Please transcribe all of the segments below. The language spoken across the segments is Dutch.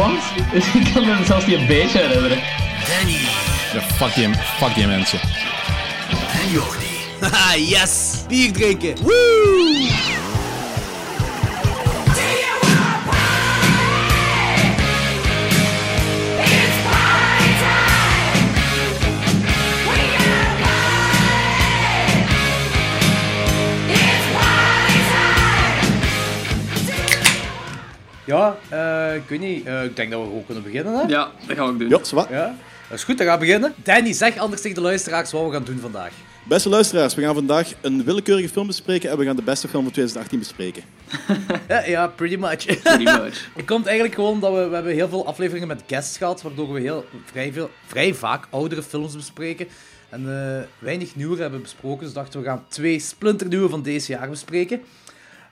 Wat? Ik kan me zelfs niet een beetje herinneren. Danny Ja, fuck die, fuck die mensen. en Jordi. Haha, yes! Bier drinken! Woo! Ja, eh, ik weet niet. eh, ik denk dat we gewoon kunnen beginnen, hè? Ja, dat gaan we ook doen. Ja. Ja, dat is goed, dan gaan we beginnen. Danny, zeg anders tegen de luisteraars wat we gaan doen vandaag. Beste luisteraars, we gaan vandaag een willekeurige film bespreken en we gaan de beste film van 2018 bespreken. Ja, ja pretty much. Pretty much. Het komt eigenlijk gewoon dat we, we hebben heel veel afleveringen met guests gehad, waardoor we heel, vrij, veel, vrij vaak oudere films bespreken. En eh, weinig nieuwe hebben besproken, dus dachten we gaan twee splinternieuwe van deze jaar bespreken.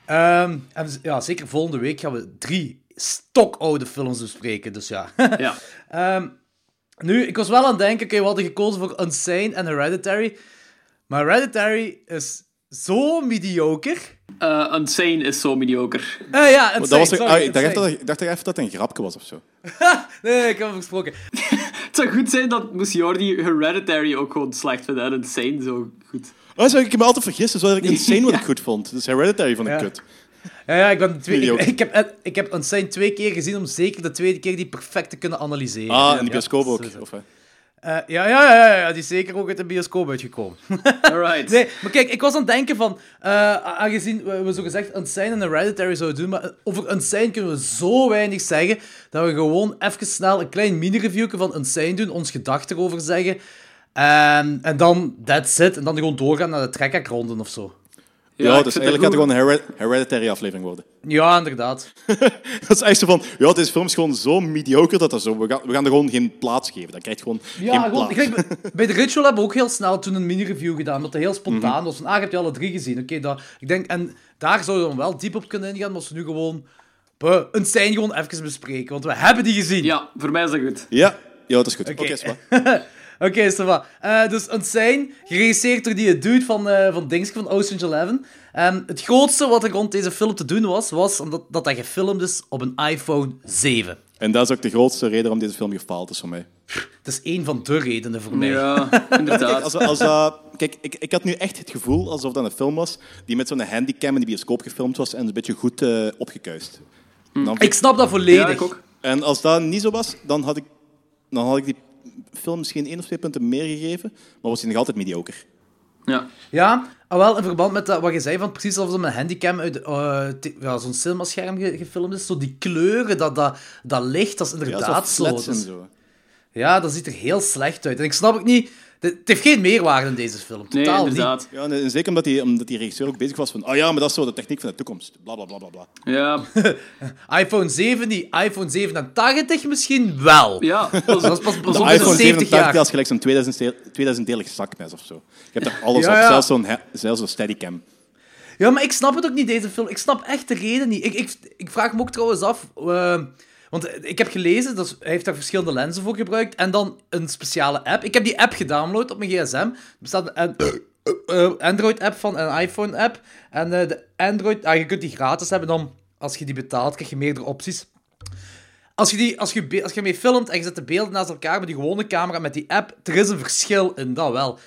Ehm, en ja, zeker volgende week gaan we drie stokoude films bespreken, dus ja. Ja. Ehm, nu, ik was wel aan het denken, oké, we hadden gekozen voor Unsane en Hereditary. Maar Hereditary is zo mediocre. Eh Unsane is zo mediocre. Eh ja, dat was sorry, ah, ik, dacht dat, ik dacht even dat het een grapje was of zo. Nee, ik heb hem gesproken. Het zou goed zijn dat moest Jordi Hereditary ook gewoon slecht vinden en Unsane zo goed. Oh, zou ik me altijd vergissen, zodat ik Insane wat ik goed vond. Dus Hereditary vond ik Ja. kut. Ja, ja ik, ben twee, ik, ik, heb, ik heb Unsane twee keer gezien om zeker de tweede keer die perfect te kunnen analyseren. Ah, in de bioscoop ook. Of? Eh, ja, ja, ja, ja, die is zeker ook uit de bioscoop uitgekomen. Alright. nee, maar kijk, ik was aan het denken van, eh, aangezien we, we zo gezegd Unsane en Hereditary zouden doen, maar over Unsane kunnen we zo weinig zeggen, dat we gewoon even snel een klein mini-reviewje van Unsane doen, ons gedachten erover zeggen, en, en dan that's it, en dan gewoon doorgaan naar de trekkerronden of zo. Ja, dus eigenlijk gaat het gewoon een Hered- Hereditary aflevering worden. Ja, inderdaad. Dat is echt zo van, ja, deze film is gewoon zo mediocre dat dat zo... We gaan, we gaan er gewoon geen plaats geven. Dan krijg je gewoon Ja, geen gewoon, plaats. kijk, bij- bij de Ritual hebben we ook heel snel toen een mini-review gedaan, omdat het heel spontaan Mhm. was. Van, ah, je hebt je alle drie gezien. Oké, dat ik denk, en daar zouden we dan wel diep op kunnen ingaan, maar als we nu gewoon buh, een scène gewoon even bespreken, want we hebben die gezien. Ja, voor mij is dat goed. Ja, ja, dat is goed. Oké, waar. Oké, ça va. Eh, dus Unsane, geregisseerd door die dude van, eh van Dingske, van Ocean's Eleven. En het grootste wat er rond deze film te doen was, was omdat dat hij gefilmd is op een iPhone 7. En dat is ook de grootste reden waarom deze film gefaald is voor mij. Dat is één van de redenen voor mij. Ja, Kijk, inderdaad. als, als, dat- kijk ik, ik had nu echt het gevoel alsof dat een film was die met zo'n handicam in de bioscoop gefilmd was en een beetje goed eh opgekuist. Dan- Ik snap dat volledig. Ja, ik ook. En als dat niet zo was, dan had ik, dan had ik die film misschien één of twee punten meer gegeven, maar was hij nog altijd mediocre. Ja. Ja, ah, wel in verband met dat, wat je zei, van precies alsof het met een handicam uit eh, ja, zo'n cinemascherm ge- gefilmd is. Zo die kleuren, dat, dat, dat licht, dat is Ja, inderdaad zo. Dus- zo. ja, dat ziet er heel slecht uit. En ik snap ook niet... Het heeft geen meerwaarde in deze film. Nee, Totaal niet. inderdaad. Ja, en zeker omdat die, omdat die regisseur ook bezig was van, oh ja, maar dat is zo de techniek van de toekomst. Bla bla bla bla. bla. Ja, iPhone 7 niet. iPhone 87 misschien wel. ja. Dat is pas, pas De op iPhone 70 87 jaar. is gelijk zo'n 2000 2000-delig zakmes of zo. Je hebt er alles Ja, op, ja. zelfs zo'n zelfs zo'n steadicam. Ja, maar ik snap het ook niet, deze film. Ik snap echt de reden niet. Ik, ik, ik vraag me ook trouwens af... eh, want ik heb gelezen, dat hij heeft daar verschillende lenzen voor gebruikt. En dan een speciale app. Ik heb die app gedownload op mijn gsm. Er bestaat een eh, Android-app van en een iPhone-app. En eh, de Android... Ah, je kunt die gratis hebben. Dan, als je die betaalt, krijg je meerdere opties. Als je, die, als, je, als je mee filmt en je zet de beelden naast elkaar met die gewone camera, met die app, er is een verschil in, dat wel.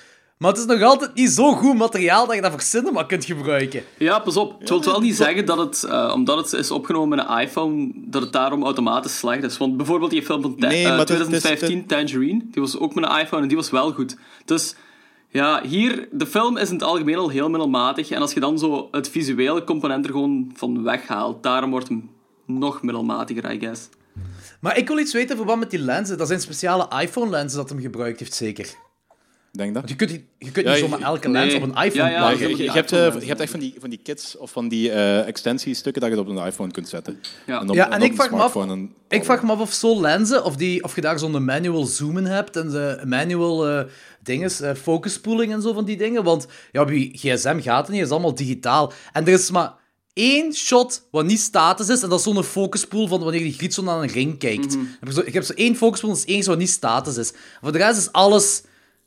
Maar het is nog altijd niet zo goed materiaal dat je dat voor cinema kunt gebruiken. Ja, pas op. Het wil wel niet zeggen dat het, eh, omdat het is opgenomen met een iPhone, dat het daarom automatisch slecht is. Want bijvoorbeeld die film van Ta- Nee, eh, is- 2015, Tangerine, die was ook met een iPhone en die was wel goed. Dus ja, hier, de film is in het algemeen al heel middelmatig. En als je dan zo het visuele component er gewoon van weghaalt, daarom wordt hem nog middelmatiger, I guess. Maar ik wil iets weten in verband met die lenzen. Dat zijn speciale iPhone-lenzen dat hem gebruikt heeft, zeker. Denk dat? Want je kunt, niet- je kunt Ja, niet je- zomaar elke nee. lens op een iPhone Ja, je, je- die je hebt, eh, je echt van die, van die kits of van die eh extensiestukken dat je op een iPhone kunt zetten. Ja. op- Ja, en op ik een vraag me af- en- Ik vraag me af of zo'n lenzen, of, die, of je daar zo'n manual zoomen hebt en de manual eh dinges, eh, focus pooling en zo van die dingen. Want ja, op je gsm gaat het niet, het is allemaal digitaal. En er is maar één shot wat niet status is, en dat is zo'n focus pool van wanneer die griet zo naar een ring kijkt. Mhm. Ik heb zo- Ik heb zo één focus pool, dat is één wat niet status is. Voor de rest is alles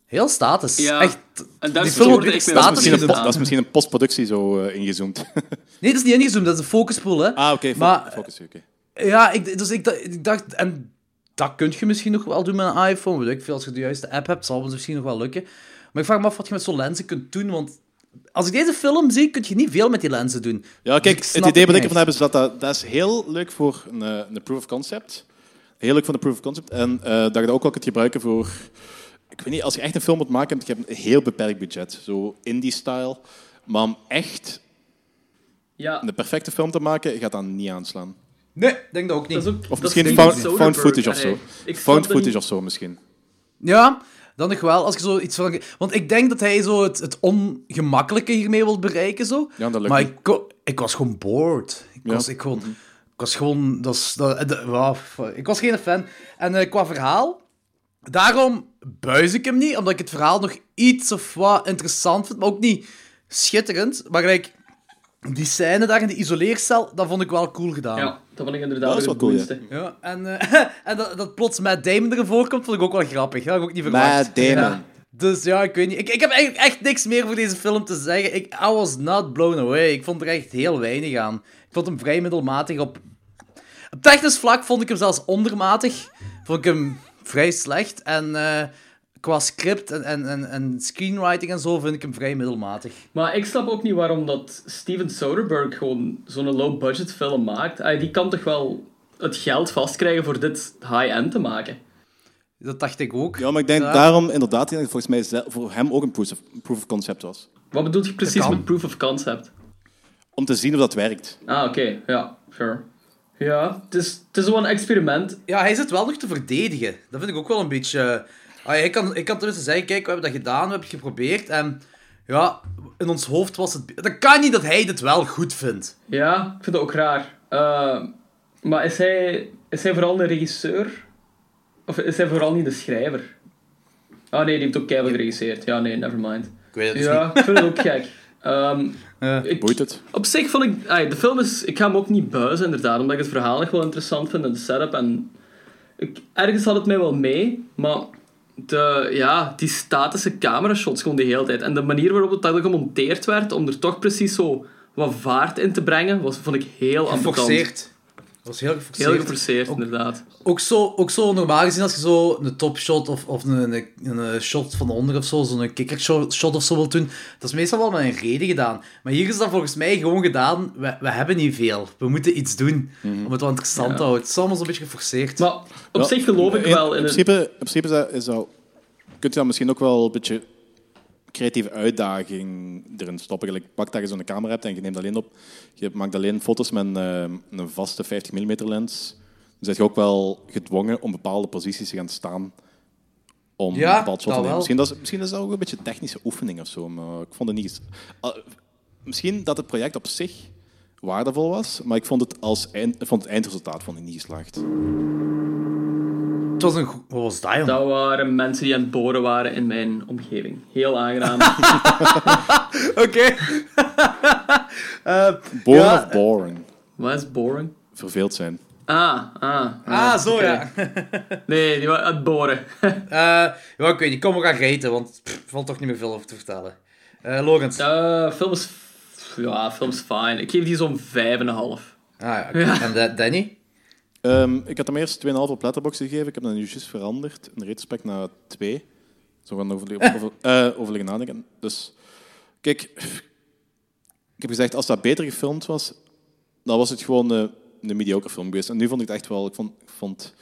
Heel status. Ja. Echt. En Die is film wordt echt weer Dat is, status misschien een, gezet post- aan. dat is misschien een postproductie zo eh, ingezoomd. Nee, dat is niet ingezoomd, dat is een focuspool, hè. ah, oké. focus, oké. Ja, ik, dus ik, dacht- ik dacht... En dat kun je misschien nog wel doen met een iPhone. Weet ik veel, als je de juiste app hebt, zal het misschien nog wel lukken. Maar ik vraag me af wat je met zo'n lenzen kunt doen, want... Als ik deze film zie, kun je niet veel met die lenzen doen. Ja, kijk, het idee wat ik ervan heb is dat, dat dat is heel leuk voor een, eh, een proof of concept. Heel leuk voor een proof of concept. En eh, dat je dat ook wel kunt gebruiken voor... Ik weet niet, als je echt een film moet maken, heb je hebt een heel beperkt budget. Zo indie-style. Maar om echt Ja, een perfecte film te maken, gaat dat niet aanslaan. Nee, denk dat ook niet. dat is ook... Of misschien is found, footage of zo. Found footage niet. of zo misschien. Ja, dan nog wel. Als je zo iets van... Want ik denk dat hij zo het, het ongemakkelijke hiermee wil bereiken, zo. Ja, dat lukt maar ik, ik was gewoon bored. Ik Ja. was, ik gewoon... Ik was gewoon... Dat is, dat, ik was geen fan. En eh, qua verhaal... Daarom buis ik hem niet, omdat ik het verhaal nog iets of wat interessant vind, maar ook niet schitterend. Maar gelijk, die scène daar in de isoleercel, dat vond ik wel cool gedaan. Ja, dat vond ik inderdaad Dat is wel het cool. Ja, en, eh, en dat, dat plots Matt Damon erin voorkomt, vond ik ook wel grappig. Dat had ik ook niet verwacht. Matt Damon. Ja. Dus ja, ik weet niet. Ik, ik heb eigenlijk echt niks meer voor deze film te zeggen. Ik I was not blown away. Ik vond er echt heel weinig aan. Ik vond hem vrij middelmatig. Op, op technisch vlak vond ik hem zelfs ondermatig. Vond ik hem vrij slecht. En eh, qua script en, en, en, en screenwriting en zo vind ik hem vrij middelmatig. Maar ik snap ook niet waarom dat Steven Soderbergh gewoon zo'n low-budget film maakt. Ah, die kan toch wel het geld vastkrijgen voor dit high-end te maken? Dat dacht ik ook. Ja, maar ik denk Ja. daarom inderdaad, dat het volgens mij voor hem ook een proof of, proof of concept was. Wat bedoel je precies met proof of concept? Om te zien of dat werkt. Ah, oké. Ja, sure. Ja, het is, het is wel een experiment. Ja, hij zit wel nog te verdedigen. Dat vind ik ook wel een beetje... Ah, ik, kan, ik kan tenminste zeggen, kijk, we hebben dat gedaan, we hebben het geprobeerd. En ja, in ons hoofd was het... Dat kan niet dat hij dit wel goed vindt. Ja, ik vind dat ook raar. Eh, maar is hij, is hij vooral een regisseur? Of is hij vooral niet de schrijver? Ah nee, die heeft ook keihard geregisseerd. Ja, nee, nevermind. Ik weet het dus Ja, ik vind het ook gek. Ehm, Ja. ik, Boeit het? Op zich vond ik... de film is... Ik ga hem ook niet buizen, inderdaad. Omdat ik het verhaal echt wel interessant vind en de setup. En ik, ergens had het mij wel mee, maar... De, ja, die statische camerashots gewoon de hele tijd. En de manier waarop het dan gemonteerd werd, om er toch precies zo wat vaart in te brengen, was, vond ik heel. Geforceerd. Dat was heel geforceerd. Heel geforceerd, inderdaad. Ook zo, ook zo normaal gezien, als je zo een topshot of, of een, een, een shot van onder of zo, zo'n kikkershot shot of zo wilt doen, dat is meestal wel met een reden gedaan. Maar hier is dat volgens mij gewoon gedaan, we, we hebben niet veel. We moeten iets doen om het wel interessant Ja. te houden. Het is allemaal zo'n beetje geforceerd. Maar op Ja, zich geloof ik wel in in een... principe, in principe is dat, is dat, kunt je dan misschien ook wel een beetje creatieve uitdaging erin stoppen. Gelijk, pak dat je zo'n camera hebt en je neemt alleen op. Je maakt alleen foto's met een, eh, een vaste 50 mm lens. Dan ben je ook wel gedwongen om bepaalde posities te gaan staan om Ja, een bepaald shot te nemen. Misschien, dat is, misschien is dat ook een beetje technische oefening of zo, maar ik vond het niet... Ah, misschien dat het project op zich waardevol was, maar ik vond het, als eind, vond het eindresultaat vond ik niet geslaagd. Was een... go- Wat was dat, waren mensen die aan het boren waren in mijn omgeving. Heel aangenaam. Oké. Eh, Ja, of boring? Wat is boring? Verveeld zijn. Ah, ah. ah, zo oké. ja. Nee, die waren aan het boren. Eh, ja, ik weet niet. Kom, we gaan reten, want er valt toch niet meer veel over te vertellen. Eh Lorenz. Eh film is... Ja, film is fijn. Ik geef die zo'n 5,5. Ah, ja, oké. Ja. En Da- Danny? Ehm, ik had hem eerst 2,5 op Letterboxd gegeven. Ik heb dat nu juist veranderd. In retrospect naar 2. Zo gaan over, over, eh, over liggen nadenken. Dus, kijk. Ik heb gezegd, als dat beter gefilmd was, dan was het gewoon een, een mediocre film geweest. En nu vond ik het echt wel... Ik vond, ik vond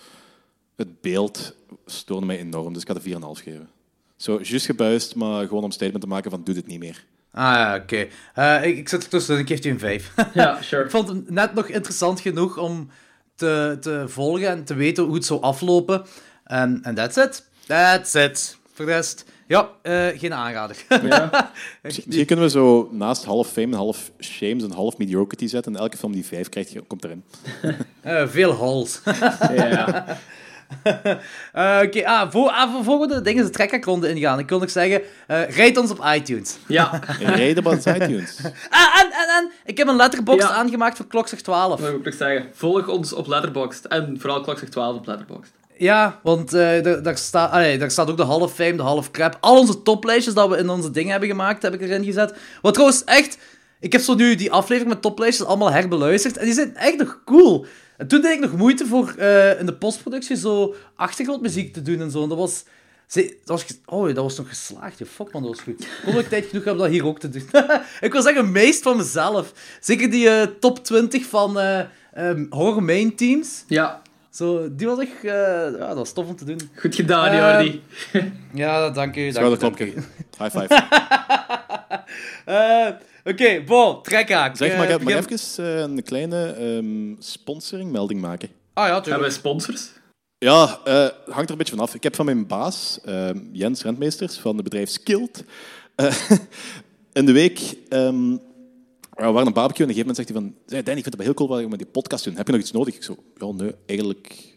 het beeld stoorde mij enorm. Dus ik had een 4,5 geven. Zo, juist gebuist, maar gewoon om een statement te maken van doe dit niet meer. Ah ja, oké. Eh, ik, ik zit ertussen en ik geef die een 5. Ja, sure. ik vond het net nog interessant genoeg om te, te volgen en te weten hoe het zou aflopen. En en that's it. That's it. Voor de rest, ja, eh, geen aanrader. Ja. Misschien kunnen we zo naast half fame en half shame een half mediocrity zetten. En elke film die 5 krijgt, komt erin. Eh, veel hols. ja. Eh, Oké, ah, voor, ah, voor, voor we de dingen de trekkerronde ingaan, ik wil nog zeggen, eh rijd ons op iTunes. Ja, Rijden bij iTunes. Ah, en, en, en, ik heb een letterbox Ja. aangemaakt voor Klokzeg 12. dat wil ik nog zeggen. Volg ons op Letterboxd. En vooral klok 12 op Letterboxd. Ja, want eh, daar, daar, staat, allee, daar staat ook de half fame, de half crap. Al onze toplijstjes dat we in onze dingen hebben gemaakt, heb ik erin gezet. Wat trouwens echt... Ik heb zo nu die aflevering met toplijstjes allemaal herbeluisterd. En die zijn echt nog cool. En toen deed ik nog moeite voor eh, in de postproductie zo achtergrondmuziek te doen en zo. En dat was... Dat was, oh, dat was nog geslaagd. Ja, fuck man, dat was goed. Ik kon ook tijd genoeg hebben dat hier ook te doen. ik was echt amazed van mezelf. Zeker die eh, top 20 van ehm, horror main teams. Ja, Zo, die was echt... eh, ja, dat was tof om te doen. goed gedaan, Jordi. Ja, dank u. Schouderklopje. High five. Eh, Oké, bon, trekhaak. Zeg, Eh, mag ik, mag ik begin- even eh, een kleine ehm sponsoringmelding maken? Ah ja, Hebben tuurlijk. wij sponsors? Ja, eh, hangt er een beetje vanaf. Ik heb van mijn baas, ehm, Jens Rentmeesters, van het bedrijf Skilled, eh, in de week... ehm, we waren een barbecue en op een gegeven moment zegt hij van... "Zeg, Danny, ik vind het wel heel cool wat je met die podcast doen. Heb je nog iets nodig? Ik zo, ja, nee, eigenlijk...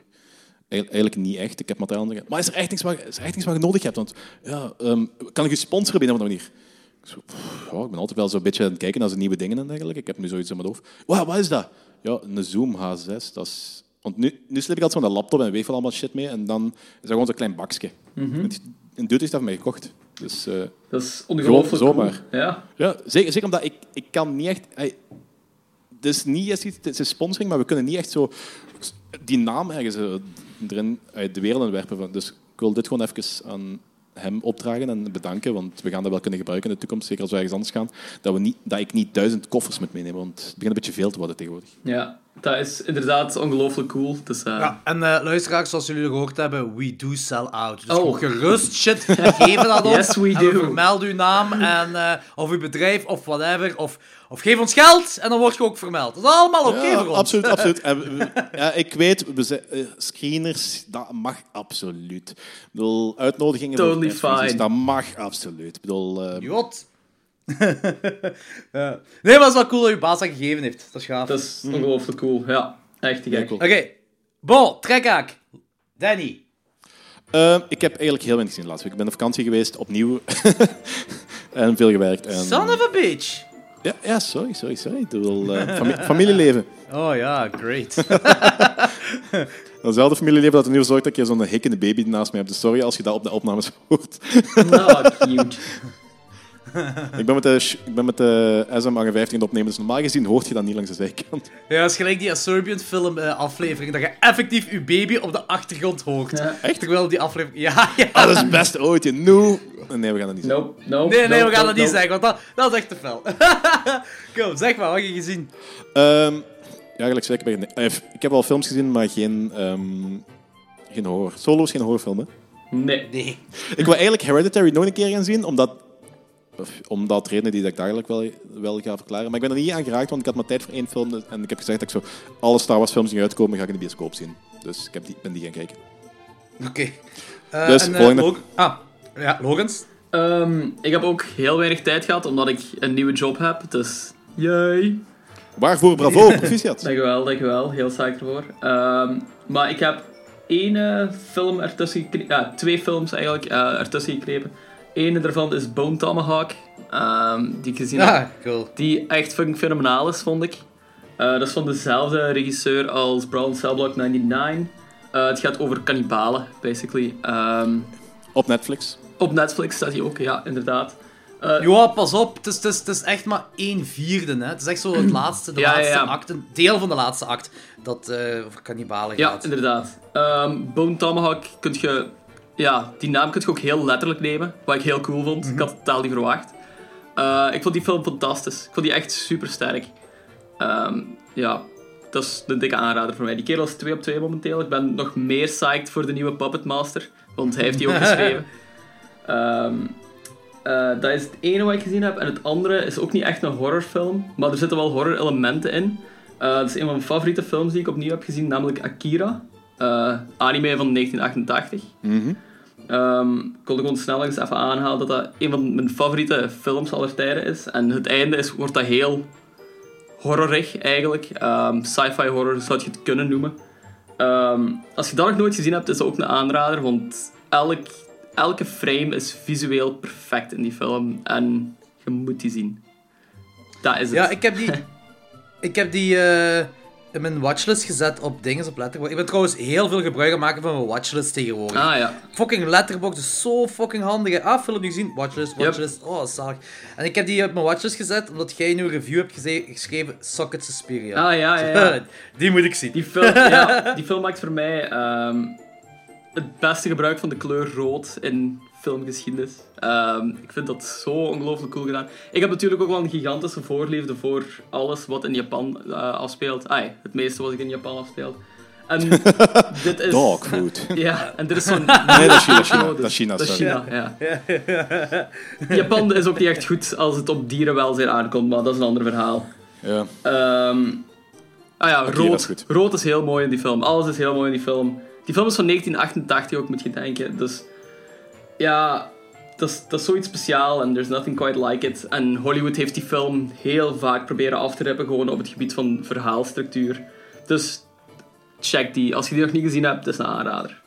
Eigenlijk niet echt. Ik heb materiaal nodig. Maar is er echt niks wat, is er echt niks wat je nodig hebt? Want ja, ehm, kan ik je sponsoren op een manier? Ik, zo, pff, ja, ik ben altijd wel zo'n beetje aan het kijken naar de nieuwe dingen en dergelijke. Ik heb nu zoiets in mijn hoofd. Wow, wat is dat? Ja, een Zoom H6. Dat is... Want nu, nu slip ik altijd zo'n laptop en weeg wel allemaal shit mee. En dan is dat gewoon zo'n klein bakje. En Een dude heeft dat voor mij gekocht. Dus eh, Dat is ongelooflijk cool. zomaar. Ja. ja, zeker, zeker omdat ik, ik kan niet echt... Hey, het is niet echt het is sponsoring, maar we kunnen niet echt zo die naam ergens eh, erin uit de wereld werpen. Van- Dus ik wil dit gewoon even aan hem opdragen en bedanken, want we gaan dat wel kunnen gebruiken in de toekomst, zeker als we ergens anders gaan, dat, we niet, dat ik niet duizend koffers moet meenemen, want het begint een beetje veel te worden tegenwoordig. ja, dat is inderdaad ongelooflijk cool. Dus, eh, Ja, en eh, luisteraars, zoals jullie gehoord hebben, we do sell out. Dus Oh. gerust shit, geef dat ons. Yes, we do. vermeld uw naam en, eh, of uw bedrijf of whatever. Of, of geef ons geld en dan word je ook vermeld. Dat is allemaal oké ja, voor ons. absoluut, absoluut. En ja, ik weet, we zijn, screeners, dat mag absoluut. Ik bedoel, uitnodigingen Totally advertenties, fine. dat mag absoluut. Ik bedoel, eh, Jot. ja. Nee, maar het is wel cool dat je baas dat gegeven heeft. Dat is gaaf. Dat is ongelooflijk cool. Ja, echt Ja, gek. cool. Oké. Bon, trekhaak. Danny. Eh, ik heb eigenlijk heel weinig gezien de laatste week. Ik ben op vakantie geweest, opnieuw. en veel gewerkt. En, Son of a bitch. ja, ja, sorry, sorry, sorry. Ik bedoel, eh, fami- familieleven. Oh ja, great. Datzelfde familieleven dat er nu zorgt dat ik hier zo'n hikkende baby naast mij heb. Dus sorry als je dat op de opnames hoort. Nou, cute. Ik ben met de, ik ben met de SM 58 aan het opnemen, dus normaal gezien hoort je dat niet langs de zijkant. Ja, het is gelijk die Serbian film eh, aflevering, dat je effectief je baby op de achtergrond hoort. Ja. Echt? Terwijl die aflevering... Ja, ja. Ah, dat is het beste ooit. je. Nu... Nee, we gaan dat niet zeggen. Nope, nope. Nee, nee, nope, we gaan nope, dat niet nope. zeggen, want dat, dat is echt te fel. Kom, zeg maar, wat heb je gezien? Ehm, ja, gelijk ik, nee, eh, ik heb wel films gezien, maar geen, ehm, geen horror. Solo is geen horrorfilm, hè? Nee. Nee. Ik wil eigenlijk Hereditary nog een keer gaan zien, omdat... of, omdat redenen die ik dadelijk wel, wel ga verklaren. Maar ik ben er niet aan geraakt, want ik had maar tijd voor één film. En ik heb gezegd dat ik zo alle Star Wars films die uitkomen, ga ik in de bioscoop zien. Dus ik heb die, ben die gaan kijken. Oké. Eh, Dus, en, eh, volgende. Log- ah, ja, Logans. Ehm, ik heb ook heel weinig tijd gehad, omdat ik een nieuwe job heb. Dus, yay. Waarvoor bravo, proficiat. Dankjewel, dankjewel. Heel psyched ervoor. Ehm, maar ik heb één film ertussen gekrepen. Ja, twee films eigenlijk eh, ertussen gekrepen. Eén daarvan is Bone Tomahawk. ehm, die ik gezien heb. Ja, cool. Die echt fucking fenomenaal is, vond ik. Eh, dat is van dezelfde regisseur als Brown Cell Block 99. Eh, het gaat over kannibalen, basically. Ehm, Op Netflix. op Netflix staat hij ook, ja, inderdaad. Eh, Ja, pas op. Het is, het, is, het is echt maar één vierde. Hè. Het is echt zo het laatste, de Ja, laatste ja. act, een deel van de laatste act, dat eh over kannibalen Ja, gaat. inderdaad. Ehm Bone Tomahawk kun je... Ja, die naam kun je ook heel letterlijk nemen. Wat ik heel cool vond. Ik had het totaal niet verwacht. Eh, ik vond die film fantastisch. Ik vond die echt super sterk. ja, dat is een dikke aanrader voor mij. Die kerel is 2 op 2 momenteel. Ik ben nog meer psyched voor de nieuwe Puppet Master. Want hij heeft die ook geschreven. Ehm, eh, dat is het ene wat ik gezien heb. En het andere is ook niet echt een horrorfilm. Maar er zitten wel horror-elementen in. Eh, dat is een van mijn favoriete films die ik opnieuw heb gezien. Namelijk Akira. Eh, anime van 1988. Ehm, ik wilde gewoon snel eens even aanhalen dat dat een van mijn favoriete films aller tijden is. En het einde is, wordt dat heel horrorig eigenlijk. Ehm, Sci-fi horror zou je het kunnen noemen. Ehm, als je dat nog nooit gezien hebt, is dat ook een aanrader. Want elk, elke frame is visueel perfect in die film. En je moet die zien. Dat is het. Ja, ik heb die... ik heb die... eh, in mijn watchlist gezet op dingen op Letterboxd. Ik ben trouwens heel veel gebruik aan maken van mijn watchlist tegenwoordig. Ah ja. Fucking Letterboxd is zo fucking handig. Ah, film niet gezien. Watchlist, Yep. watchlist. Oh, zalig. En ik heb die op mijn watchlist gezet omdat jij nu een review hebt geschreven. Socket Suspiria. Ah ja, ja, ja. die moet ik zien. Die film, ja, die film maakt voor mij ehm, het beste gebruik van de kleur rood in filmgeschiedenis. Ehm, ik vind dat zo ongelooflijk cool gedaan. Ik heb natuurlijk ook wel een gigantische voorliefde voor alles wat in Japan eh, afspeelt. Ai, het meeste wat ik in Japan afspeelt. En dit is... Dogfood. Ja, en dit is zo'n... Nee, dat is China. China. Dat is China, Dat is sorry. China, ja. Japan is ook niet echt goed als het op dierenwelzijn aankomt, maar dat is een ander verhaal. Ja. Ehm ah ja, rood. is rood is heel mooi in die film. Alles is heel mooi in die film. Die film is van 1988 ook, moet je denken. Dus ja, dat is, dat is zoiets speciaal en there's nothing quite like it. En Hollywood heeft die film heel vaak proberen af te rappen, gewoon op het gebied van verhaalstructuur. Dus check die. Als je die nog niet gezien hebt, dat is een aanrader.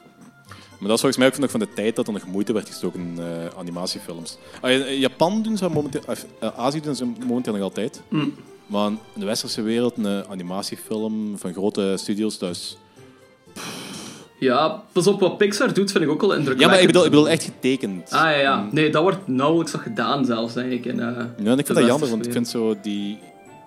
Maar dat is volgens mij ook nog van de tijd dat er nog moeite werd gestoken in eh, animatiefilms. In Japan doen ze momenteel, eh, Azië doen ze momenteel nog altijd. Mm. Maar in de westerse wereld, een animatiefilm van grote studios, dat is... Ja, pas op, wat Pixar doet vind ik ook wel indrukwekkend. Ja, maar ik bedoel, ik bedoel echt getekend. Ah ja, ja. Nee, dat wordt nauwelijks nog gedaan zelfs, denk ik. In, eh, Ja, en ik de vind dat jammer, want ik vind zo die...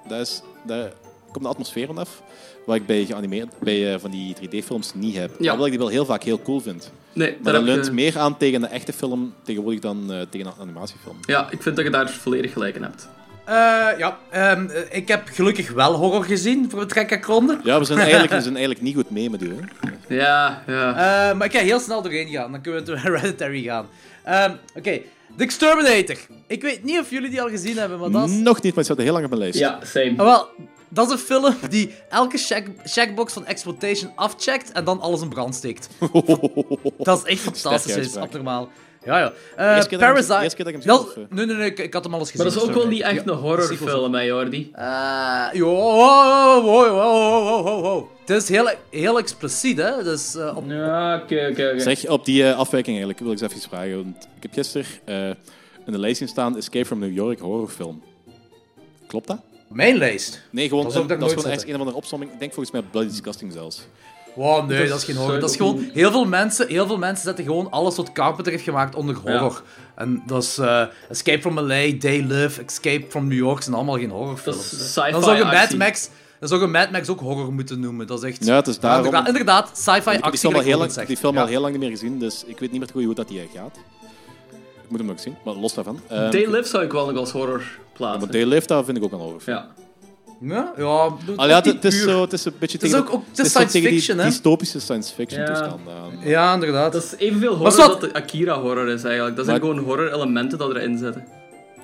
Dat is... Daar komt de atmosfeer vanaf, wat ik bij, geanimeerd, bij eh, van die 3D-films niet heb. Ja. Hoewel ik die wel heel vaak heel cool vind. Nee, Maar daar dat je- leunt meer aan tegen een echte film tegenwoordig dan eh, tegen een animatiefilm. Ja, ik vind dat je daar volledig gelijk in hebt. Eh, ja, ehm, eh, ik heb gelukkig wel horror gezien voor het Trekkerkronde. Ja, we zijn eigenlijk, we zijn eigenlijk niet goed mee met u. Hè? Ja, ja. Eh, maar ik ga heel snel doorheen gaan, dan kunnen we door Hereditary gaan. Ehm, Oké, The Exterminator. Ik weet niet of jullie die al gezien hebben, maar dat is... Nog niet, maar het staat heel lang op mijn lijst. ja, same. Ah, wel, dat is een film die elke check checkbox van exploitation afcheckt en dan alles in brand steekt. Dat is echt fantastisch, dat is uitspraak. abnormaal. Ja, ja. Eh, Eerste keer dat ik hem- Parasite... eerste keer dat ik hem zie, eh? nee, nee, nee, ik, ik had hem al eens gezien. Maar dat is ook wel niet echt een horrorfilm, hè, Jordi. Eh, ja, ho, ho, ho, ho, ho, ho, ho. Het is heel, heel expliciet, hè. Dus, eh, op... Ja, oké, oké. Zeg, op die eh, afwijking eigenlijk wil ik eens even vragen. Want ik heb gisteren eh, in de lijst zien staan Escape from New York horrorfilm. Klopt dat? Mijn lijst. Nee, gewoon, Dat is gewoon ergens een of andere opsomming. Ik denk volgens mij Bloody Disgusting zelfs. Wow, nee, Dat dat is geen horror. Dat is ook gewoon... Heel veel, mensen, heel veel mensen zetten gewoon alles wat Carpenter heeft gemaakt onder horror. En dat is eh, Escape from LA, They Live, Escape from New York zijn allemaal geen Dat horrorfilms. is hè. sci-fi Dan zou je Mad actie. Max... Dan zou je Mad Max ook horror moeten noemen. Dat is echt... Ja, het is daarom- inderdaad, inderdaad, sci-fi Ik heb die actie. film, al heel lang, die film Ja. al heel lang niet meer gezien, dus ik weet niet meer goed hoe dat die gaat. Ik moet hem nog zien, maar los daarvan. Um, Day Live zou ik wel nog als horror plaatsen. Maar Day Live, dat vind ik ook een horrorfilm. Ja. Ja, ja, het, het is zo, het is een beetje Het is tegen, ook- ook- het is science tegen die fiction, hè? dystopische science fiction Ja. Ja, inderdaad. Dat is evenveel horror dat de Akira horror is eigenlijk. Dat zijn Maar- gewoon horror elementen dat erin zitten.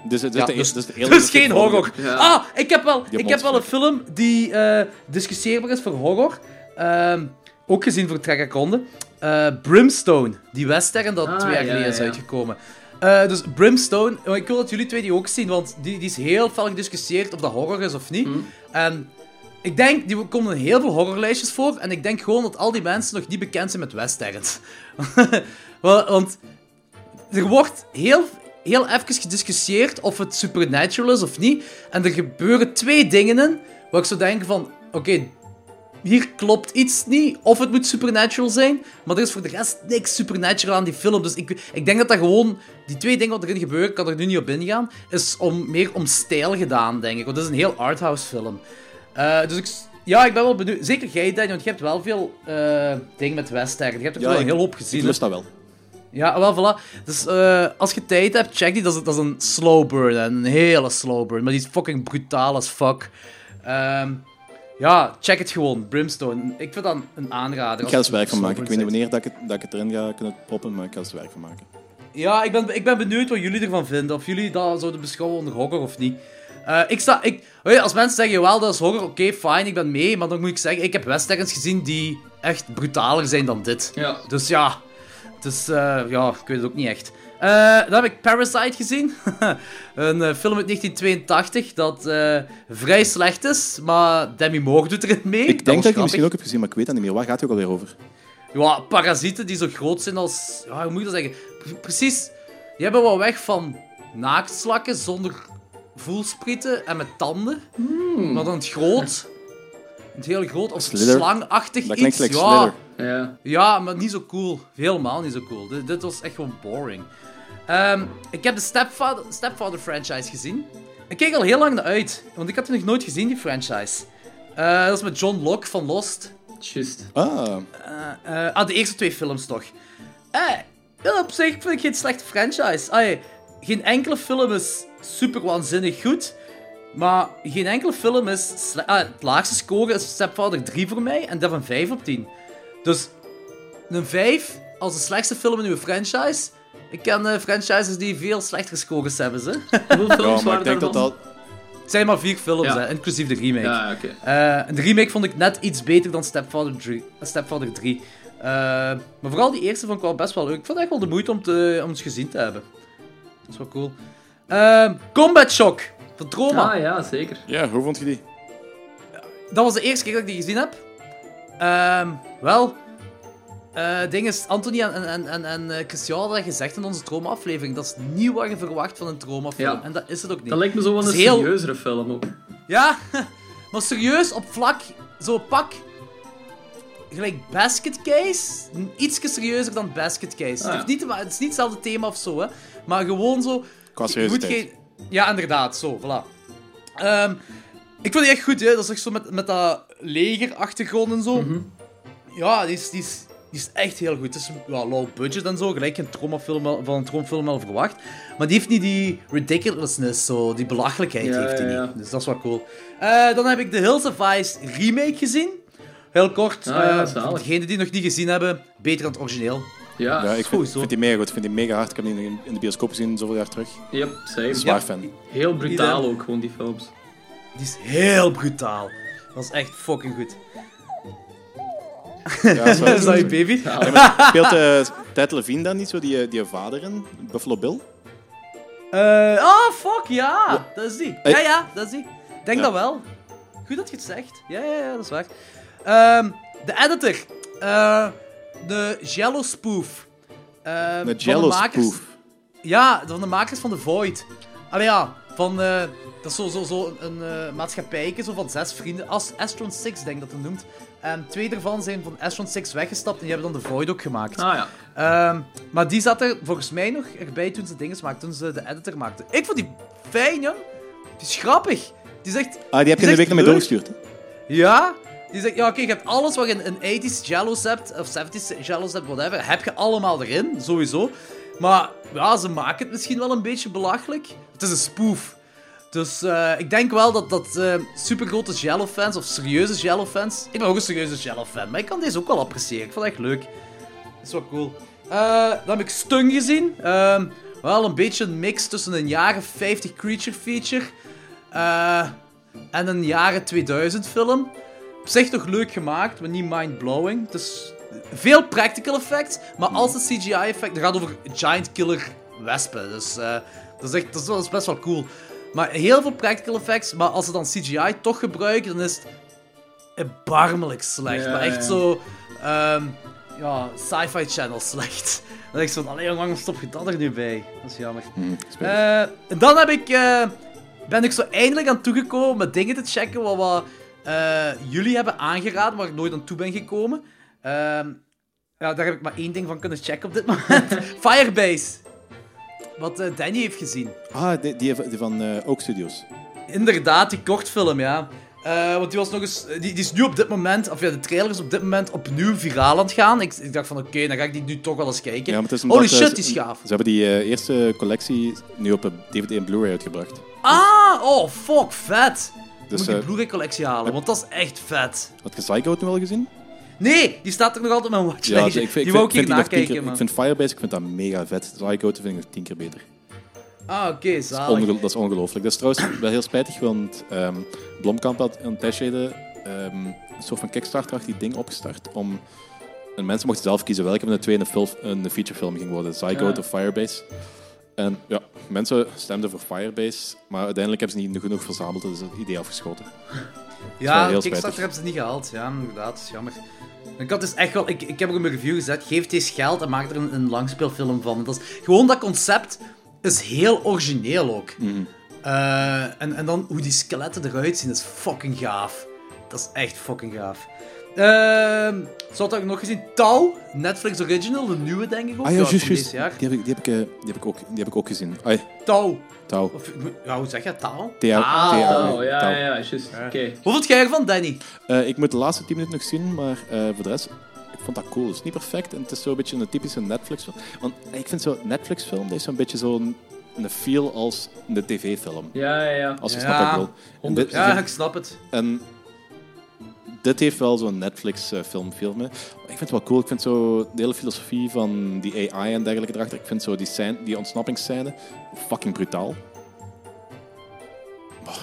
Dus, het- Ja, de- dus- dus de hele Het is geen horror. Ja. Ah, ik heb wel, ik heb wel een film die eh discussieerbaar is voor horror. Ehm, ook gezien voor Trek Ronde. Eh Brimstone, die western dat Ah, twee jaar ja, geleden ja, is uitgekomen. Eh, dus Brimstone, oh, ik wil dat jullie twee die ook zien, want die, die is heel fel gediscussieerd of dat horror is of niet. Mhm. En ik denk, die komen in heel veel horrorlijstjes voor, en ik denk gewoon dat al die mensen nog niet bekend zijn met westerns. Want er wordt heel, heel even gediscussieerd of het supernatural is of niet. En er gebeuren twee dingen in waar ik zou denken van... Oké, hier klopt iets niet. Of het moet supernatural zijn. Maar er is voor de rest niks supernatural aan die film. Dus ik, ik denk dat dat gewoon... Die twee dingen wat erin gebeuren, ik kan er nu niet op ingaan. Is om, meer om stijl gedaan, denk ik. Want het is een heel arthouse film. Eh, dus ik... Ja, ik ben wel benieuwd. Zeker jij, Daniel, want je hebt wel veel eh, dingen met western. Je hebt er Ja, wel ik- heel hoop Ik gezien. lust dat wel. Ja, wel, voilà. Dus eh, als je tijd hebt, check die. Dat is, dat is een slow burn. Een hele slow burn. Maar die is fucking brutaal as fuck. Ehm, ja, check het gewoon. Brimstone. Ik vind dat een- aanrader. Ik ga er werk van maken. Ik weet niet wanneer dat ik, het, dat ik het erin ga kunnen proppen, maar ik ga er eens werk van maken. Ja, ik ben, ik ben benieuwd wat jullie ervan vinden. Of jullie dat zouden beschouwen onder horror of niet. Eh, ik sta, ik, als mensen zeggen, jawel, dat is horror, oké, fine, ik ben mee. Maar dan moet ik zeggen, ik heb westerns gezien die echt brutaler zijn dan dit. Ja. Dus ja, is, eh, ja, ik weet het ook niet echt. Eh, dan heb ik Parasite gezien. een eh, film uit 1982 dat vrij slecht is, maar Demi Moore doet erin mee. Ik denk dat ik grappig. misschien ook heb gezien, maar ik weet dat niet meer. Waar gaat het ook alweer over? Ja, parasieten die zo groot zijn als... Ja, hoe moet je dat zeggen? Pre- Precies, die hebben wel weg van naaktslakken zonder voelsprieten en met tanden. Maar dan het groot. Het heel groot, of Slither. slangachtig Dat iets. like ja. Ja. ja, maar niet zo cool. Helemaal niet zo cool. Dit, dit was echt gewoon boring. Ehm, ik heb de Stepfather, Stepfather franchise gezien. Ik keek al heel lang naar uit, want ik had die nog nooit gezien, die franchise. Eh, dat is met John Locke van Lost. Just. Ah, Eh, ah, de eerste twee films toch. Eh, op zich vind ik geen slechte franchise. Geen enkele film is super waanzinnig goed. Maar geen enkele film is... Ah, het laagste score is Stepfather 3 voor mij en dat een 5 op 10. Dus een 5 als de slechtste film in uw franchise. Ik ken eh, franchises die veel slechtere scores hebben, ze. Hoeveel films ja, maar waren ik denk dat dat... Het zijn maar vier films, Ja. hè, inclusief de remake. Ja, oké. Eh, en de remake vond ik net iets beter dan Stepfather 3. eh, Stepfather 3. Eh, maar vooral die eerste vond ik wel best wel leuk. Ik vond het echt wel de moeite om, te, om het gezien te hebben. Dat is wel cool. Ehm, Combat Shock van Troma. Ah ja, zeker. Ja, hoe vond je die? Dat was de eerste keer dat ik die gezien heb. Ehm, wel, eh ding is, Anthony en, en, en, en eh, Christian hadden dat gezegd in onze Troma-aflevering. Dat is niet wat je verwacht van een Troma-film. Ja. En dat is het ook niet. Dat lijkt me zo wel Het een heel- serieuzere film ook. Ja, maar serieus, op vlak, zo pak, gelijk Basket Case, iets serieuzer dan Basket Case. het, ja. heeft niet, het is niet hetzelfde thema of zo, hè, maar gewoon zo... Qua geen... Ja, inderdaad, zo, voilà. Ehm, ik vind die echt goed, hè. dat is echt zo met, met dat legerachtergrond en zo. Ja, die is, die, is, die is echt heel goed. Het is ja, low budget en zo, gelijk een wel- van een tromfilm wel verwacht. Maar die heeft niet die ridiculousness, zo, die belachelijkheid Ja, heeft hij ja, niet. Dus dat is wel cool. Eh, dan heb ik de Hills of Ice remake gezien. Heel kort, Ah, ja, eh, voor degenen die het nog niet gezien hebben, beter dan het origineel. Ja, Ja, ik vind, sowieso. vind die mega goed. Ik vind die mega hard. Ik heb die in, in de bioscoop gezien zoveel jaar terug. yep, same. Zwaar Ja. fan. Heel brutaal ook, gewoon die films. Die is heel brutaal. Dat is echt fucking goed. Ja, dat is dat je baby? Ja, maar speelt uh, Ted Levine dan niet zo, die, eh, die vader in? Buffalo Bill? Eh, oh, fuck, ja. Dat is die. Ja, ja, dat is die. Ik denk Ja. dat wel. Goed dat je het zegt. Ja, ja, ja, dat is waar. Ehm, de editor. Eh, de Jello spoof. Eh, van De Jello makers- spoof. Ja, van de makers van The Void. Allee, ja, van... eh, dat is zo, zo, zo een eh maatschappijke, zo van zes vrienden. As Astron 6, denk ik dat het noemt. En twee daarvan zijn van Astron 6 weggestapt en die hebben dan The Void ook gemaakt. Ah ja. Ehm, maar die zat er volgens mij nog erbij toen ze dingen maakten, toen ze de editor maakten. Ik vond die fijn, jong. Die is grappig. Die zegt... Ah, die heb je een week naar mij doorgestuurd. Ja? Die zegt, ja oké, je hebt alles wat je een 80s Jello's hebt, of 70s Jello's hebt, whatever, heb je allemaal erin, sowieso. Maar ja, ze maken het misschien wel een beetje belachelijk. Het is een spoof. Dus eh, ik denk wel dat, dat eh supergrote Jello-fans, of serieuze Jello-fans... Ik ben ook een serieuze Jello-fan, maar ik kan deze ook wel appreciëren. Ik vond het echt leuk. Is wel cool. Eh, dan heb ik Stung gezien. Ehm, wel een beetje een mix tussen een jaren 50 creature feature en een jaren 2000 film. Op zich toch leuk gemaakt, maar niet mind-blowing. Het is veel practical effects, maar als het CGI-effect... Het gaat over giant killer wespen, dus eh, dat, is echt, dat, is, wel- dat is best wel cool. Maar heel veel practical effects, maar als ze dan CGI toch gebruiken, dan is het erbarmelijk slecht. Maar echt zo... ehm, ja, sci-fi channel slecht. Dan denk ik zo van, allee, lang stop je dat er nu bij? Dat is jammer. speel. Eh, en dan heb ik, eh, ben ik zo eindelijk aan toegekomen met dingen te checken wat, wat eh, jullie hebben aangeraden, waar ik nooit aan toe ben gekomen. Ehm, ja, daar heb ik maar één ding van kunnen checken op dit moment. Firebase. Wat eh, Danny heeft gezien. Ah, die, die, van eh Oak Studios. Inderdaad, die kortfilm, ja. Want die was nog eens... Die, die is nu op dit moment... Of ja, de trailer is op dit moment opnieuw viraal aan het gaan. Ik, ik dacht van, oké, dan ga ik die nu toch wel eens kijken. Ja, Holy shit, die is ze- gaaf. Ze hebben die eerste collectie nu op DVD en Blu-ray uitgebracht. Ah, oh, fuck, vet. Dus Moet die eh, Blu-ray collectie halen, want dat is echt vet. had je Psycho nu al gezien? Nee, die staat er nog altijd op mijn watchlijstje. ik vind, die wou ik hier die nakijken, keer-. Ik vind Firebase ik vind dat mega vet. Psycho vind ik nog tien keer beter. Ah, oké, ongel- dat is ongelooflijk. Dat is trouwens wel heel spijtig, want ehm Blomkamp had een tijdje ehm, een soort van Kickstarter-achtig ding opgestart. Om, en mensen mochten zelf kiezen welke van de twee een, film, een featurefilm ging worden. Psycho Ja. of Firebase. En ja, mensen stemden voor Firebase, maar uiteindelijk hebben ze niet genoeg verzameld. Dus het idee afgeschoten. Ja, Kickstarter hebben ze niet gehaald. Ja, inderdaad, dat is jammer. Ik had dus echt wel... Ik, ik heb er mijn review gezet, geef deze geld en maak er een, een langspeelfilm van. Dat is, gewoon dat concept is heel origineel ook. Mhm. Eh, en, en dan hoe die skeletten eruit zien, is fucking gaaf. Dat is echt fucking gaaf. Ehm zo had ik nog gezien. Tau, Netflix Original, de nieuwe denk ik ook. Ah ja, juist, juist. Die heb ik, die heb ik, eh, die heb ik, ook, die heb ik ook gezien. Ai, Tau. touw. Of, ja, hoe zeg je Tau? T-A- Ah, T-A- Oh, ja, ja, ja, juist. Oké. Hoe vond jij ervan, Danny? Eh, ik moet de laatste 10 minuten nog zien, maar eh, voor de rest, ik vond dat cool. Het is niet perfect en het is zo'n beetje een typische Netflix-film. Want ik vind zo'n Netflix-film, dat is zo'n beetje zo'n een feel als een tv-film. Ja, ja, ja. Als je Ja. snapt wat ik wil. En dit, Ja, ik snap het. en dit heeft wel zo'n Netflix-film feel mee. Ik vind het wel cool. Ik vind zo de hele filosofie van die AI en dergelijke erachter. Ik vind zo die, scène, die ontsnappingsscène fucking brutaal. Oh,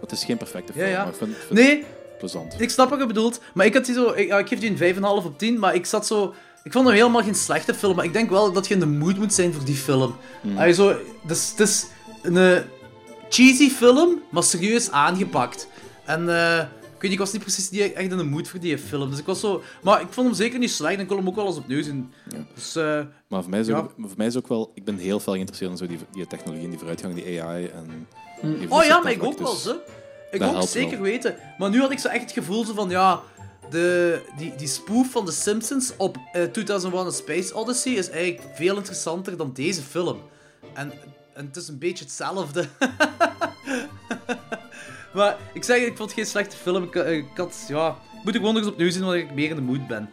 het is geen perfecte film, Ja, ja. maar ik vind, vind Nee, het plezant. ik snap wat je bedoelt. Maar ik had die zo... Ik, ja, ik geef die een 5,5 op 10, maar ik zat zo... Ik vond hem helemaal geen slechte film, maar ik denk wel dat je in de mood moet zijn voor die film. Allee, zo, dus, het is een eh, cheesy film, maar serieus aangepakt. En eh, ik weet niet, ik was niet precies niet echt in de mood voor die film. Dus ik was zo... Maar ik vond hem zeker niet slecht en ik kon hem ook wel eens opnieuw zien. Dus... eh, Maar voor mij, is Ja. ook, voor mij is ook wel... Ik ben heel veel geïnteresseerd in zo die, die technologie en die vooruitgang, die AI en... die Oh ja, maar ik ook wel, dus- ze. Ik ook, zeker wel. weten. Maar nu had ik zo echt het gevoel zo van, ja... De, die, die spoof van The Simpsons op eh 2001 A Space Odyssey is eigenlijk veel interessanter dan deze film. En, en het is een beetje hetzelfde. maar ik zeg, ik vond het geen slechte film. Ik, ik had, ja... Moet ik gewoon nog eens opnieuw zien, omdat ik meer in de mood ben.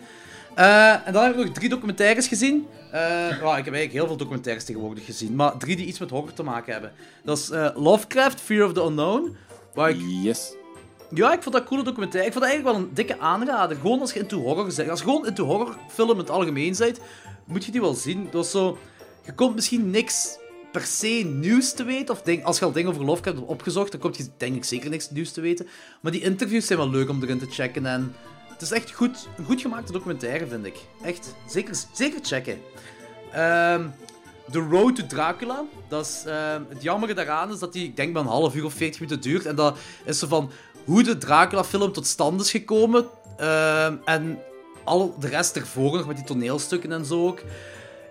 Eh, en dan heb ik nog drie documentaires gezien. Eh, ja, ik heb eigenlijk heel veel documentaires tegenwoordig gezien. Maar drie die iets met horror te maken hebben. Dat is eh, Lovecraft, Fear of the Unknown. Waar ik, Yes. ja, ik vond dat een coole documentaire. Ik vond dat eigenlijk wel een dikke aanrader. Gewoon als je into horror bent. Als je gewoon into horrorfilm in het algemeen bent, moet je die wel zien. Dat was zo... Je komt misschien niks per se nieuws te weten. Of denk, als je al dingen over Lovecraft hebt opgezocht, dan kom je denk ik zeker niks nieuws te weten. Maar die interviews zijn wel leuk om erin te checken. En het is echt goed, een goed gemaakte documentaire, vind ik. Echt. Zeker, zeker checken. Ehm The Road to Dracula. Dat is, ehm, het jammere daaraan is dat die, ik denk, maar een half uur of 40 minuten duurt. En dat is zo van hoe de Dracula-film tot stand is gekomen. ehm, en al de rest ervoor nog met die toneelstukken en zo ook.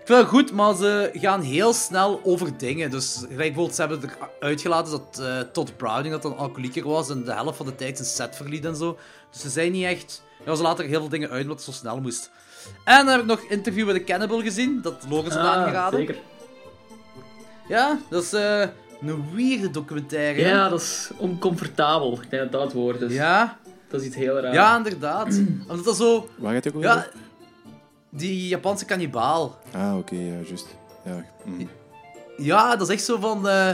Ik vind het goed, maar ze gaan heel snel over dingen. Dus bijvoorbeeld, ze hebben eruit gelaten dat eh, Todd Browning dat een alcoholieker was en de helft van de tijd zijn set verliet en zo. Dus ze zijn niet echt... Ja, ze laten er heel veel dingen uit omdat het zo snel moest. En dan heb ik nog Interview with a Cannibal gezien, dat Logan Ah, aangeraden. zeker. Ja, dat is eh, een weirde documentaire. hè? Ja, dat is oncomfortabel. Ik denk dat dat het woord is. ja, Dat is iets heel raar. ja, inderdaad. Omdat dat zo... Waar gaat het ook over? Ja, die Japanse kannibaal. Ah, oké, ja, juist. Ja, mm. Ja, dat is echt zo van... eh,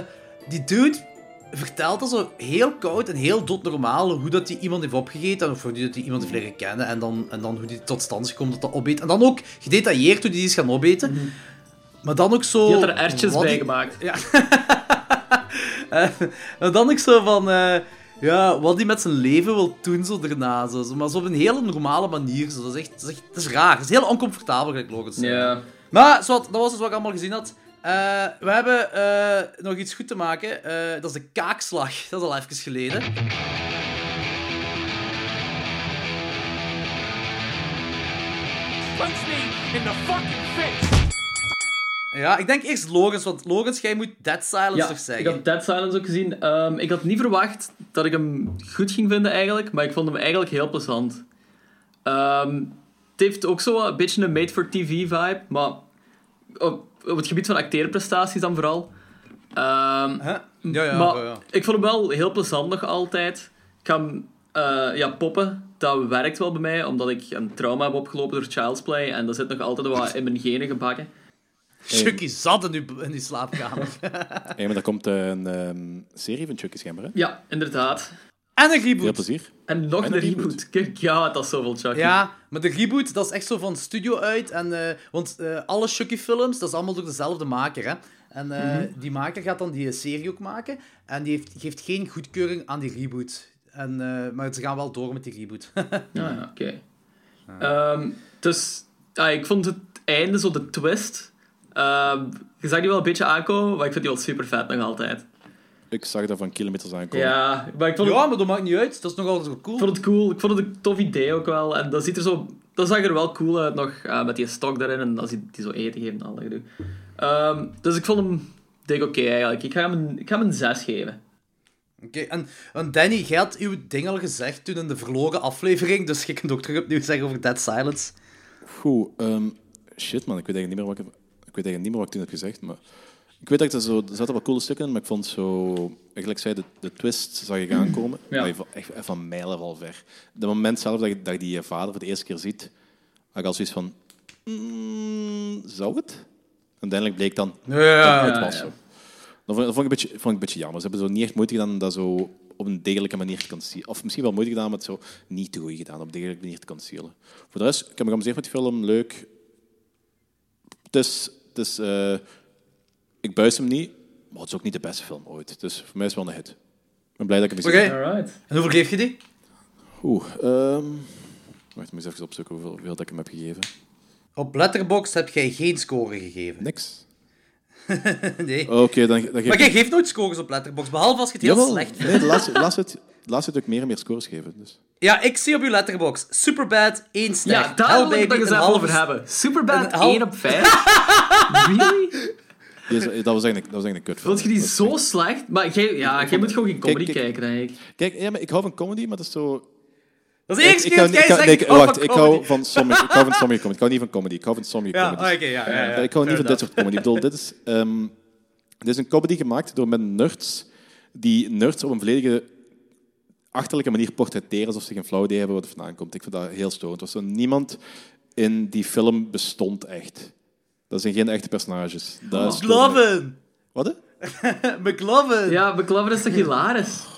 die dude vertelt dat zo heel koud en heel doodnormaal hoe dat hij iemand heeft opgegeten of hoe dat hij iemand heeft leren kennen en dan, en dan hoe die tot stand is gekomen dat dat opeet. En dan ook gedetailleerd hoe die is gaan opeten. Maar dan ook zo... Die had er ertjes bij die- gemaakt. Ja. Eh, maar dan ook zo van... eh, ja, wat hij met zijn leven wil doen zo daarna. Zo. Maar zo op een hele normale manier. Zo. Dat, is echt, dat, is echt, dat is raar. Dat is heel oncomfortabel, gelijk Logan. Ja. Maar zo, dat was dus wat ik allemaal gezien had. Eh, we hebben eh, nog iets goed te maken. Eh, dat is de kaakslag. Dat is al even geleden. Punch me in the fucking face! Ja, ik denk eerst Logans, want Logans, jij moet Dead Silence Ja, toch ik zeggen? had Dead Silence ook gezien. Ehm, ik had niet verwacht dat ik hem goed ging vinden eigenlijk, maar ik vond hem eigenlijk heel plezant. Ehm, het heeft ook zo een beetje een made-for-TV-vibe, maar op, op het gebied van acteerprestaties dan vooral. Huh? Ja, ja, maar ja, ik vond hem wel heel plezant nog altijd. Ik ga hem, eh, ja, poppen, dat werkt wel bij mij, omdat ik een trauma heb opgelopen door Child's Play en dat zit nog altijd wat in mijn genen gebakken. Chucky zat in uw, in uw slaapkamer. Hey, maar daar komt een ehm, serie van Chucky Schemmer, hè? Ja, inderdaad. en een Veel reboot. plezier. En nog En een een reboot. reboot. Kijk, ja, dat is zoveel Chucky. Ja, maar de reboot, dat is echt zo van studio uit. En, eh, want eh, alle Chucky-films, dat is allemaal door dezelfde maker, hè. En eh, die maker gaat dan die serie ook maken. En die heeft, geeft geen goedkeuring aan die reboot. En, eh, maar ze gaan wel door met die reboot. Ah, ja, oké. Ehm, dus, ja, ik vond het einde, zo de twist... ehm, je zag die wel een beetje aankomen, maar ik vind die wel super vet nog altijd. Ik zag dat van kilometers aankomen. Ja, maar ik vond, het, ja, maar dat maakt niet uit. Dat is nog altijd zo cool. ik vond het cool. Ik vond het een tof idee ook wel. En dat ziet er zo... Dat zag er wel cool uit nog, eh, met die stok daarin. En als hij die zo eten geeft en al dat gedoe. Ehm, dus ik vond hem dik oké eigenlijk. Ik ga hem, een, ik ga hem een 6 geven. Oké, en, en Danny, jij had uw ding al gezegd toen in de verloren aflevering, dus je kunt ook terug opnieuw zeggen over Dead Silence. Goed, ehm, shit man, ik weet eigenlijk niet meer wat ik, heb- ik weet eigenlijk niet meer wat ik toen heb gezegd, maar ik weet dat er zo, er zaten wel coole stukken in, maar ik vond zo, eigenlijk zei de, de twist zag ik aankomen, Ja. Van, echt van mijlen al ver. De moment zelf dat je, dat je die vader voor de eerste keer ziet, had ik al zoiets van, mm, zou het? Uiteindelijk bleek dan, Ja, dat het was zo. Dat vond, ik een beetje, vond ik een beetje jammer. Ze hebben zo niet echt moeite gedaan dat zo op een degelijke manier te concealen. Of misschien wel moeite gedaan, maar het zo niet te goed gedaan op een degelijke manier te concealen. Voor de rest, ik heb me geamuseerd met die film, leuk. Het is, het is eh, ik buis hem niet, maar het is ook niet de beste film ooit. Dus voor mij is het wel een hit. Ik ben blij dat ik hem Oké. gezien heb. En hoeveel geef je die? Oeh, ehm wacht, ik moet eens even opzoeken hoeveel, hoeveel dat ik hem heb gegeven. Op Letterboxd heb jij geen score gegeven. Niks. Nee. Oké, dan, dan geef Maar ik... jij geeft nooit scores op Letterboxd, behalve als je het heel Jawel, slecht vindt. nee, de laatste, de laatste heb ik meer en meer scores gegeven. Dus. Ja, ik zie op uw Letterboxd Superbad 1 ster. Ja, daar wil ik het eens een even halve over hebben. Superbad een half- 1 op 5. really? Dat, was eigenlijk, dat was eigenlijk een kutfilm. Vond je die Dat zo slecht? Maar jij, ja, jij moet gewoon geen comedy Kijk, kijk. kijken, denk ik. Kijk, ja, maar ik hou van comedy, maar dat is zo... Dat is de eerste keer dat ik, jij zegt, nee, ik hou wacht, ik hou comedy. van sommige, ik hou van sommige comedy. Ik hou niet van comedy, ik hou van sommige Ja, oké, ja, ja, ja. ik hou niet van dit soort comedy. Ik bedoel, dit is, ehm, dit is een comedy gemaakt door met nerds, die nerds op een volledige achterlijke manier portretteren, alsof ze geen flauw idee hebben waar het vandaan komt. Ik vind dat heel storend. Er was zo niemand in die film bestond echt. Dat zijn geen echte personages. Dat is McLovin! Wat? McLovin! Ja, McLovin is toch hilarisch?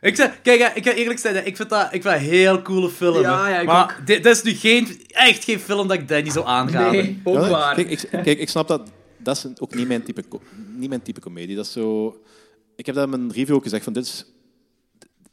Ik zeg, kijk, ik ga eerlijk zijn, ik vind dat, ik vind dat een heel coole film. Ja, ja, ik maar ook. dit, dit is nu geen, echt geen film dat ik Danny zou aanraden. Nee, ook Ja, waar. Kijk, ik, kijk, ik snap dat. Dat is ook niet mijn type, niet mijn type comedie. Dat is zo... Ik heb dat in mijn review ook gezegd. Van dit, is,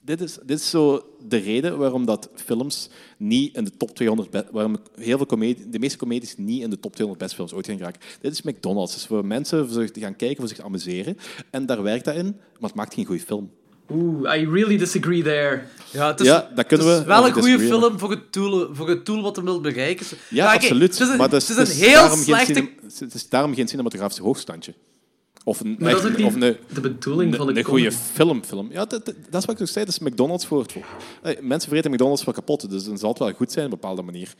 dit, is, dit is zo de reden waarom dat films niet in de top 200... be- Waarom heel veel comedie, de meeste comedies niet in de top 200 beste films ooit gaan geraken. Dit is McDonald's. Het is voor mensen voor zich te gaan kijken, voor zich te amuseren. En daar werkt dat in, maar het maakt geen goede film. Oeh, I really disagree there. Ja, het is, Ja, dat kunnen het is we wel een goede film voor het doel, voor het doel wat hem wil bereiken. Ja, absoluut. Het is een, maar het is een heel daarom geen slechte... het is daarom geen cinematografisch hoogstandje. Of een, Maar dat is echt- ook niet of een, de bedoeling van de een goede comedy. film, film. Ja, dat, dat, dat is wat ik ook zei. Dat is McDonald's voor het... Eh, mensen vreten McDonald's voor kapot, dus dan zal het wel goed zijn op een bepaalde manier.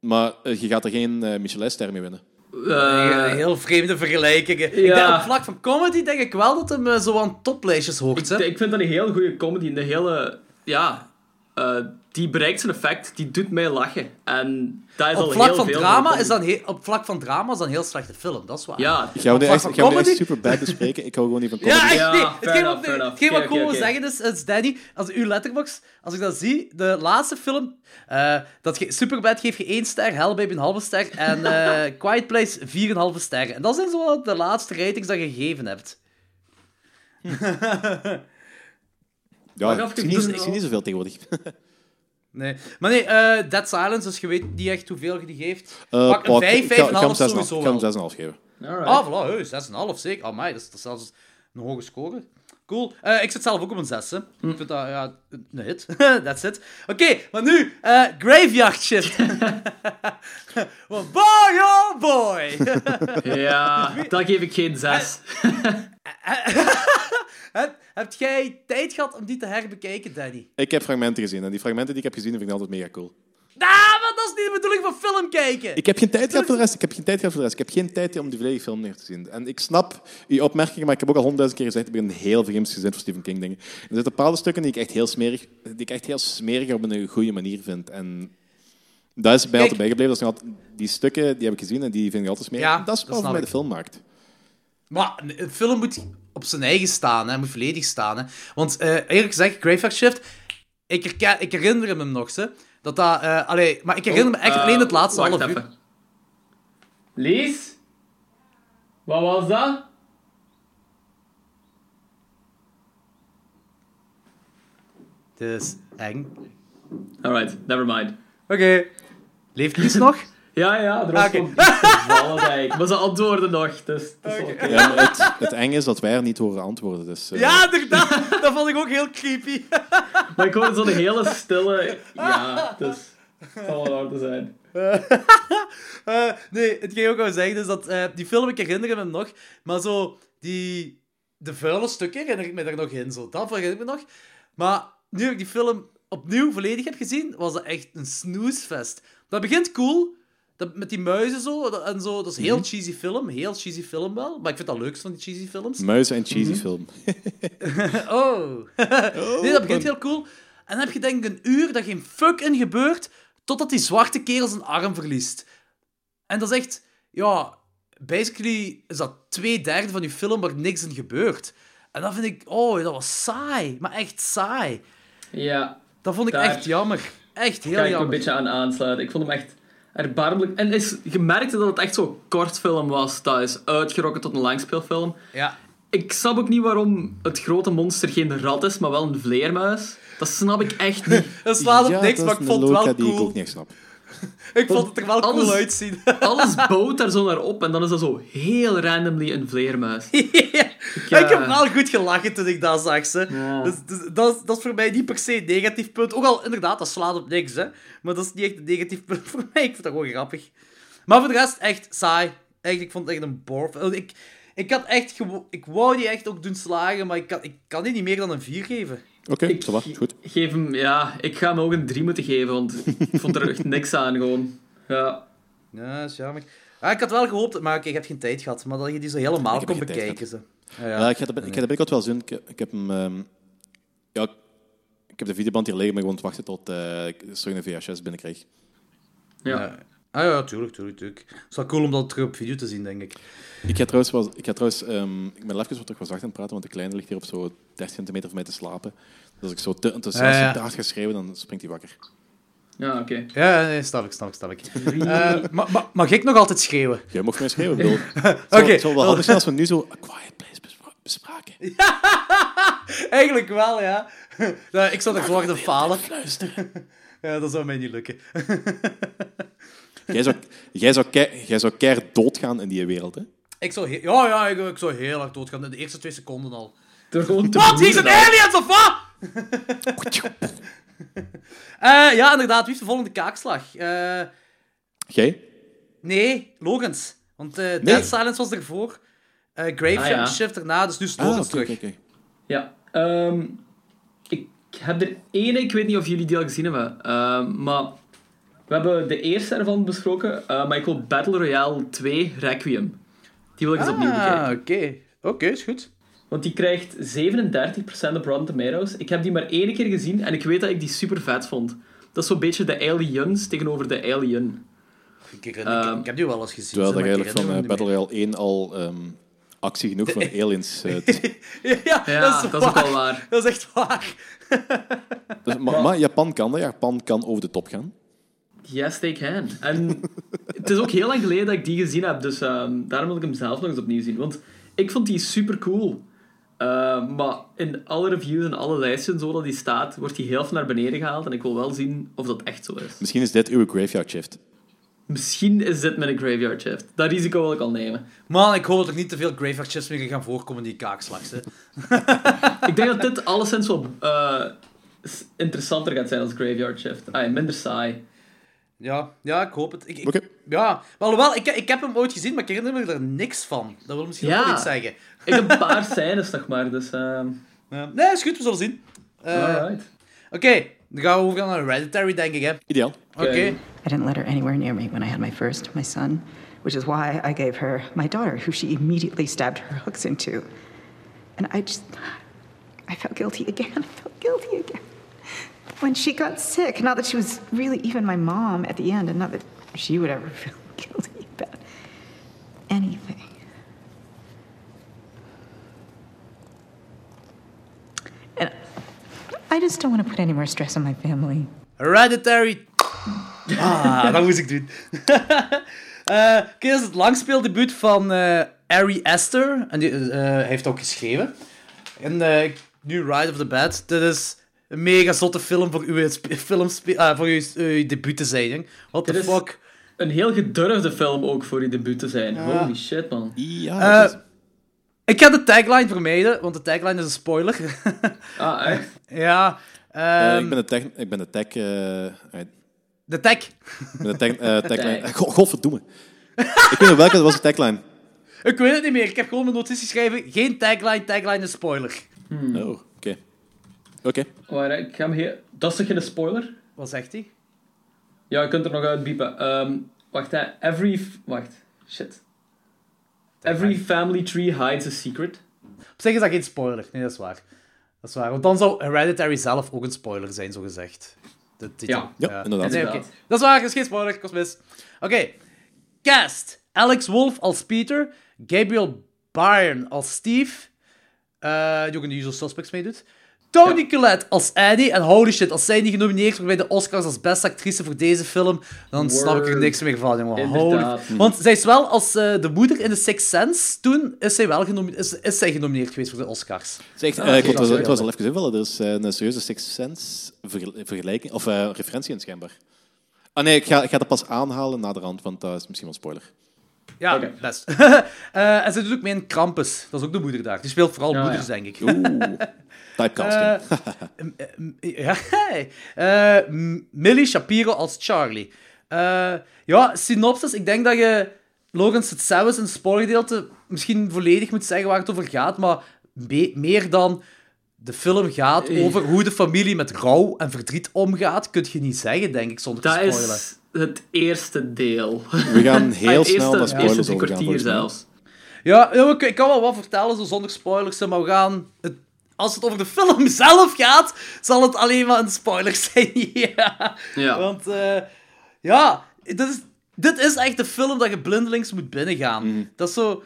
Maar eh, je gaat er geen eh, Michelin-ster mee winnen. Eh, heel vreemde vergelijkingen. Ik ja. denk, op vlak van comedy denk ik wel dat hem zo aan toplijstjes hoort. ik, hè. ik vind dat een heel goede comedy. De hele... Ja... die bereikt zijn effect. Die doet mij lachen. En dat is al Op vlak heel van veel drama is comedy. dat een he- op vlak van drama is dat een heel slechte film, dat is waar. Ja, we nu vlak echt, super bad bespreken? Ik hou gewoon niet van comedy. Ja, echt nee. Hetgeen enough, wat, ik gewoon zeggen is, is Danny, als uw letterbox, als ik dat zie, de laatste film, eh dat ge, Superbad geeft je één ster, Hell Baby een halve ster en eh, Quiet Place 4,5 sterren. En dat zijn zo de laatste ratings dat je gegeven hebt. Ja, ik zie niet, ik zie niet zoveel tegenwoordig. Nee. Maar nee, eh, Dead Silence, dus je weet niet echt hoeveel je die geeft. Eh, Pak een pak- 5, ik ga- ik ga 5,5 hem 6,5 sowieso Ik ga hem wel. 6,5 geven. Alright. Ah, voilà, hey, 6,5 zeker. Amai, dat is, dat is zelfs een hoge score. Cool. Eh, ik zit zelf ook op een 6. Hè. Ik vind dat, ja, een hit. That's it. Oké, maar nu, eh, Graveyard Shift. Want boy, oh boy. Ja, dat geef ik geen zes. heb, heb jij tijd gehad om die te herbekijken, Danny? Ik heb fragmenten gezien en die fragmenten die ik heb gezien vind ik altijd mega cool. Ah, maar dat is niet de bedoeling van film kijken. Ik heb geen tijd gehad voor de rest. Ik heb geen tijd gehad voor de rest. Ik heb geen tijd om die volledige film neer te zien. En ik snap uw opmerkingen, maar ik heb ook al honderdduizend keer gezegd, ik ben heel veel gezien voor Stephen King dingen. Er zitten bepaalde stukken die ik echt heel smerig, die ik echt heel smerig op een goede manier vind. En dat is bij altijd bijgebleven. Dat is die stukken die heb ik gezien en die vind ik altijd smerig. Ja, dat is wat mij de ik. film maakt. Maar een film moet op zijn eigen staan, hè. moet volledig staan. Hè. Want eh, eerlijk gezegd, Graveyard Shift, ik, herken, ik herinner hem nog, hè, dat dat... eh, allee, maar ik herinner me echt Eh, alleen het laatste half uur. Lies? Wat was dat? Het is eng. Alright, never mind. Oké. Leeft Lies nog? Ja, ja, er was Ah, oké. gewoon iets gevallen, denk ik. Maar ze antwoorden nog, dus het is. Ja, het, het eng is dat wij er niet horen antwoorden. Dus, eh, Ja, inderdaad. dat vond ik ook heel creepy. Maar ik hoorde zo'n hele stille... Ja, dus... Het zal wel waar te zijn. Eh, nee, het ging ook wel zeggen is dat eh, die film, ik herinner me nog, maar zo die, de vuile stukken herinner ik me daar nog in. Zo. Dat herinner ik me nog. Maar nu ik die film opnieuw volledig heb gezien, was dat echt een snoesfest. Dat begint cool. Dat, met die muizen zo, dat- en zo. Dat is een heel cheesy film. Heel cheesy film wel. Maar ik vind dat leuk van die cheesy films. Muizen en cheesy film. Oh. nee, dat begint heel cool. En dan heb je denk ik een uur dat geen fuck in gebeurt, totdat die zwarte kerel zijn arm verliest. En dat is echt... Ja, basically is dat twee derde van je film waar niks in gebeurt. En dat vind ik... Oh, dat was saai. Maar echt saai. Ja, Dat vond ik Daar echt jammer. Echt heel ga ik jammer. een beetje aan aansluiten. Ik vond hem echt erbarmelijk. En is, je merkte dat het echt zo'n kort film was. Dat is uitgerokken tot een langspeelfilm. Ja. Ik snap ook niet waarom het grote monster geen rat is, maar wel een vleermuis. Dat snap ik echt niet. Dat slaat op Ja, niks, maar ik vond het wel die ik cool. ook niet snap. Ik vond het er wel cool Alles- uitzien. Alles bouwt daar zo naar op en dan is dat zo heel randomly een vleermuis. Ja. Ik, Ik heb eh, wel goed gelachen toen ik dat zag. Ze. Ja. Dus, dus, dat, is, dat is voor mij niet per se een negatief punt. Ook al, inderdaad, dat slaat op niks. Hè. Maar dat is niet echt een negatief punt voor mij. Ik vind dat gewoon grappig. Maar voor de rest, echt saai. Echt, ik vond het echt een bore. Ik, ik had echt... Ik wou die echt ook doen slagen, maar ik kan, ik kan die niet meer dan een 4 geven. Oké, va, goed. geef hem, ja, ik ga hem ook een 3 moeten geven, want ik vond er echt niks aan gewoon. Ja. Ja, dat is jammer. Ah, ik had wel gehoopt, maar oké, ik heb geen tijd gehad. Maar dat je die zo helemaal kon bekijken. Ze. Ja, Ja, ja. ik heb ik heb de binnenkort wel zin. Ik, ik heb hem... ehm, ja, ik heb de videoband hier liggen, maar gewoon te wachten tot eh, ik een VHS binnenkrijg. Ja. Ja. Ah ja, tuurlijk, tuurlijk, tuurlijk. Het is wel cool om dat terug op video te zien, denk ik. Ik ga trouwens, wel, ik ga trouwens ehm, ik ben even wat terug was zacht aan het praten, want de kleine ligt hier op zo 30 centimeter van mij te slapen. Dus als ik zo te enthousiast Ja, ja. te hard ga schreeuwen, dan springt hij wakker. Ja, oké. Ja, nee, snap ik, snap ik, snap ik. Eh, ma- ma- mag ik nog altijd schreeuwen? Jij mocht mij schreeuwen, ik bedoel. Oké. Zou wel handig zijn als we nu zo A Quiet Place bespra- bespraken. Eigenlijk wel, ja. ja ik zou ervoor de falen. Fluisteren. Ja, dat zou mij niet lukken. Jij zou, jij, zou kei, jij zou keihard doodgaan in die wereld, hè? Ik zou, ja, ja, ik, ik zou heel hard doodgaan. In de eerste twee seconden al. Gewoon te Wat? Hier zijn broeden dan. aliens, of wat? Eh, ja, inderdaad. Wie heeft de volgende kaakslag? Eh, Jij? nee, Logans. Want eh Nee. Dead Silence was ervoor. Eh Grave Ah, ja. Shift erna, dus nu is Ah, Logans oké, terug. Ja, ehm, ik heb er ene, ik weet niet of jullie die al gezien hebben, ehm, maar we hebben de eerste ervan besproken, eh, maar ik wil Battle Royale 2 Requiem. Die wil ik eens opnieuw Ah, bekijken. oké. Oké, is goed. Want die krijgt 37% op Rotten Tomatoes. Ik heb die maar één keer gezien en ik weet dat ik die super vet vond. Dat is zo'n beetje de Aliens tegenover de Alien. Ik, ik, ik, ik heb die wel eens gezien. Terwijl dat eigenlijk van eh, Battle Royale 1 al ehm, actie genoeg voor aliens... eh, ja, Ja, dat is, dat is ook wel waar. Dat is echt waar. dus, maar, maar Japan kan dat. Japan kan over de top gaan. Yes, they can. En het is ook heel lang geleden dat ik die gezien heb, dus ehm, daarom wil ik hem zelf nog eens opnieuw zien. Want ik vond die super cool. Eh, maar in alle reviews en alle lijsten zo dat die staat, wordt die heel veel naar beneden gehaald. En ik wil wel zien of dat echt zo is. Misschien is dit uw graveyard shift. Misschien is dit met een graveyard shift. Dat risico wil ik al nemen. Man, ik hoop dat er niet te veel graveyard shifts meer gaan voorkomen in die kaakslags. Hè. Ik denk dat dit alleszins wel eh, s- interessanter gaat zijn als graveyard shift. Ah, minder saai. Ja, ja, ik hoop het. Ik. Ja, maar alhoewel, ik, ik heb hem ooit gezien, maar ik herinner me er niks van. Dat wil misschien Ja. ook wel iets zeggen. Ik heb een paar scènes nog maar, dus... ehm Ja. Nee, is goed, we zullen zien. Eh, alright. Oké, dan gaan we overgaan naar Hereditary, denk ik, hè. Ideaal. Oké. Oké. I didn't let her anywhere near me when I had my first, my son, which is why I gave her my daughter, who she immediately stabbed her hooks into. And I just, I felt guilty again. I felt guilty again. When she got sick, not that she was really even my mom at the end, and not that she would ever feel guilty about anything. I just don't want to put any more stress on my family. Hereditary. Ah, dat moest ik doen. Eh, Oké, dat is het langspeeldebuut van eh Ari Aster. En die eh, hij heeft ook geschreven. En eh, nu Ride of the Bed. Dit is een mega zotte film voor uw, film ah, voor uw, uw debuut te zijn. What the fuck? Een heel gedurfde film ook voor je debuut te zijn. Holy shit, man. Ja, Eh, Ik ga de tagline vermijden, want de tagline is een spoiler. Ah, echt? ja. eh, ehm, ik ben de tech... Ik ben de tech... eh, eh, De tag. ik ben de tech, eh, tagline... God, godverdomme. ik weet nog welke, dat was de tagline. Ik weet het niet meer. Ik heb gewoon mijn notities geschreven. Geen tagline, tagline is spoiler. Oh, oké. Oké. Hè, ik ga hem hier... Dat is toch geen spoiler? Wat zegt hij? Ja, je kunt er nog uitbiepen. Ehm, wacht, hè. Every... Wacht. Shit. Every family tree hides a secret. Op zich is dat geen spoiler. Nee, dat is waar. Dat is waar. Want dan zou Hereditary zelf ook een spoiler zijn, zo gezegd. De titel. Ja. Ja, inderdaad. Nee. Dat is waar, dat is geen spoiler. Kost mis. Oké. Cast. Alex Wolff als Peter. Gabriel Byrne als Steve. eh, die ook in de Usual Suspects meedoet. Toni Collette als Annie. En holy shit, als zij niet genomineerd wordt bij de Oscars als beste actrice voor deze film, dan snap ik er niks meer van, jongen. Holy... Want zij is wel als eh, de moeder in The Sixth Sense, toen is zij wel genomineerd, is, is zij genomineerd geweest voor de Oscars. Zeg, Ah, eh, ik het was al wel even invallen. Er is eh, een serieuze Sixth Sense vergel- vergelijking, of eh, referentie in schijnbaar. Ah nee, ik ga, ik ga dat pas aanhalen na de rand, want dat is misschien wel spoiler. Ja, Oké. best. Eh, en ze doet ook mee in Krampus. Dat is ook de moeder daar. Die speelt vooral Ja, moeders, ja. denk ik. Oeh, typecasting. Ja, hey. Eh, M- Millie Shapiro als Charlie. Eh, ja, synopsis. Ik denk dat je Lawrence het zelfs in het spoorgedeelte misschien volledig moet zeggen waar het over gaat, maar me- meer dan de film gaat Eh. over hoe de familie met rouw en verdriet omgaat, kun je niet zeggen, denk ik, zonder te Dat spoilen. is het eerste deel. We gaan heel Het snel eerste, naar eerste spoilers overgaan. kwartier zelfs. Ja, ik, kan wel wat vertellen, zo zonder spoilers, maar we gaan... Het, als het over de film zelf gaat, zal het alleen maar een spoiler zijn. ja. Ja. Want, eh, ja, dit is, dit is echt de film dat je blindelings moet binnengaan. Mhm. Dat is zo...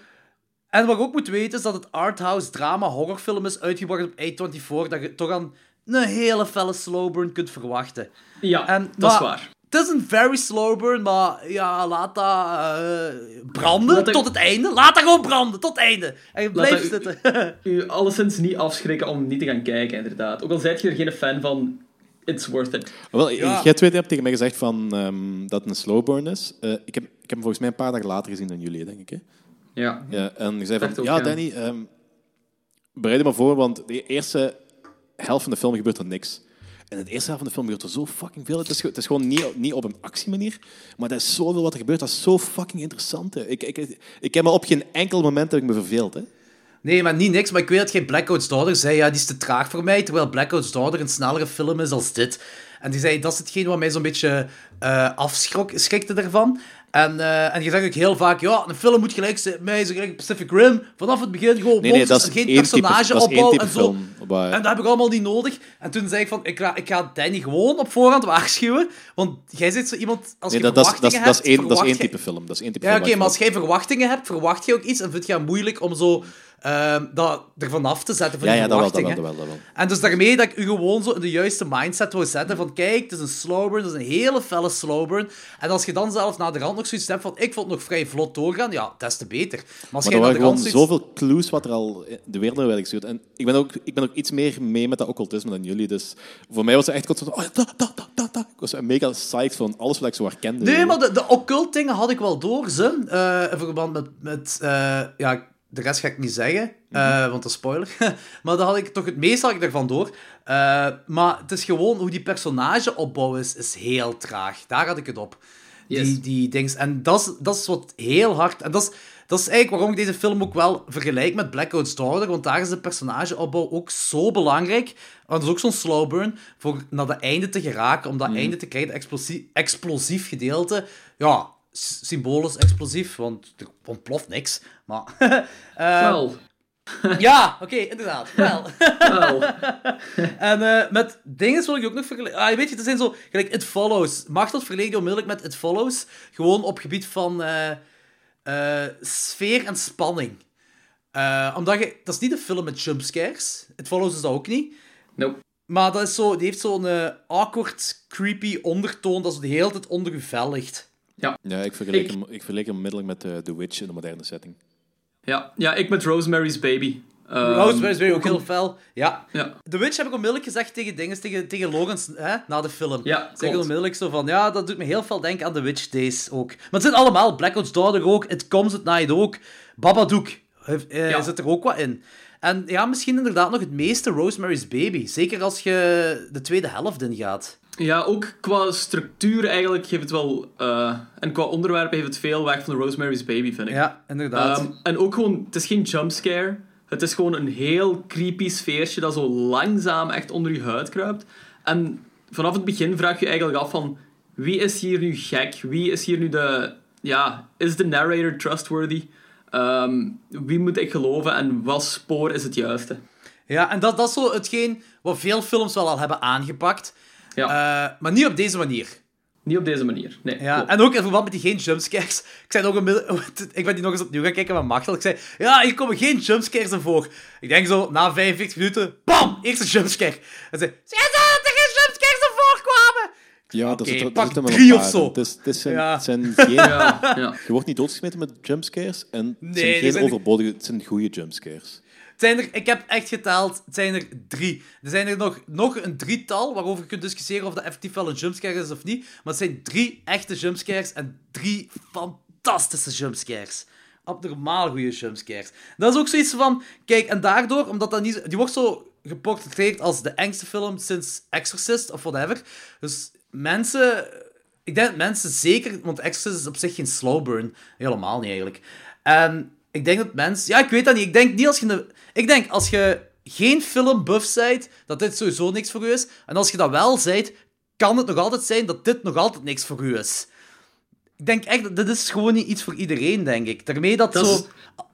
En wat je ook moet weten, is dat het arthouse drama horrorfilm is uitgebracht op A24, dat je toch aan een hele felle slow burn kunt verwachten. Ja, En, dat is waar. Het is een very slow burn, maar ja, laat dat eh, branden Laat tot het einde. Laat dat gewoon branden tot het einde. En je blijft zitten. U alleszins niet afschrikken om niet te gaan kijken, inderdaad. Ook al zijt je er geen fan van, it's worth it. Wel, Ja. Jij twee hebt tegen mij gezegd van, ehm, dat het een slow burn is. Eh, ik, heb, ik heb hem volgens mij een paar dagen later gezien dan jullie, denk ik. Hè? Ja. Ja, en je zei van, ook, ja. Danny, ehm, bereid je maar voor, want de eerste helft van de film gebeurt er niks. En in de eerste helft van de film gebeurt er zo fucking veel. Het is, het is gewoon niet, niet op een actiemanier, maar er is zoveel wat er gebeurt. Dat is zo fucking interessant. Hè. Ik, ik, ik heb me op geen enkel moment heb ik me verveeld. Hè. Nee, maar niet niks. Maar ik weet dat geen Blackout's Daughter zei, ja, die is te traag voor mij. Terwijl Blackout's Daughter een snellere film is als dit. En die zei, dat is hetgeen wat mij zo'n beetje eh afschrikte ervan. En, eh, en je zegt ook heel vaak, ja, een film moet gelijk zijn, mij zo gelijk Pacific Rim. Vanaf het begin gewoon Nee, nee, dat monsters is en geen personageopbouw type en zo. film. En dat heb ik allemaal niet nodig. En toen zei ik van, ik ga, ik ga Danny gewoon op voorhand waarschuwen. Want jij zit zo iemand, als Nee, je dat, dat, dat, verwachtingen is- dat is hebt, één, dat is één type film. Dat is één type ja, film oké, maar als jij verwachtingen hebt, verwacht je ook iets en vind je het moeilijk om zo ehm dat ervan af te zetten van Ja, die ja, dat wel, dat wel, verwachtingen. dat wel, dat wel. En dus daarmee dat ik u gewoon zo in de juiste mindset wil zetten van kijk, het is een slow burn, het is een hele felle slow burn. En als je dan zelf naar de rand nog zoiets hebt van ik vond het nog vrij vlot doorgaan, ja, des te beter. Maar als Maar jij er waren gewoon zoiets... zoveel clues wat er al de wereld werd gestuurd. En ik ben, ook, ik ben ook iets meer mee met dat occultisme dan jullie. Dus voor mij was het echt constant oh, ja, dat, dat, dat, dat, dat. Ik was mega psyched van alles wat ik zo herkende. Nee, maar de, de occult dingen had ik wel door, ze. Eh, in verband met... met eh, ja, de rest ga ik niet zeggen, eh, want dat is spoiler. maar dan had ik toch het meeste had ik ervan door. Eh, maar het is gewoon hoe die personageopbouw is, is heel traag. Daar had ik het op. Yes. Die, die dings. En dat is, dat is wat heel hard... En dat is, dat is eigenlijk waarom ik deze film ook wel vergelijk met Blackout's Daughter, want daar is de personageopbouw ook zo belangrijk. Want dat is ook zo'n slow burn, voor naar het einde te geraken, om dat einde te krijgen, explosief, explosief gedeelte. Ja, symbolisch explosief, want er ontploft niks. Maar... eh, Wel, ja, oké, inderdaad. Wel. wel. En eh, met dingen wil ik ook nog vergelijken. Ah, weet je, er zijn zo... Gelijk It Follows. Mag dat verleden onmiddellijk met It Follows? Gewoon op gebied van eh, sfeer en spanning. Omdat je... Dat is niet een film met jumpscares. It Follows is dat ook niet. Nope. Maar dat is zo, die heeft zo'n awkward, creepy ondertoon dat zo de hele tijd onder je vel ligt. Ja, ik vergelijk, Ik- Hem, ik vergelijk hem onmiddellijk met eh, The Witch in de moderne setting. Ja, ja, ik met Rosemary's Baby. Ehm, Rosemary's Baby ook heel fel. Ja. Ja. The Witch heb ik onmiddellijk gezegd tegen dingen, tegen, tegen Logans, hè, na de film. Ja, Zeg klopt. onmiddellijk zo van, ja, dat doet me heel veel denken aan The Witch Days ook. Maar het zijn allemaal, Blackout's Daughter ook, It Comes at Night ook, Babadook heeft, eh, Ja. zit er ook wat in. En ja, misschien inderdaad nog het meeste Rosemary's Baby. Zeker als je de tweede helft ingaat. Ja, ook qua structuur eigenlijk geeft het wel... eh, en qua onderwerpen heeft het veel weg van Rosemary's Baby, vind ik. Ja, inderdaad. Ehm, en ook gewoon, het is geen jumpscare. Het is gewoon een heel creepy sfeertje dat zo langzaam echt onder je huid kruipt. En vanaf het begin vraag je je eigenlijk af van... Wie is hier nu gek? Wie is hier nu de... Ja, is de narrator trustworthy? Ehm, wie moet ik geloven en wat spoor is het juiste? Ja, en dat, dat is zo hetgeen wat veel films wel al hebben aangepakt. Ja, Eh, maar niet op deze manier. niet op deze manier. Nee, Ja, klopt. en ook in verband met die geen jumpscares. Ik, zei nog een ik ben die nog eens opnieuw gaan kijken met Machtel. Ik zei, ja, hier komen geen jumpscares in voor. Ik denk zo, na 45 minuten, bam, eerste jumpscare. En zei, zeg ze dat er geen jumpscares in voorkwamen? Ja, dat zit er- pak zit drie of zo. Het, is, het, is zijn, Ja. het zijn geen... Ja. Je wordt niet doodgesmeten met jumpscares en het Nee, zijn geen zijn- overbodige, het zijn goede jumpscares. Het zijn er, ik heb echt geteld, het zijn er drie. Er zijn er nog, nog een drietal, waarover je kunt discussiëren of dat effectief wel een jumpscare is of niet. Maar het zijn drie echte jumpscares en drie fantastische jumpscares. Abnormaal goede jumpscares. Dat is ook zoiets van, kijk, en daardoor, omdat dat niet, die wordt zo geportretteerd als de engste film sinds Exorcist of whatever. Dus mensen, ik denk dat mensen zeker, want Exorcist is op zich geen slow burn, helemaal niet eigenlijk. En ik denk dat mensen, ja, ik weet dat niet. Ik denk niet als je, ik denk als je geen filmbuff bent, dat dit sowieso niks voor u is. En als je dat wel bent, kan het nog altijd zijn dat dit nog altijd niks voor u is. Ik denk echt, dat dit is gewoon niet iets voor iedereen, denk ik. Daarmee dat, Dat zo... is-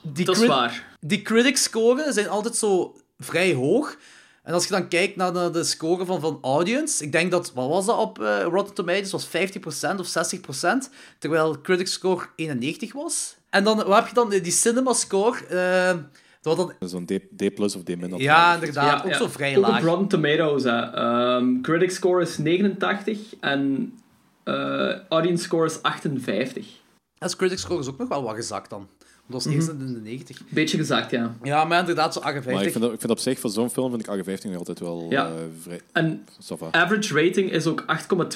die Dat is crit- waar. die critic scoren zijn altijd zo vrij hoog. En als je dan kijkt naar de, de score van, van audience, ik denk dat, wat was dat op eh, Rotten Tomatoes, was 50% of 60%, terwijl critic score 91 was. En dan, wat heb je dan? Die cinema score, eh, dat was dan, Zo'n D, D plus of D min. of ja, inderdaad, ook zo vrij ook laag. op Rotten Tomatoes. Hè. Ehm, critic score is 89 en eh, audience score is 58. En critic score is ook nog wel wat gezakt dan. Dat was eerst in de 90. Beetje gezakt, ja. Ja, maar inderdaad, zo Maar ik 58. vind, dat, ik vind op zich, voor zo'n film vind ik 58 nog altijd wel Ja. eh, vrij... En average rating is ook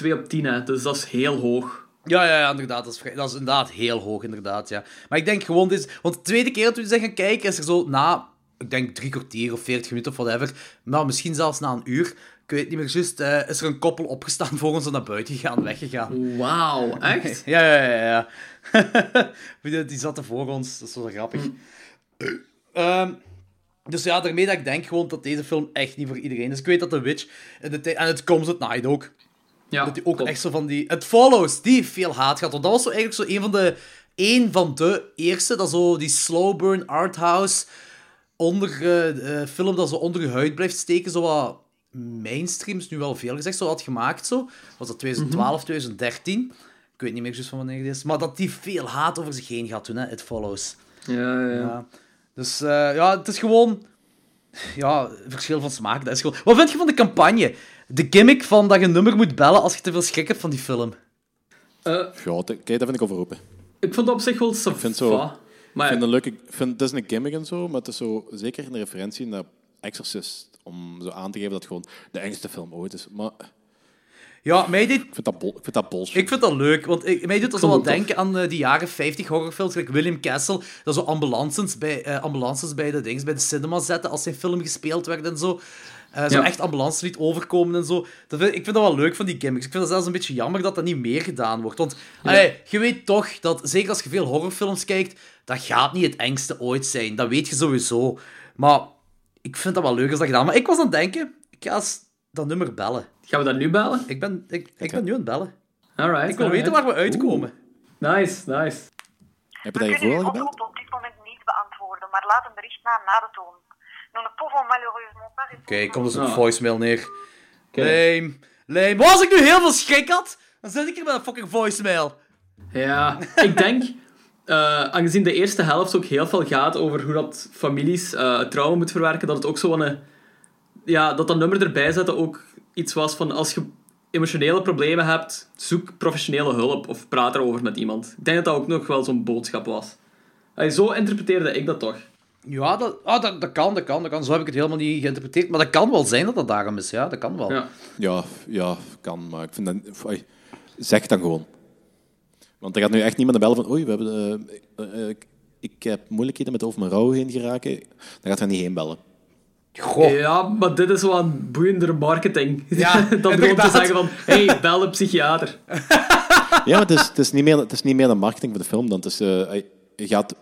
8,2 op 10, hè. dus dat is heel hoog. Ja, ja, ja, inderdaad. Dat is, vrij- dat is inderdaad heel hoog, inderdaad, ja. Maar ik denk gewoon, dit, want de tweede keer dat we zijn gaan kijken, is er zo na, ik denk drie kwartier of veertig minuten of whatever, maar misschien zelfs na een uur, ik weet niet meer juist, eh, is er een koppel opgestaan voor ons en naar buiten gegaan, weggegaan. Wauw, echt? Ja, ja, ja, ja. die, die zaten voor ons, dat is wel grappig. Ehm, dus ja, daarmee dat ik denk gewoon dat deze film echt niet voor iedereen is. Ik weet dat The Witch, de en het Comes at Night ook, Ja, dat die ook echt zo van die... Het Follows, die veel haat gehad. Want dat was zo eigenlijk zo een van de... Een van de eerste, dat zo die slow burn arthouse onder, eh, eh, film dat zo onder je huid blijft steken, zo wat mainstream, is nu wel veel gezegd, zo had gemaakt zo. Was dat 2012, 2013? Ik weet niet meer juist van wanneer het is. Maar dat die veel haat over zich heen gaat toen, hè, It Follows. Ja, ja, ja. Dus eh, ja, het is gewoon... Ja, verschil van smaak. Dat is gewoon... Wat vind je van de campagne? De gimmick van dat je een nummer moet bellen als je te veel schrik hebt van die film. Eh, Ja, kijk, daar vind ik over open. ik vond het op zich wel vind sava. zo- Maar Ik vind het leuk, ik vind, het is een gimmick en zo, maar het is zo, zeker een referentie naar Exorcist, om zo aan te geven dat het gewoon de engste film ooit is. Maar Ja, mij deed... ik vind dat, bol, ik vind dat bullshit. Ik vind dat leuk, want ik, mij doet dat zo wel denken aan eh, die jaren 50 horrorfilms, like William Castle, dat zo ambulances bij, eh, ambulances bij de dings, bij de cinema zetten als zijn film gespeeld werd en zo. Eh, zo Ja. echt ambulances liet overkomen en zo. Dat vind, ik vind dat wel leuk van die gimmicks. Ik vind het zelfs een beetje jammer dat dat niet meer gedaan wordt. Want allee, je weet toch dat, zeker als je veel horrorfilms kijkt, dat gaat niet het engste ooit zijn. Dat weet je sowieso. Maar ik vind dat wel leuk als dat gedaan. Maar ik was aan het denken, ik ga eens dat nummer bellen. gaan we dat nu bellen? Ik ben, ik, ik ben nu aan het bellen. Alright. Ik wil alright. weten waar we uitkomen. Nice, nice. Heb je dat kunnen hiervoor uw al gebeld? oproep op dit moment niet beantwoorden, maar laat een bericht na na de toon. Nous ne pouvons malheureusement pas répondre. Oké, kom dus op Ah. voicemail neer. Oké. Leem. Leem. Maar als ik nu heel veel schrik had, dan zit ik hier met een fucking voicemail. Ja, ik denk, eh, aangezien de eerste helft ook heel veel gaat over hoe dat families eh, het trauma moeten verwerken, dat het ook zo een... Ja, dat dat nummer erbij zetten ook iets was van als je emotionele problemen hebt, zoek professionele hulp of praat erover met iemand. Ik denk dat dat ook nog wel zo'n boodschap was. Allee, zo interpreteerde ik dat toch. Ja, dat, ah, dat, dat kan, dat kan, dat kan. Zo heb ik het helemaal niet geïnterpreteerd. Maar dat kan wel zijn dat dat daarom is, ja. Dat kan wel. Ja. Ja, ja, kan, maar ik vind dat... Zeg dan gewoon. Want er gaat nu echt niemand bellen van... Oei, we hebben... eh, eh, eh, ik heb moeilijkheden met over mijn rouw heen geraken, dan gaat hij niet heen bellen. Goh. Ja, maar dit is wel een boeiendere marketing. Ja, dan gewoon te zeggen van, hey, bel een psychiater. Ja, maar het is, het is, niet, meer, het is niet meer de marketing voor de film dan. Het is, eh, je gaat,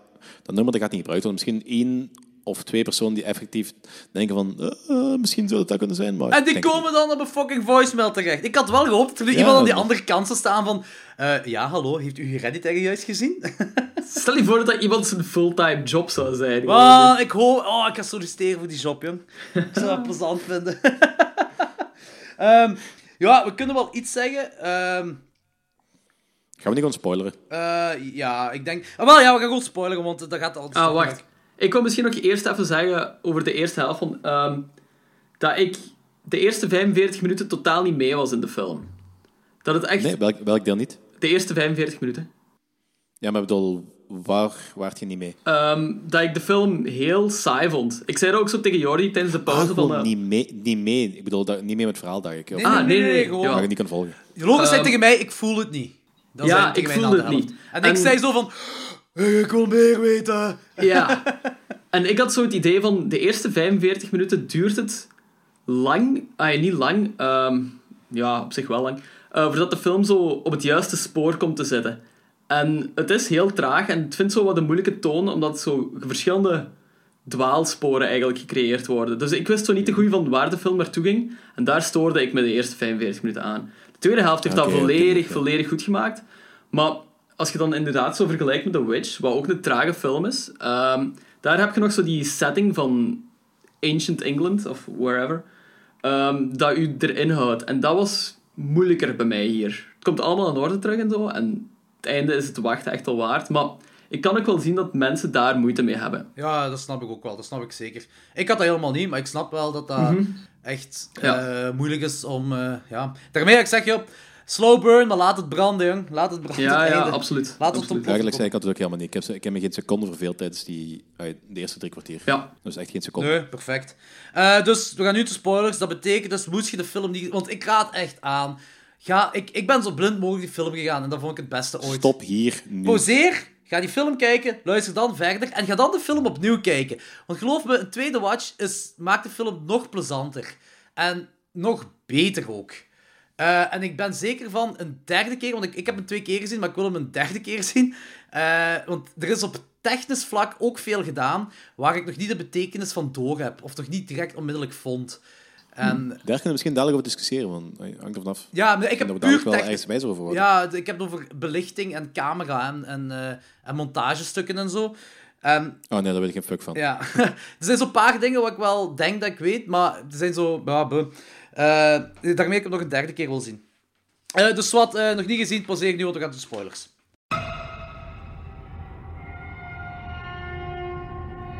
dat nummer dat gaat niet gebruikt worden. Misschien één of twee personen die effectief denken van eh, eh, misschien zou het dat kunnen zijn, maar... En die komen dan op een fucking voicemail terecht. Ik had wel gehoopt dat er iemand aan die dat- andere kant zou staan van... eh, ja, hallo, heeft u Hereditary juist gezien? Stel je voor dat iemand zijn fulltime job zou zijn. Ah, ik hoop... Oh, ik ga solliciteren voor die job, jong. Ik zou dat plezant vinden. Ehm, ja, we kunnen wel iets zeggen. Ehm, Gaan we niet gewoon spoileren? eh, ja, ik denk... Ah, wel, ja, we gaan gewoon spoileren, want dat gaat al... Ah, wacht. Ik wil misschien nog eerst even zeggen over de eerste helft van... ehm, dat ik de eerste 45 minuten totaal niet mee was in de film. Dat het echt... Nee, welk, welk deel niet? De eerste 45 minuten. Ja, maar ik bedoel, waar waart je niet mee? Ehm, dat ik de film heel saai vond. Ik zei dat ook zo tegen Jordi tijdens de Ah, pauze van... gewoon eh, niet mee, niet mee. Ik bedoel, dat, niet mee met het verhaal, dacht ik. Of Nee, Ah, nee, nee, nee, nee, gewoon... ja. dat je niet kan volgen. Logan zei Ehm, tegen mij, ik voel het niet. Dat Ja, ik voelde het niet. En ik zei zo van... "Eh, Ik wil meer weten. Ja. En ik had zo het idee van, de eerste 45 minuten duurt het lang. Ah, niet lang. ehm, ja, op zich wel lang. eh, voordat de film zo op het juiste spoor komt te zitten. En het is heel traag en het vindt zo wat een moeilijke toon, omdat zo verschillende dwaalsporen eigenlijk gecreëerd worden. Dus ik wist zo niet te goed van waar de film naartoe ging. En daar stoorde ik me de eerste 45 minuten aan. De tweede helft heeft dat volledig, volledig goed gemaakt. Maar als je dan inderdaad zo vergelijkt met The Witch, wat ook een trage film is, ehm, daar heb je nog zo die setting van Ancient England, of wherever, ehm, dat u erin houdt. En dat was moeilijker bij mij hier. Het komt allemaal in orde terug en zo, en het einde is het wachten echt al waard. Maar ik kan ook wel zien dat mensen daar moeite mee hebben. Ja, dat snap ik ook wel. Dat snap ik zeker. Ik had dat helemaal niet, maar ik snap wel dat dat echt. Ja. eh, moeilijk is om... eh, ja. Daarmee ik zeg je, slow burn, maar laat het branden, jong. Laat het branden. Ja, het ja, absoluut. Laat het Absoluut. op Eigenlijk zei ik het ook helemaal niet. Ik heb, ik heb me geen seconde verveeld tijdens die, de eerste drie kwartier. Ja. Dus echt geen seconde. Nee, perfect. Eh, dus we gaan nu te spoilers. Dat betekent dus, moest je de film niet... Want ik raad echt aan. Ga, ik, ik ben zo blind mogelijk die film gegaan en dat vond ik het beste ooit. Stop hier nu. Pauzeer, ga die film kijken, luister dan verder en ga dan de film opnieuw kijken. Want geloof me, een tweede watch is, maakt de film nog plezanter. En nog beter ook. Eh, en ik ben zeker van een derde keer, want ik, ik heb hem twee keer gezien, maar ik wil hem een derde keer zien. Eh, want er is op technisch vlak ook veel gedaan waar ik nog niet de betekenis van door heb, of nog niet direct onmiddellijk vond. En Daar kunnen we misschien dadelijk over discussiëren, want hangt er vanaf. ja, maar ik heb we puur wel ergens wijzer over worden. Ja, ik heb het over belichting en camera en, en, eh, en montagestukken en zo. En Oh nee, daar weet ik geen fuck van. ja, er zijn zo'n paar dingen wat ik wel denk dat ik weet, maar er zijn zo... Ja. Eh, daarmee ik hem nog een derde keer wil zien. Eh, dus wat, nog niet gezien, pauzeer nu, want we gaan de spoilers.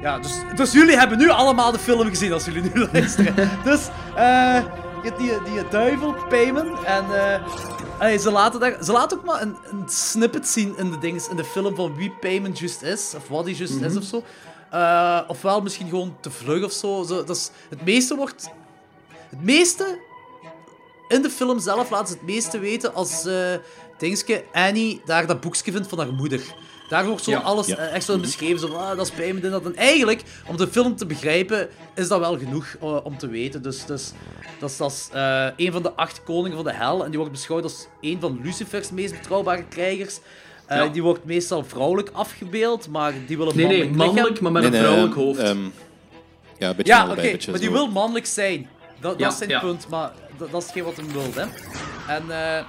Ja, dus, dus jullie hebben nu allemaal de film gezien als jullie nu luisteren. dus, eh, je hebt die, die duivel, Payman, en eh, allee, ze, laten daar, ze laten ook maar een, een snippet zien in de, dinges, in de film van wie Payman juist is, of wat hij juist is of zo. Eh, ofwel misschien gewoon te vlug of zo. zo dat is, het meeste wordt... Het meeste in de film zelf laten ze het meeste weten als eh dingske Annie daar dat boekje vindt van haar moeder. Daar wordt zo Ja. alles Ja. eh, echt zo in beschreven. Zo, van, ah, dat is bij me dit, dat. En eigenlijk, om de film te begrijpen, is dat wel genoeg eh, om te weten. Dus, dus dat is, dat is eh, een van de acht koningen van de hel. En die wordt beschouwd als een van Lucifers meest betrouwbare krijgers. Eh, Ja. Die wordt meestal vrouwelijk afgebeeld, maar die wil een Nee, nee, mannelijk lichaam. mannelijk, maar met Nee, een nee, vrouwelijk ehm, hoofd. ehm, ja, een beetje Ja, oké, maar die wil mannelijk zijn. Dat, Ja, dat is zijn ja. punt, maar dat, dat is geen wat hij wil, hè. En eh,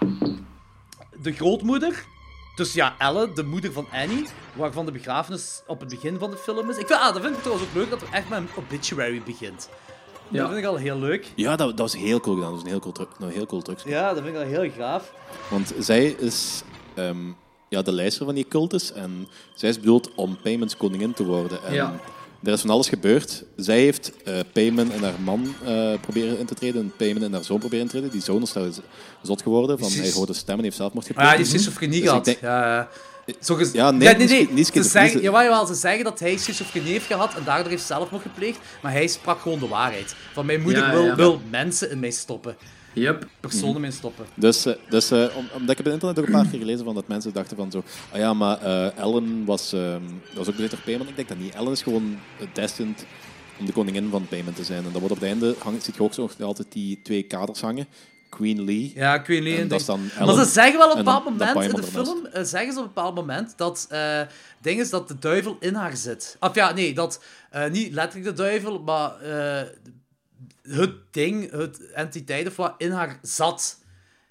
de grootmoeder, dus ja, Elle, de moeder van Annie, waarvan de begrafenis op het begin van de film is. Ik vind, ah, dat vind ik trouwens ook leuk, dat er echt met een obituary begint. Ja. Dat vind ik al heel leuk. Ja, dat, dat was heel cool gedaan. Dat was een heel cool, truc, een heel cool truc. Ja, dat vind ik al heel gaaf. Want zij is ehm, ja, de lijster van die cultus en zij is bedoeld om Paymans koningin te worden. En Ja. Er is van alles gebeurd. Zij heeft eh Payman en haar man eh, proberen in te treden en Payman en haar zoon proberen in te treden. Die zoon is trouwens zot geworden, van hij hoorde stemmen en heeft zelfmoord gepleegd. ja, die heeft schizofrenie Dus ik gehad. denk- Ja, zo gez- Ja, nee, niet- niet Ze zeggen, jawel, jawel, ze zeggen dat hij schizofrenie heeft gehad en daardoor heeft zelfmoord gepleegd, maar hij sprak gewoon de waarheid. Van mijn moeder Ja, wil, wil mensen in mij stoppen. Yep. personen mee stoppen. Dus, eh, dus eh, om, omdat ik heb op internet ook een paar keer gelezen van dat mensen dachten van zo, ah ja, maar eh, Ellen was, ehm, dat was ook bezit door Payment. Ik denk dat niet. Ellen is gewoon eh, destined om de koningin van Payment te zijn. En dat wordt op het einde, hangt, ziet je ook zo nog altijd die twee kaders hangen. Queen Lee. Ja, ik weet niet. En en dat is dan maar Ellen ze zeggen wel op een en dan bepaald moment in de ernaast. film, eh, zeggen ze op een bepaald moment dat eh ding is dat de duivel in haar zit. Of ja, nee, dat eh, niet letterlijk de duivel, maar eh, het ding, het entiteit of wat, in haar zat.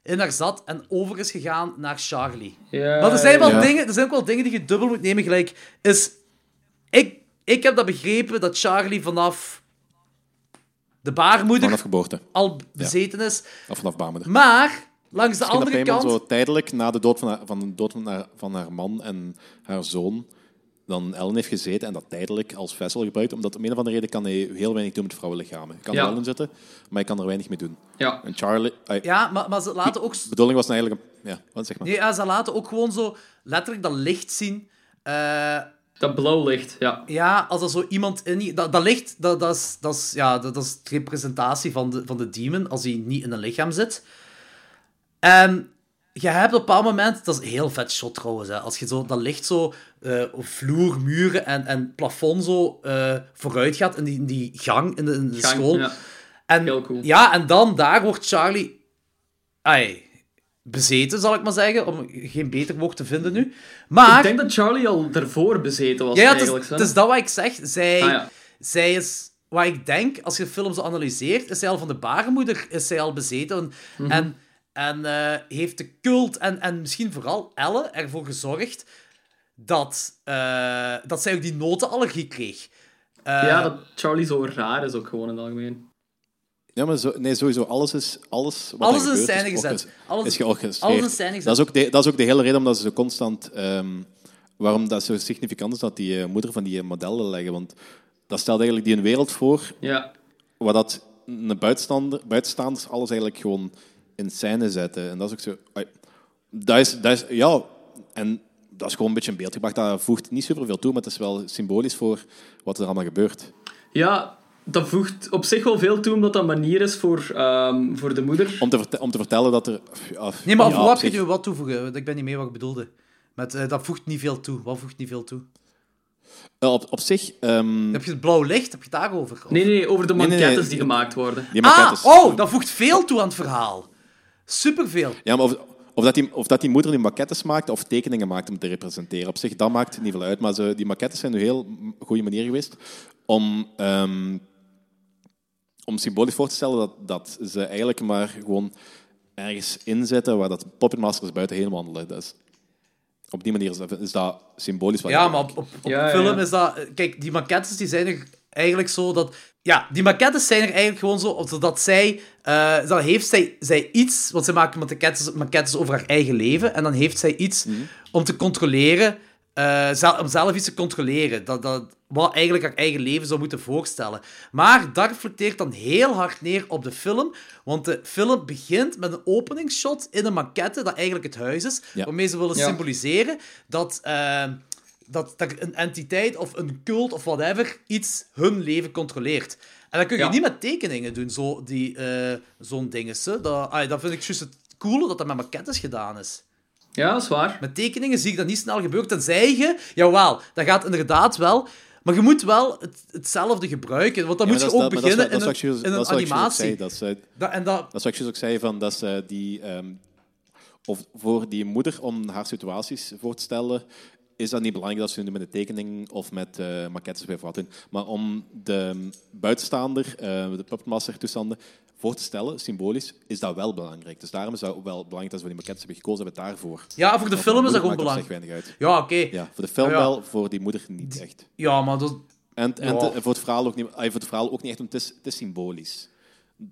In haar zat en over is gegaan naar Charlie. Ja, Maar er zijn, wel ja. dingen, er zijn ook wel dingen die je dubbel moet nemen. Gelijk is. Ik, ik heb dat begrepen dat Charlie vanaf de baarmoeder Vanaf geboorte. al bezeten is. Of vanaf baarmoeder. Maar langs de Misschien andere kant. zo tijdelijk na de dood van haar, van de dood van haar, van haar man en haar zoon dan Ellen heeft gezeten en dat tijdelijk als vessel gebruikt, omdat om een of andere reden kan hij heel weinig doen met vrouwenlichamen. Hij kan Ja. er wel in zitten, maar hij kan er weinig mee doen. Ja. En Charlie... Ja, maar, maar ze laten ook. De bedoeling was nou eigenlijk... een- Ja, wat zeg maar. Nee, ja, ze laten ook gewoon zo letterlijk dat licht zien. Eh, Dat blauw licht, ja. ja, als er zo iemand in. Dat, dat licht, dat, dat, is, dat, is, ja, dat, dat is de representatie van de, van de demon als hij niet in een lichaam zit. En je hebt op een bepaald moment, dat is een heel vet shot trouwens, hè, als je zo dat licht zo op vloer, muren en, en plafond zo eh, vooruit gaat in die, in die gang in de, in de Gang, school. ja. En, Heel cool. Ja, en dan daar wordt Charlie ai, bezeten, zal ik maar zeggen, om geen beter woord te vinden nu. Maar... Ik denk dat Charlie al daarvoor bezeten was, Ja, ja, het, is, hè? het is dat wat ik zeg. Zij, Ah, ja. zij is, wat ik denk, als je de film zo analyseert, is zij al van de baarmoeder is zij al bezeten. Mhm. En, en eh, heeft de cult en, en misschien vooral Elle ervoor gezorgd dat, eh, dat zij ook die notenallergie kreeg. Eh, ja, dat Charlie zo raar is ook gewoon in het algemeen. Ja, maar zo, nee, sowieso, alles is... Alles, wat Alles er in gebeurt scène is gezet. Alles- is georchestreerd. alles in scène gezet. Dat is, ook de, dat is ook de hele reden omdat ze zo constant... ehm, waarom dat zo significant is dat die eh, moeder van die modellen leggen. Want dat stelt eigenlijk die een wereld voor Ja. waar dat een buitenstaander, buitenstaanders alles eigenlijk gewoon in scène zetten. En dat is ook zo... Dat is, dat is, ja, en dat is gewoon een beetje een beeld gebracht. Dat voegt niet superveel toe, maar het is wel symbolisch voor wat er allemaal gebeurt. Ja, dat voegt op zich wel veel toe, omdat dat een manier is voor, ehm, voor de moeder. Om te, om te vertellen dat er... Ja, Nee, maar ja, kun zich- je wat toevoegen? Want Ik ben niet mee wat ik bedoelde. Met, eh, dat voegt niet veel toe. Wat voegt niet veel toe? Eh, op, op zich... ehm, Heb je het blauw licht? Heb je het daarover? Of- Nee, nee, over de Nee, nee, nee. manquettes die gemaakt worden. die Ah, oh, dat voegt veel toe aan het verhaal. Superveel. Ja, maar of, of, dat die, of dat die moeder die maquettes maakt of tekeningen maakt om te representeren, op zich, dat maakt niet veel uit. Maar ze, die maquettes zijn een heel goede manier geweest om, ehm, om symbolisch voor te stellen dat, dat ze eigenlijk maar gewoon ergens inzetten waar dat Puppet Masters buiten heen wandelen. Dus op die manier is dat, is dat symbolisch wat Ja, maar op, op, op Ja, ja, film ja. is dat... Kijk, die maquettes die zijn er eigenlijk zo dat... Ja, die maquettes zijn er eigenlijk gewoon zo, zodat zij... eh, dan heeft zij, zij iets, want zij maken maquettes, maquettes over haar eigen leven, en dan heeft zij iets Mhm. om te controleren, eh, om zelf iets te controleren. Dat, dat, wat eigenlijk haar eigen leven zou moeten voorstellen. Maar dat reflecteert dan heel hard neer op de film, want de film begint met een openingsshot in een maquette dat eigenlijk het huis is, Ja. waarmee ze willen Ja. symboliseren dat, eh, dat, dat een entiteit of een cult of whatever iets hun leven controleert. En dat kun je Ja. niet met tekeningen doen, zo die, eh, zo'n ding is. Hè. Dat, dat vind ik juist het coole dat dat met maquettes gedaan is. Ja, dat is waar. Met tekeningen zie ik dat niet snel gebeuren, tenzij je... Jawel, dat gaat inderdaad wel... Maar je moet wel het, hetzelfde gebruiken, want dan Ja, moet je ook dat beginnen dat in een, in een animatie. Dat is wat ik ook zei, van dat ze die... ehm, of voor die moeder, om haar situaties voor te stellen, is dat niet belangrijk dat ze nu met een tekening of met eh maquettes of wat doen. Maar om de buitenstaander, eh, de puppetmaster toestanden, voor te stellen, symbolisch, is dat wel belangrijk. Dus daarom is dat ook wel belangrijk dat ze voor die maquettes hebben gekozen hebben daarvoor. ja, voor de film is dat gewoon belangrijk. weinig uit. Ja, oké. Ja, voor de film Ja, wel, voor die moeder niet echt. Ja, maar dat... En, en Ja. te- voor, het verhaal ook niet, ah, voor het verhaal ook niet echt, want het is, het is symbolisch.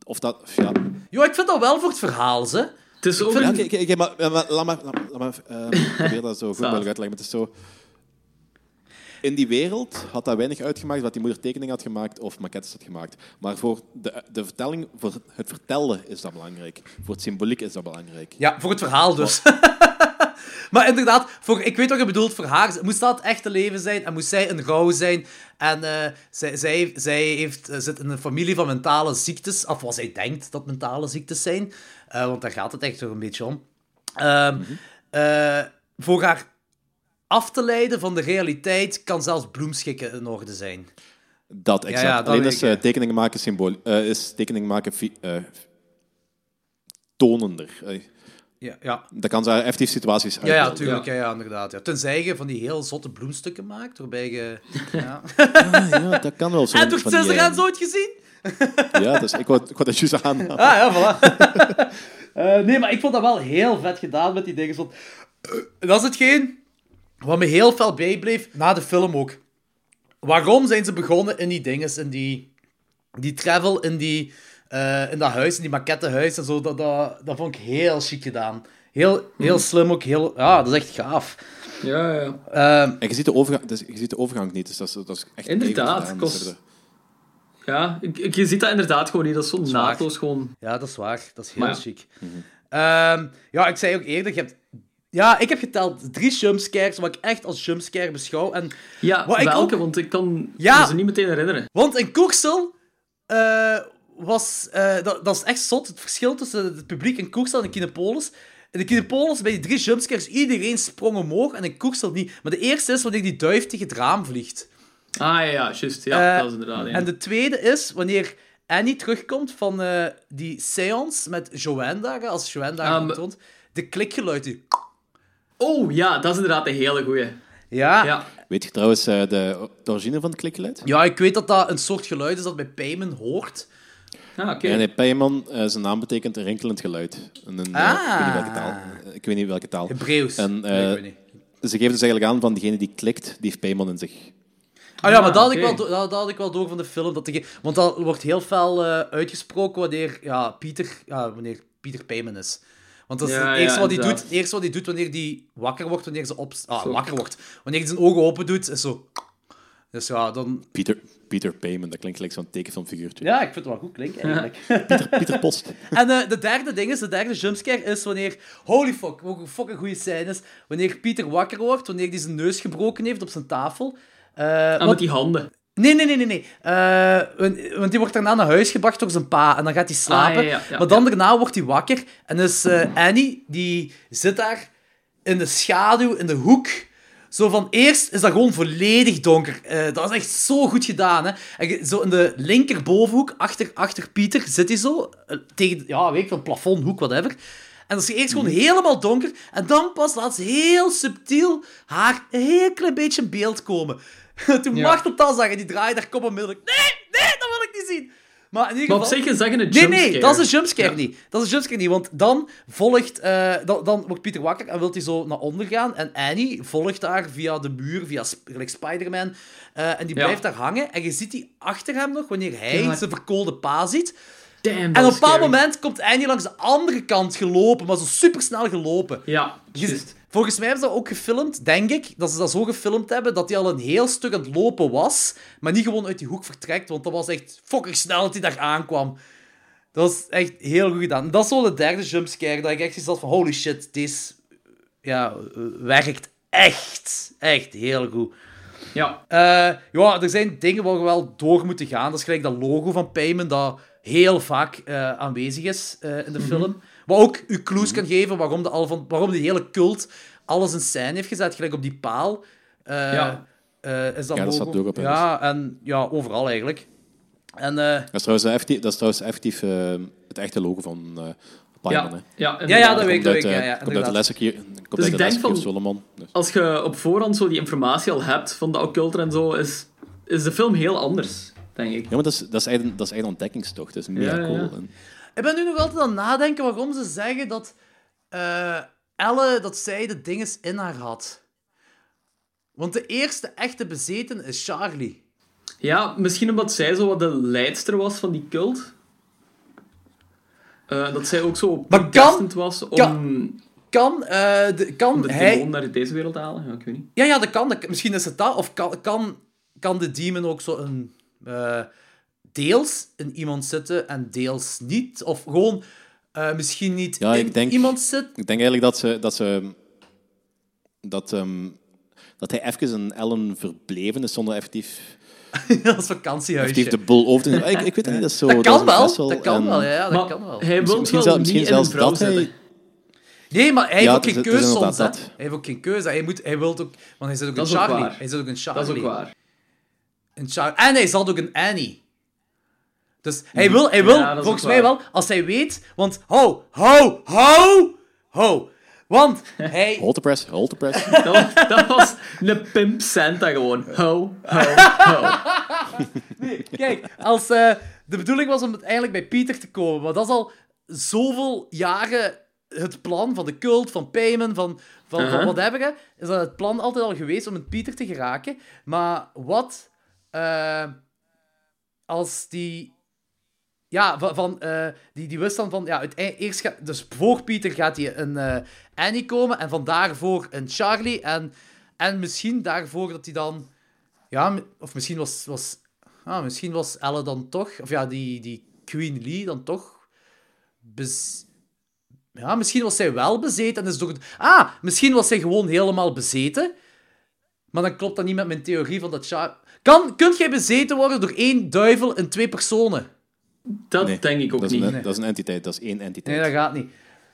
Of dat, ja, Jo, ik vind dat wel voor het verhaal, ze. Het is ook een- oké, maar, maar, maar laat maar, laat, laat maar eh, probeer dat zo goed mogelijk uit te leggen. Maar het is zo... In die wereld had dat weinig uitgemaakt wat die moeder tekening had gemaakt of maquettes had gemaakt. Maar voor de, de vertelling, voor het vertellen is dat belangrijk. Voor het symboliek is dat belangrijk. Ja, voor het verhaal dus. Maar inderdaad, voor, ik weet wat je bedoelt, voor haar moest dat het echte leven zijn en moest zij een vrouw zijn. En eh, zij, zij, zij heeft, eh, zit in een familie van mentale ziektes, of wat zij denkt dat mentale ziektes zijn. Eh, want daar gaat het echt toch een beetje om. Eh, voor haar af te leiden van de realiteit kan zelfs bloemschikken in orde zijn. Dat, exact. ja, dat Alleen is ik, ja. tekeningen maken symbool, is tekeningen maken tonender. Ja, ja. dat kan ze effectief situaties Ja, ja, tuurlijk. Ja. Ja, inderdaad. Ja. Tenzij je van die heel zotte bloemstukken maakt, waarbij je... Ja. Ah, ja, dat kan wel zo. Edward van die, eh, Scissorhands ooit gezien? Ja, dus ik wou, ik wou dat juist aan. Ah, ja, voilà. Eh, nee, maar ik vond dat wel heel vet gedaan met die dingen. Want, eh, dat is hetgeen wat me heel fel bijbleef na de film ook. Waarom zijn ze begonnen in die dingen, in die, die travel, in, die, eh, in dat huis, in die maquettehuis en zo. Dat, dat, dat vond ik heel chic gedaan. Heel, heel slim ook. Heel, ja, dat is echt gaaf. Ja, ja. Ehm, En je ziet de overgang, dus je ziet de overgang niet, dus dat is, dat is echt Inderdaad, kost- Dus er- Ja, ik, ik- je ziet dat inderdaad gewoon niet. Dat is zo naadloos gewoon. Ja, dat is waar. Dat is heel Maar ja. chic. Ehm, ja, ik zei ook eerder, je hebt... Ja, ik heb geteld drie jumpscares, wat ik echt als jumpscare beschouw. En, Ja, ik welke? ook- Want ik kan Ja. me ze niet meteen herinneren. want in Koersel eh, was... eh, dat, dat is echt zot, het verschil tussen het publiek in Koersel en Kinepolis. In de Kinepolis, bij die drie jumpscares, iedereen sprong omhoog en in niet. Maar de eerste is wanneer die duif tegen het raam vliegt. Ah ja, ja, juist. Ja, Eh, dat is inderdaad. Ja. En de tweede is wanneer Annie terugkomt van eh, die seance met Joanne daar, als Joanne daar Ah, rond. De klikgeluid. Die... Oh ja, dat is inderdaad een hele goeie. Ja. Ja. Weet je trouwens eh, de, de origine van het klikgeluid? ja, ik weet dat dat een soort geluid is dat bij Payman hoort. Ah, oké. Ja, nee, Peyman, eh, zijn naam betekent een rinkelend geluid. In een, eh, ik weet niet welke taal. Eh, Ik weet niet welke taal. Hebreeuws. En, Nee, ik eh, weet niet. Ze geven dus eigenlijk aan van diegene die klikt, die heeft Peyman in zich. Ah ja, maar Ah, dat had, ik wel, dat, dat had ik wel door van de film. Dat de, want dat wordt heel fel eh, uitgesproken wanneer ja, Pieter, ja, wanneer Pieter Payman is. Want dat is Ja, het, eerste ja, wat hij doet, het eerste wat hij doet wanneer hij wakker wordt, wanneer ze op, ah, wakker wordt. Wanneer hij zijn ogen open doet, is zo... Dus ja, dan... Pieter, Pieter Payman, dat klinkt gelijk zo'n tekenfilmfiguurtje. Ja, ik vind het wel goed klinken, eigenlijk. Pieter, Pieter Post. En eh, de derde ding is, de derde jumpscare is wanneer... Holy fuck, wat een fucking goede scène is. Wanneer Pieter wakker wordt, wanneer hij zijn neus gebroken heeft op zijn tafel. Eh, Ah, met die handen. Nee, nee, nee, nee. nee. Eh, want, die wordt daarna naar huis gebracht door zijn pa. En dan gaat hij slapen. Ah, ja, ja, ja, maar dan daarna wordt hij wakker. En is eh, Annie, die zit daar in de schaduw, in de hoek. Zo van, eerst is dat gewoon volledig donker. Eh, dat is echt zo goed gedaan, hè. En zo in de linkerbovenhoek, achter, achter Pieter, zit hij zo. eh, tegen, ja, weet ik veel, plafondhoek, whatever. En dat is eerst gewoon helemaal donker. En dan pas laat ze heel subtiel haar een heel klein beetje in beeld komen. Toen Ja. Martel dat zag en die draaide daar kop onmiddellijk. Nee, nee, dat wil ik niet zien. Maar in ieder Maar op zich is dat Nee, jumpscare. nee, dat is een jumpscare Ja. niet. Dat is een jumpscare niet, want dan volgt... eh, dan, dan wordt Pieter wakker en wil hij zo naar onder gaan. En Annie volgt daar via de muur, via gelijk Spider-Man. eh, en die Ja. blijft daar hangen. En je ziet die achter hem nog, wanneer hij Ja. zijn verkoolde pa ziet. Damn, En op een bepaald moment komt Annie langs de andere kant gelopen, maar zo supersnel gelopen. Ja, Je-. Volgens mij hebben ze dat ook gefilmd, denk ik, dat ze dat zo gefilmd hebben, dat hij al een heel stuk aan het lopen was, maar niet gewoon uit die hoek vertrekt, want dat was echt fucking snel dat hij daar aankwam. Dat was echt heel goed gedaan. En dat is zo de derde jumpscare, dat ik echt had van, holy shit, deze ja, werkt echt, echt heel goed. Ja. Eh, ja, er zijn dingen waar we wel door moeten gaan. Dat is gelijk dat logo van Payman, dat heel vaak eh, aanwezig is eh, in de film. Wat ook u clues kan geven waarom, de, al van, waarom die hele cult alles in scène heeft gezet. Gelijk op die paal. eh, Ja. eh, is dat Ja, dat staat ook op, Ja, en ja, overal eigenlijk. En eh, Dat is trouwens effectief, dat is trouwens effectief het echte logo van eh Payman. Ja, hè. ja, ja, inderdaad. dat weet ik, dat Ja, uit, ja, komt uit de inderdaad. lessekier, komt Dus uit ik de denk van- Solomon. Dus. Als je op voorhand zo die informatie al hebt van de occulter en zo, is, is de film heel anders, denk ik. Ja, maar dat is, dat is eigenlijk, dat is eigenlijk een ontdekkingstocht. Dat is mega Ja, ja, cool. ja. En- Ik ben nu nog altijd aan het nadenken waarom ze zeggen dat eh, Elle, dat zij de dinges in haar had. Want de eerste echte bezeten is Charlie. Ja, misschien omdat zij zo wat de leidster was van die cult. Eh, dat zij ook zo predestined was om, kan- Kan, eh, de, kan om de hij... naar deze wereld te halen. Ja, ik weet niet. Ja, ja, dat kan. Dat- misschien is het dat. Of kan, kan, kan de demon ook zo een... deels in iemand zitten en deels niet? Of gewoon eh, misschien niet Ja, in ik denk- iemand zitten? Ik denk eigenlijk dat ze, dat ze dat, ehm, dat hij even een Ellen verbleven is zonder effectief, dat is vakantiehuisje. effectief de boel over te nemen. Ik, ik weet het niet, dat is zo... dat kan is wel, dat kan en- wel, ja, dat Maar kan wel. hij wil Misschien, wel misschien in zelfs een vrouw dat hij... Nee, maar hij heeft Ja, ook geen keuze soms, hè. inderdaad dat. Hij heeft ook geen keuze. Hij, moet, hij wil ook... Want hij zit ook Dat in is ook Charlie. Hij zit ook in Charlie. Dat is ook waar. In Char- en hij zat ook in Annie. Dus hij wil, hij wil Ja, volgens mij wel, als hij weet... Want, ho, ho, ho, ho. Want hij... Hold the press, hold the press. Dat was, dat was een pimp Santa gewoon. Ho, ho, ho. Kijk, als eh, de bedoeling was om uiteindelijk bij Pieter te komen, maar dat is al zoveel jaren het plan van de cult, van Payman, van, van, van Uh-huh. whatever, is dat het plan altijd al geweest om met Pieter te geraken. Maar wat eh, als die... Ja, van, eh, die, die wist dan van... Ja, uiteindelijk, eerst gaat, dus voor Pieter gaat hij een eh, Annie komen, en van daarvoor een Charlie, en, en misschien daarvoor dat hij dan... Ja, of misschien was, was, ah, misschien was Elle dan toch, of ja, die, die Queen Lee dan toch. Ja, misschien was zij wel bezeten en is door. Ah, misschien was zij gewoon helemaal bezeten. Maar dan klopt dat niet met mijn theorie van dat. Char... Kan, kunt jij bezeten worden door één duivel in twee personen? Dat Nee, denk ik ook dat niet. een, dat is een entiteit, dat is één entiteit. Nee, dat gaat niet.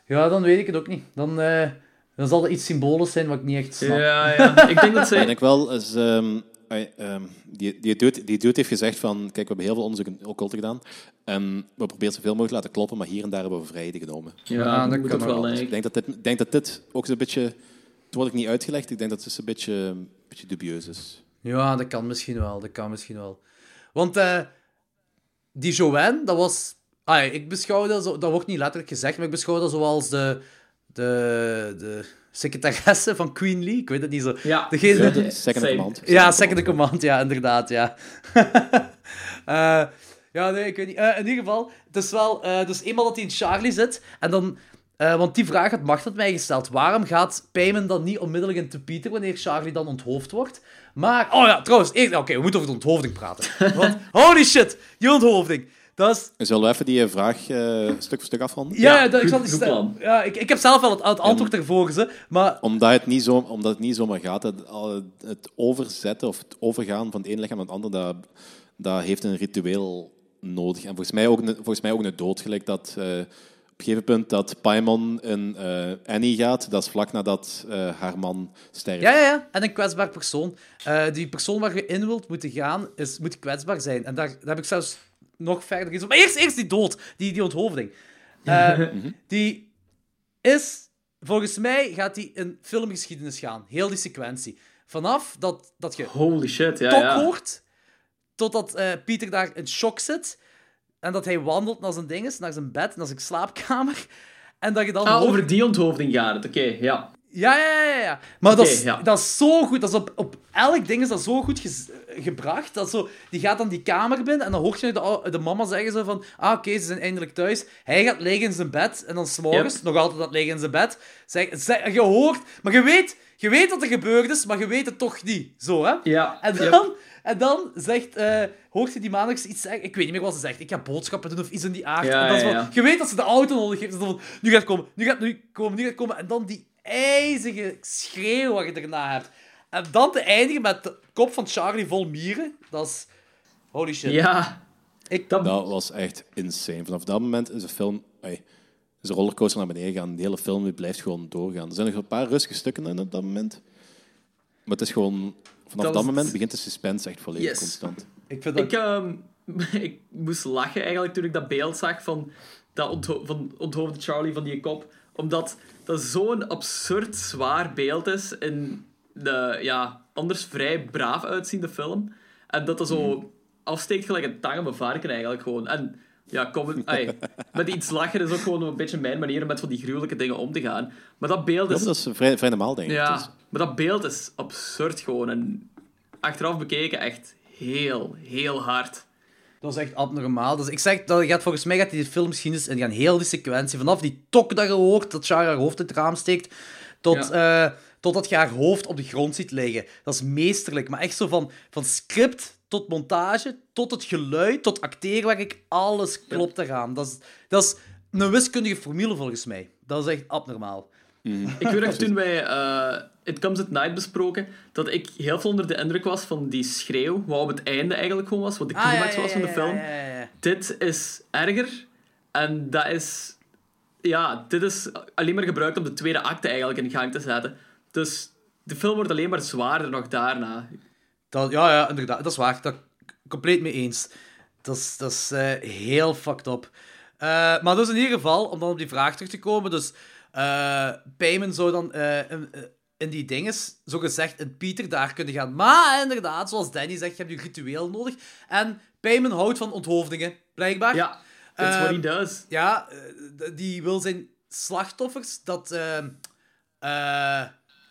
Ja, dan weet ik het ook niet. Dan, eh, dan zal er iets symbolisch zijn wat ik niet echt snap. Ja, ja. Ik denk dat zij... ik denk wel, is, ehm, ehm, die, die, dude, die dude heeft gezegd van, kijk, we hebben heel veel onderzoek in occulte gedaan. En we proberen zoveel mogelijk te laten kloppen, maar hier en daar hebben we vrijheden genomen. Ja, Ja, dat kan wel, denk Ik denk dat dit, ik denk dat dit ook zo'n beetje... Het wordt ook niet uitgelegd, ik denk dat het een beetje, een beetje dubieus is. Ja, dat kan misschien wel. Dat kan misschien wel. Want eh, die Joanne, dat was... Ah, ik beschouw dat zo... Dat wordt niet letterlijk gezegd, maar ik beschouw dat zoals de... De... De secretaresse van Queen Lee. Ik weet het niet zo. Ja. Degene... Ja, second Same. command. Ja, second in command, ja, inderdaad, ja. Eh, ja, nee, ik weet niet. Eh, in ieder geval, het is wel... eh, dus eenmaal dat hij in Charlie zit, en dan... eh, want die vraag had Macht had mij gesteld. Waarom gaat Payman dan niet onmiddellijk into Pieter wanneer Charlie dan onthoofd wordt? Maar... Oh ja, trouwens, eerst... Oké, we moeten over de onthoofding praten. Want, holy shit, die onthoofding. Dat is... Zullen we even die vraag eh, stuk voor stuk afronden? Ja, Ja, dat, ik, zal die stel- ja ik, ik heb zelf wel het, het antwoord ervoor gezet, maar... Omdat het niet, zo, omdat het niet zomaar gaat. Het, het overzetten of het overgaan van het ene lichaam naar het andere, dat, dat heeft een ritueel nodig. En volgens mij ook een, volgens mij ook een dood. Gelijk dat eh, een gegeven punt dat Paimon in eh, Annie gaat, dat is vlak nadat eh, haar man sterft. Ja, ja, ja. En een kwetsbaar persoon. Eh, die persoon waar je in wilt moeten gaan, is, moet kwetsbaar zijn. En daar, daar heb ik zelfs nog verder iets op. Maar eerst, eerst die dood, die, die onthoofding. Eh, die is, volgens mij, gaat die in filmgeschiedenis gaan. Heel die sequentie. Vanaf dat, dat je Holy shit, ja, ja. hoort, totdat eh, Pieter daar in shock zit. En dat hij wandelt naar zijn dinges, naar zijn bed, naar zijn slaapkamer. En dat je dan Ah, hoort- over die onthoofding gaat het. Oké, ja. ja, ja, ja, ja. Maar dat, is, ja. dat is zo goed. Dat is op, op elk ding is dat zo goed gebracht. Dat zo, die gaat dan die kamer binnen en dan hoort je de, mama zeggen zo van... Ah, oké, ze zijn eindelijk thuis. Hij gaat liggen in zijn bed en dan s'morgens, Yep. nog altijd dat liggen in zijn bed, zeg, zeg, je hoort... Maar je weet, je weet dat er gebeurd is, maar je weet het toch niet. Zo, hè? Ja. En Yep. En dan zegt, eh, hoort je die maandags iets zeggen. Ik weet niet meer wat ze zegt. Ik ga boodschappen doen of iets in die aard. Ja, en dan is ja, van, ja. Je weet dat ze de auto nodig heeft. Dus dan van, nu gaat het komen, nu gaat het nu komen, nu gaat het komen. En dan die ijzige schreeuw wat je erna hebt. En dan te eindigen met de kop van Charlie vol mieren. Dat is... Holy shit. Ja. Ik- dat... Dat was echt insane. Vanaf dat moment is de film... ai, is de rollercoaster naar beneden gegaan. De hele film die blijft gewoon doorgaan. Er zijn nog een paar rustige stukken in op dat moment. Maar het is gewoon... Vanaf Dat dat, was het. moment begint de suspense echt volledig Yes. constant. Ik vind dat... Ik, ehm, ik moest lachen eigenlijk toen ik dat beeld zag van, dat ontho van onthoofde Charlie van die kop. Omdat dat zo'n absurd zwaar beeld is in de ja, anders vrij braaf uitziende film. En dat dat zo afsteekt gelijk een tang op een varken eigenlijk gewoon. En ja, kom, ai, met iets lachen is ook gewoon een beetje mijn manier om met van die gruwelijke dingen om te gaan. Maar dat beeld Ja, is... dat is vrij, vrij normaal, denk ik. Ja, Dus- maar dat beeld is absurd gewoon. En achteraf bekeken echt heel, heel hard. Dat is echt abnormaal. Dus ik zeg, dat gaat, volgens mij gaat die filmgeschiedenis en die gaan heel die sequentie, vanaf die tok dat je hoort, dat Char haar hoofd uit het raam steekt, tot, eh, totdat je haar hoofd op de grond ziet liggen. Dat is meesterlijk. Maar echt zo van, van script tot montage, tot het geluid, tot acteerwerk, alles klopt eraan. Dat is, dat is een wiskundige formule volgens mij. Dat is echt abnormaal. Ik weet nog toen wij eh, It Comes at Night besproken, dat ik heel veel onder de indruk was van die schreeuw, wat op het einde eigenlijk gewoon was, wat de Ah, ja, climax ja, was van de ja, film. ja, ja, ja. Dit is erger. En dat is... Ja, dit is alleen maar gebruikt om de tweede acte eigenlijk in gang te zetten. Dus de film wordt alleen maar zwaarder nog daarna. Dat, ja, ja, inderdaad. Dat is waar. Dat compleet mee eens. Dat is, dat is eh, heel fucked up. Eh, maar dus in ieder geval, om dan op die vraag terug te komen, dus Payman zou dan in, in die dinges, zo gezegd, in Pieter daar kunnen gaan. Maar inderdaad, zoals Danny zegt, je hebt je ritueel nodig. En Payman houdt van onthoofdingen, blijkbaar. Ja, that's what he Ehm, does. Ja, die wil zijn slachtoffers dat...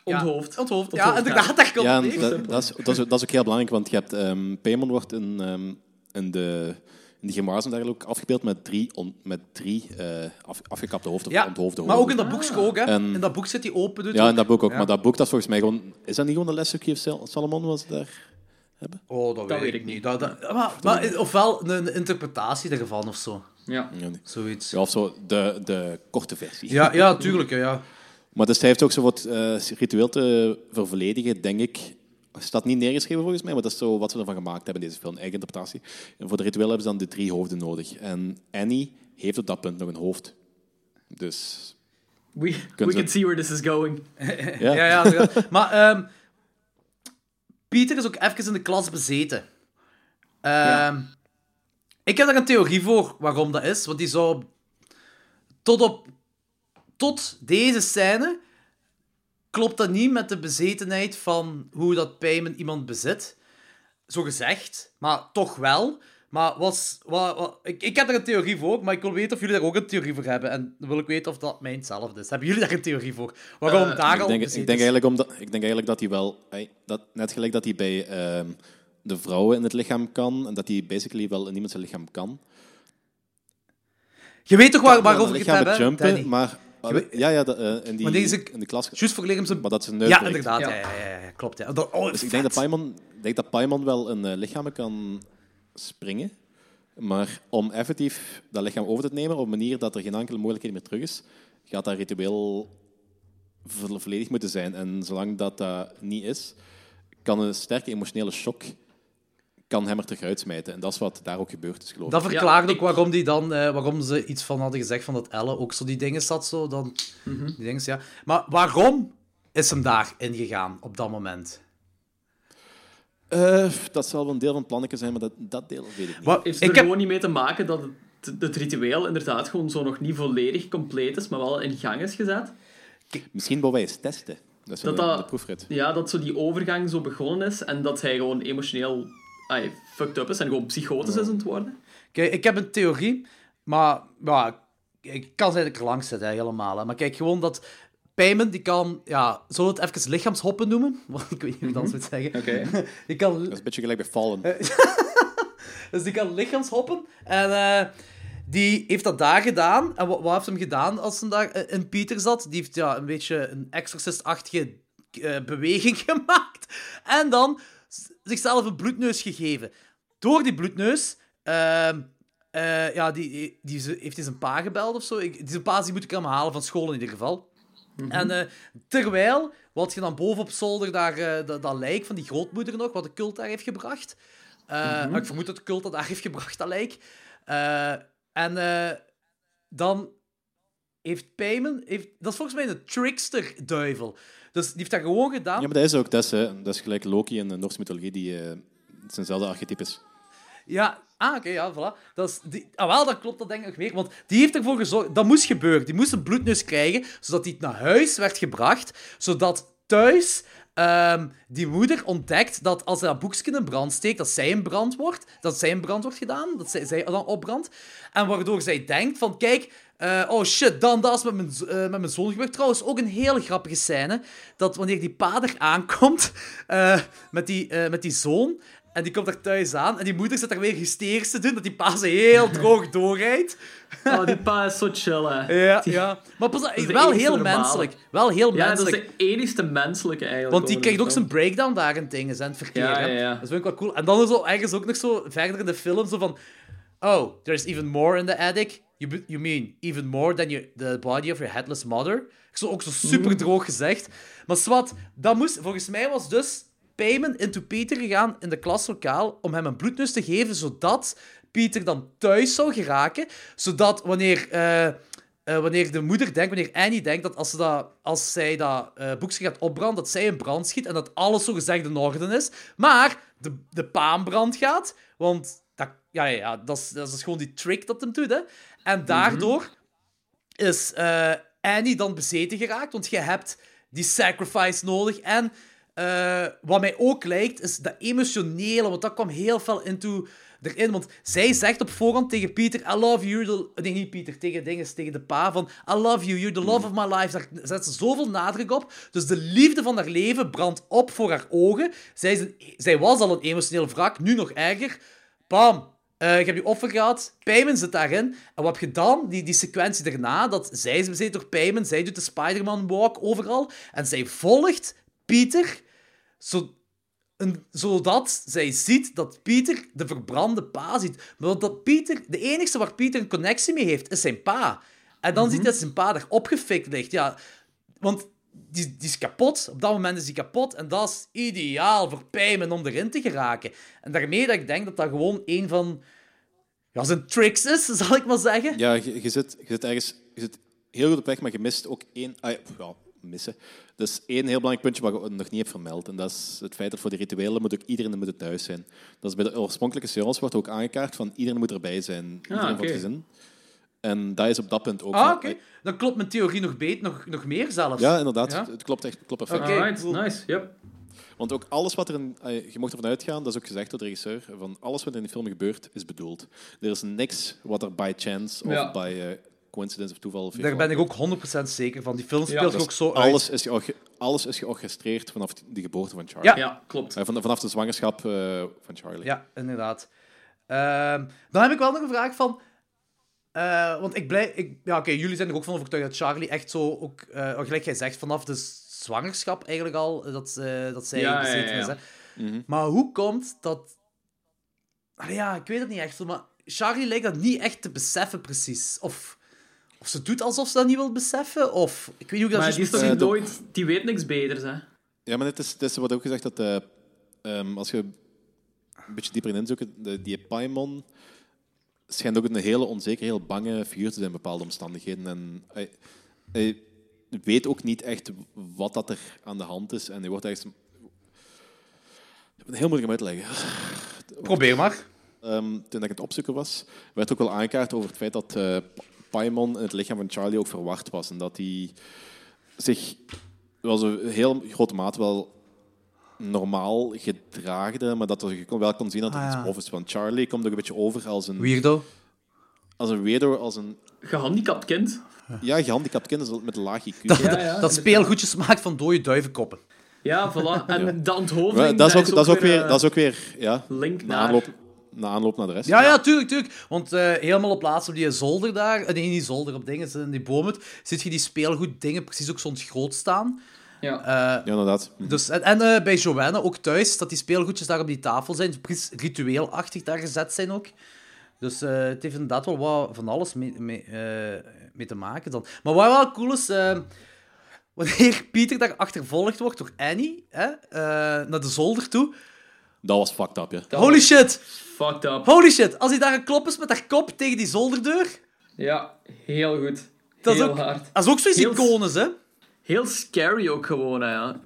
ja, Onthoofd. Ja, Onthoofd, inderdaad, daar komt Ja, neer. dat, dat, is, dat, is, dat is ook heel belangrijk, want je hebt... ehm Paimon wordt in, ehm, in de... In en dergelijke ook afgebeeld met drie, on- met drie eh, af, afgekapte hoofden of Ja, onthoofde maar ook in hoofden. dat boekje ook, hè. En- in dat boek zit die open. doet Ja, ook. in dat boek ook. Ja. Maar dat boek, dat is volgens mij gewoon... Is dat niet gewoon de lesje of Sal- Salomon was daar? Oh, dat, Dat weet ik niet. Dat, dat, maar, maar, ofwel een, een interpretatie ervan of zo. Ja. Ja, nee. Zoiets. Ja, of zo, de, de korte versie. Ja, ja tuurlijk. Ja, ja. Maar dus hij heeft ook zo wat eh, ritueel te vervolledigen, denk ik. Staat niet neergeschreven volgens mij, maar dat is zo wat ze ervan gemaakt hebben in deze film. Eigen interpretatie. En voor de ritueel hebben ze dan de drie hoofden nodig. En Annie heeft op dat punt nog een hoofd. Dus We, we can see where this is going. ja. ja, ja, maar ehm, Pieter is ook even in de klas bezeten. Ehm, Ik heb daar een theorie voor waarom dat is. Want die zou tot op tot deze scène klopt dat niet met de bezetenheid van hoe dat Payman iemand bezit. Zo gezegd, maar toch wel. Maar was, wat, wat, ik, ik heb er een theorie voor, maar ik wil weten of jullie daar ook een theorie voor hebben. En dan wil ik weten of dat mijn hetzelfde is. Hebben jullie daar een theorie voor? Waarom Eh, daar Ik al denk, ik, denk eigenlijk omdat, ik denk eigenlijk dat hij wel... Dat, net gelijk dat hij bij ehm, de vrouwen in het lichaam kan, en dat hij basically wel in iemand zijn lichaam kan. Je weet toch waar, waarover ik het heb, hè, jumpen, Danny? maar... weet- ja, ja, dat, eh, in, die, Maar deze- in de klas... Juist zijn... Maar dat ze neus Ja, inderdaad. Ja. Ja. Ja, klopt. Ja. Dat, oh, Dus ik denk dat. Paimon, denk dat Paimon wel een eh, lichaam kan springen. Maar om effectief dat lichaam over te nemen op een manier dat er geen enkele mogelijkheid meer terug is, gaat dat ritueel vo- volledig moeten zijn. En zolang dat dat niet is, kan een sterke emotionele shock kan hem er terug uitsmijten. En dat is wat daar ook gebeurd is, geloof ik. Dat verklaart Ja, ook waarom, die dan, eh, waarom ze iets van hadden gezegd van dat Elle ook zo die dingen zat. Zo, dan, die dingen, ja. Maar waarom is hem daar ingegaan op dat moment? Eh, dat zal wel een deel van het plannetje zijn, maar dat, dat deel weet ik niet. Wat, Heeft ik er heb, gewoon niet mee te maken dat het, het ritueel inderdaad gewoon zo nog niet volledig compleet is, maar wel in gang is gezet? Misschien willen wij eens testen. Dat is Dat een, dat- de proefrit. Ja, dat zo die overgang zo begonnen is en dat hij gewoon emotioneel ay, fucked up is en gewoon psychotisch is aan het worden. Kijk, ik heb een theorie, maar ja, ik kan ze eigenlijk erlangs zitten, hè, helemaal. Hè. Maar kijk, gewoon dat Payman, die kan, ja, zullen we het even lichaamshoppen noemen? Want ik weet niet hoe ik dat moet zeggen. Oké. Die kan Dat is een beetje gelijk bij Fallen. Dus die kan lichaamshoppen. En eh, die heeft dat daar gedaan. En wat, wat heeft hem gedaan als hij daar eh, in Pieter zat? Die heeft ja, een beetje een exorcist-achtige eh, beweging gemaakt. En dan zichzelf een bloedneus gegeven. Door die bloedneus... ehm, eh, ja, die, die, heeft hij zijn pa gebeld of zo. Ik, die zijn pa die moet ik hem halen van school in ieder geval. En eh, terwijl, wat je dan boven op zolder daar, eh, dat, dat lijk van die grootmoeder nog, wat de cult daar heeft gebracht. Maar Ik vermoed dat de cult dat daar heeft gebracht, dat lijk. En dan heeft Payman... Heeft, dat is volgens mij een trickster-duivel. Dus die heeft dat gewoon gedaan. Ja, maar dat is ook. Dat is, hè, dat is gelijk Loki in de Noorse mythologie, die eh zijnzelfde archetype is. Ja, ah, oké, ja, voilà. Dat is die, ah, wel, dat klopt dat denk ik nog meer. Want die heeft ervoor gezorgd... Dat moest gebeuren. Die moest een bloedneus krijgen, zodat hij naar huis werd gebracht. Zodat thuis ehm, die moeder ontdekt dat als dat boekje in brand steekt, dat zij in brand wordt. Dat zij in brand wordt gedaan. Dat zij, zij dan opbrandt. En waardoor zij denkt van, kijk... eh, oh shit, dan dat is met mijn, eh, met mijn zoon gebeurd. Trouwens, ook een hele grappige scène. Dat wanneer die pa er aankomt eh, met, die, met die zoon... En die komt er thuis aan en die moeder zit er weer hysterisch te doen, dat die pa ze heel droog doorrijdt. Oh, die pa is zo chill, hè. Ja, ja. Maar pas, de wel heel normale. menselijk. Wel heel Ja, dat is menselijk. de enigste menselijke eigenlijk. Want die krijgt ook film. zijn breakdown daar in dingen, zijn het verkeer. Ja, ja, ja. Dat vind ik wel cool. En dan is er ergens ook nog zo verder in de film zo van... Oh, there's even more in the attic. you, you mean even more than you, the body of your headless mother? Zo, ook zo super droog gezegd. Maar zwart, dat moest, volgens mij was dus Payman into Peter gegaan in de klaslokaal om hem een bloedneus te geven, zodat Peter dan thuis zou geraken. Zodat wanneer, eh, eh, wanneer de moeder denkt, wanneer Annie denkt dat als, ze dat, als zij dat eh, boekje gaat opbranden, dat zij in brand schiet en dat alles zo gezegd in orde is. Maar de, de pa in brand gaat, want dat, ja, ja, ja, dat, is, dat is gewoon die trick dat hem doet. Hè. En daardoor is Annie dan bezeten geraakt, want je hebt die sacrifice nodig. En eh, wat mij ook lijkt, is dat emotionele, want dat kwam heel veel into erin. Want zij zegt op voorhand tegen Peter, I love you. The... Nee, niet Peter, tegen, dinges, tegen de pa van, I love you, you're the love of my life. Daar zet ze zoveel nadruk op. Dus de liefde van haar leven brandt op voor haar ogen. Zij, een- zij was al een emotioneel wrak, nu nog erger. Bam, eh, ik heb je offer gehad. Payman zit daarin. En wat heb je dan? Die, die sequentie daarna, dat zij is bezeten door Payman. Zij doet de Spider-Man walk overal. En zij volgt Pieter, zo, een- zodat zij ziet dat Pieter de verbrande pa ziet. Maar dat Pieter, de enige waar Pieter een connectie mee heeft, is zijn pa. En dan ziet hij dat zijn pa daar opgefikt ligt. Ja, want die, die is kapot. Op dat moment is hij kapot. En dat is ideaal voor Payman om erin te geraken. En daarmee dat ik denk dat dat gewoon een van ja, zijn tricks is, zal ik maar zeggen. Ja, je, je, zit, je zit ergens je zit heel goed op weg, maar je mist ook één... Ah, ja, missen. Dus één heel belangrijk puntje wat ik nog niet heb vermeld. En dat is het feit dat voor de rituelen moet ook iedereen moet thuis zijn. Dat is bij de oorspronkelijke seance wordt ook aangekaart van iedereen moet erbij zijn. Iedereen van oké. het gezin. En dat is op dat punt ook... Ah, oké. Dan klopt mijn theorie nog beet, nog, nog meer zelfs. Ja, inderdaad. Ja? Het, klopt echt klopt perfect. Oké, cool. nice. Yep. Want ook alles wat er in... Je mocht ervan uitgaan, dat is ook gezegd door de regisseur, van alles wat er in die film gebeurt, is bedoeld. Er is niks wat er by chance of Ja. by eh, coincidence of toeval... Of Daar ben ik ook 100% zeker van. Die film speelt zich Dus ook zo uit. alles, is george- alles is georchestreerd vanaf de geboorte van Charlie. Ja. Ja, klopt. Eh, van- vanaf de zwangerschap eh, van Charlie. Ja, inderdaad. Ehm, dan heb ik wel nog een vraag van... eh, want ik blij... Ik, ja, oké, jullie zijn er ook van overtuigd dat Charlie echt zo ook... gelijk jij zegt, vanaf de zwangerschap eigenlijk al, dat, eh, dat zij Ja, ja, bezeten ja, is. Hè? Mhm. Maar hoe komt dat... Allee, ja, ik weet het niet echt zo, maar Charlie lijkt dat niet echt te beseffen precies. Of, of ze doet alsof ze dat niet wil beseffen, of... Ik weet niet hoe ik dat Maar juist die, is nooit, die weet niks beters, hè? Ja, maar het is, het is, wordt ook gezegd dat eh, ehm, als je een beetje dieper in inzoekt, die Paimon schijnt ook een hele onzekere, heel bange figuur te zijn in bepaalde omstandigheden. En hij, hij weet ook niet echt wat dat er aan de hand is. En hij wordt ergens... Heel moeilijk om uit te leggen. Probeer maar. Ehm, toen ik het opzoeken was, werd ook wel aangekaart over het feit dat eh Paimon in het lichaam van Charlie ook verward was. En dat hij zich wel een heel grote mate wel normaal gedraagde, maar dat er, je kon wel kon zien dat er Ah, iets off is. Want Charlie komt ook een beetje over als een, Weirdo. als een weirdo, als een Gehandicapt kind. ja, gehandicapt kind dus met een laag IQ. Dat, Ja, ja, dat inderdaad. speelgoedjes maakt van dode duivenkoppen. Ja, voilà. En de onthoofding, dat, is ook, dat, is ook weer, dat is ook weer ja, link na, naar... aanloop, na aanloop naar de rest. Ja, ja, tuurlijk, tuurlijk. Want eh, helemaal op laatst op die zolder daar, eh, nee, niet zolder, op dingen, in die bomen, zit je die speelgoed dingen precies ook zo'n groot staan. Ja. Eh, Ja, inderdaad. dus, en en eh, bij Joanna ook thuis, dat die speelgoedjes daar op die tafel zijn, precies ritueelachtig daar gezet zijn ook. Dus eh, het heeft inderdaad wel wat van alles mee, mee, eh, mee te maken dan. Maar wat wel cool is, wanneer Pieter daar achtervolgd wordt door Annie, hè, eh, naar de zolder toe. Dat was fucked up, ja. Dat Holy was shit! Fucked up. Holy shit! Als hij daar een klop is met haar kop tegen die zolderdeur, Ja, heel goed. dat is heel ook, hard. dat is ook zoiets Heel- iconisch, hè? Heel scary ook gewoon, hè, ja.